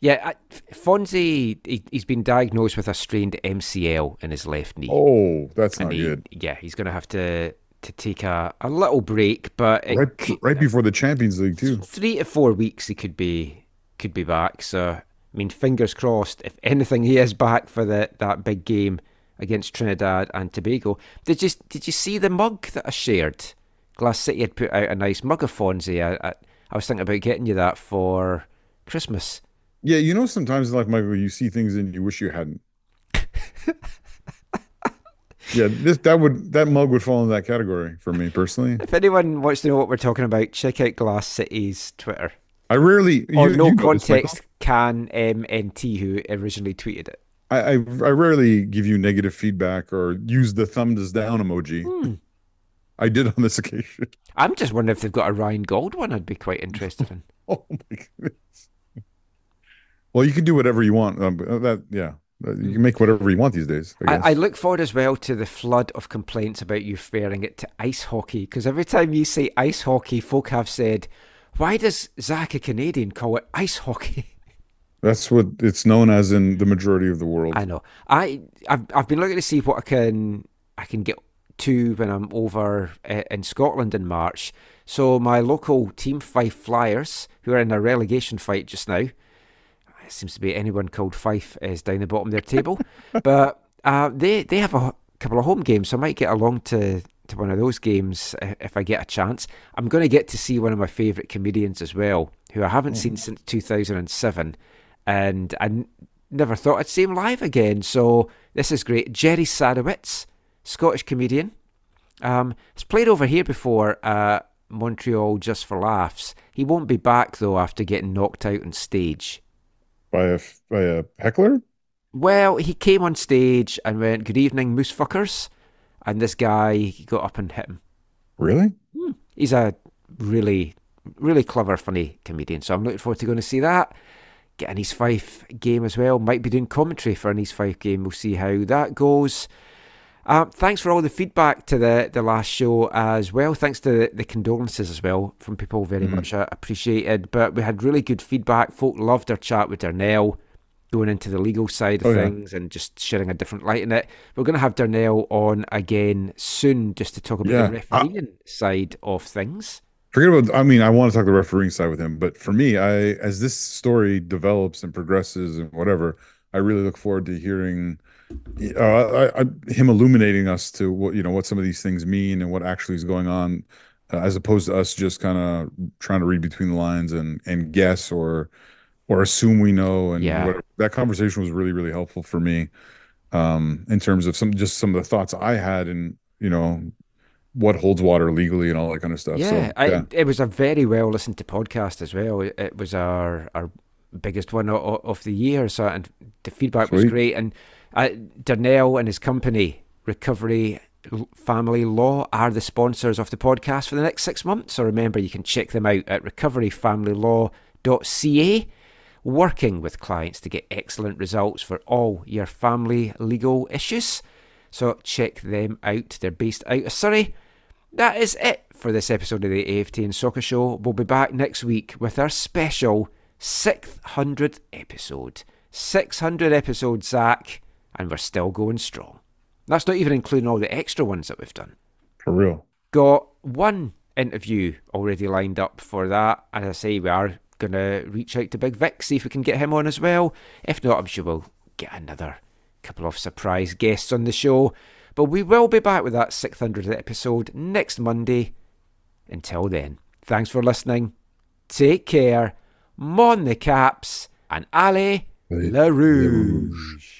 Yeah, I, Fonzie, he, he's been diagnosed with a strained MCL in his left knee. Oh, that's And not he- good. Yeah, he's going to have to to take a, a little break, but it Right, right before the Champions League too. three to four weeks he could be could be back. So I mean, fingers crossed. If anything, he is back for the that big game against Trinidad and Tobago. Did you did you see the mug that I shared? Glass City had put out a nice mug of Fonzie. I, I, I was thinking about getting you that for Christmas. Yeah, you know, sometimes like Michael, you see things and you wish you hadn't. yeah, this that would that mug would fall in that category for me personally. If anyone wants to know what we're talking about, check out Glass City's Twitter. I rarely Or you- no you context can MNT who originally tweeted it. I, I I rarely give you negative feedback or use the thumbs down emoji. Hmm. I did on this occasion. I'm just wondering if they've got a Ryan Gauld one. I'd be quite interested in. Oh my goodness. Well, you can do whatever you want. Um, uh, that yeah, Uh, you can make whatever you want these days. I guess. I, I look forward as well to the flood of complaints about you referring it to ice hockey because every time you say ice hockey, folk have said, "Why does Zach, a Canadian, call it ice hockey?" That's what it's known as in the majority of the world. I know. I I've, I've been looking to see what I can I can get to when I'm over uh, in Scotland in March. So my local team Fife Flyers, who are in a relegation fight just now, it seems to be anyone called Fife is down the bottom of their table, but uh, they they have a couple of home games, so I might get along to. To one of those games, uh, if I get a chance, I'm going to get to see one of my favourite comedians as well, who I haven't seen since 2007, and I n- never thought I'd see him live again. So this is great. Jerry Sadowitz, Scottish comedian. Um, he's played over here before at Montreal just for laughs. He won't be back though after getting knocked out on stage. By a by a heckler. Well, he came on stage and went, "Good evening, moose fuckers," and this guy got up and hit him. Really? Hmm. He's a really, really clever, funny comedian. So I'm looking forward to going to see that. Get an East Fife game as well. Might be doing commentary for an East Fife game. We'll see how that goes. Um, thanks for all the feedback to the, the last show as well. Thanks to the, the condolences as well from people. Very Mhm. much uh, appreciated. But we had really good feedback. Folk loved our chat with Darnell going into the legal side of Oh, yeah. things and just sharing a different light in it. We're going to have Darnell on again soon just to talk about Yeah, the I- refereeing side of things. Forget about. I mean, I want to talk the refereeing side with him, but for me, I as this story develops and progresses and whatever, I really look forward to hearing uh, I, I, him illuminating us to what you know what some of these things mean and what actually is going on, uh, as opposed to us just kind of trying to read between the lines and and guess or or assume we know. And Yeah. whatever. that conversation was really really helpful for me, um, in terms of some just some of the thoughts I had and you know what holds water legally and all that kind of stuff. Yeah, so, I, it was a very well listened to podcast as well. It, was our our biggest one of, of the year, so and the feedback was great. And uh, Darnell and his company, Recovery Family Law, are the sponsors of the podcast for the next six months. So remember, you can check them out at recoveryfamilylaw.ca. Working with clients to get excellent results for all your family legal issues. So check them out. They're based out of Surrey. That is it for this episode of the AFTN Soccer Show. We'll be back next week with our special 600th episode. 600 episodes, Zach, and we're still going strong. That's not even including all the extra ones that we've done. For real. Got one interview already lined up for that. As I say, we are going to reach out to Big Vic, see if we can get him on as well. If not, I'm sure we'll get another couple of surprise guests on the show. But we will be back with that 600th episode next Monday. Until then, thanks for listening. Take care. Mon the caps and allez le rouge.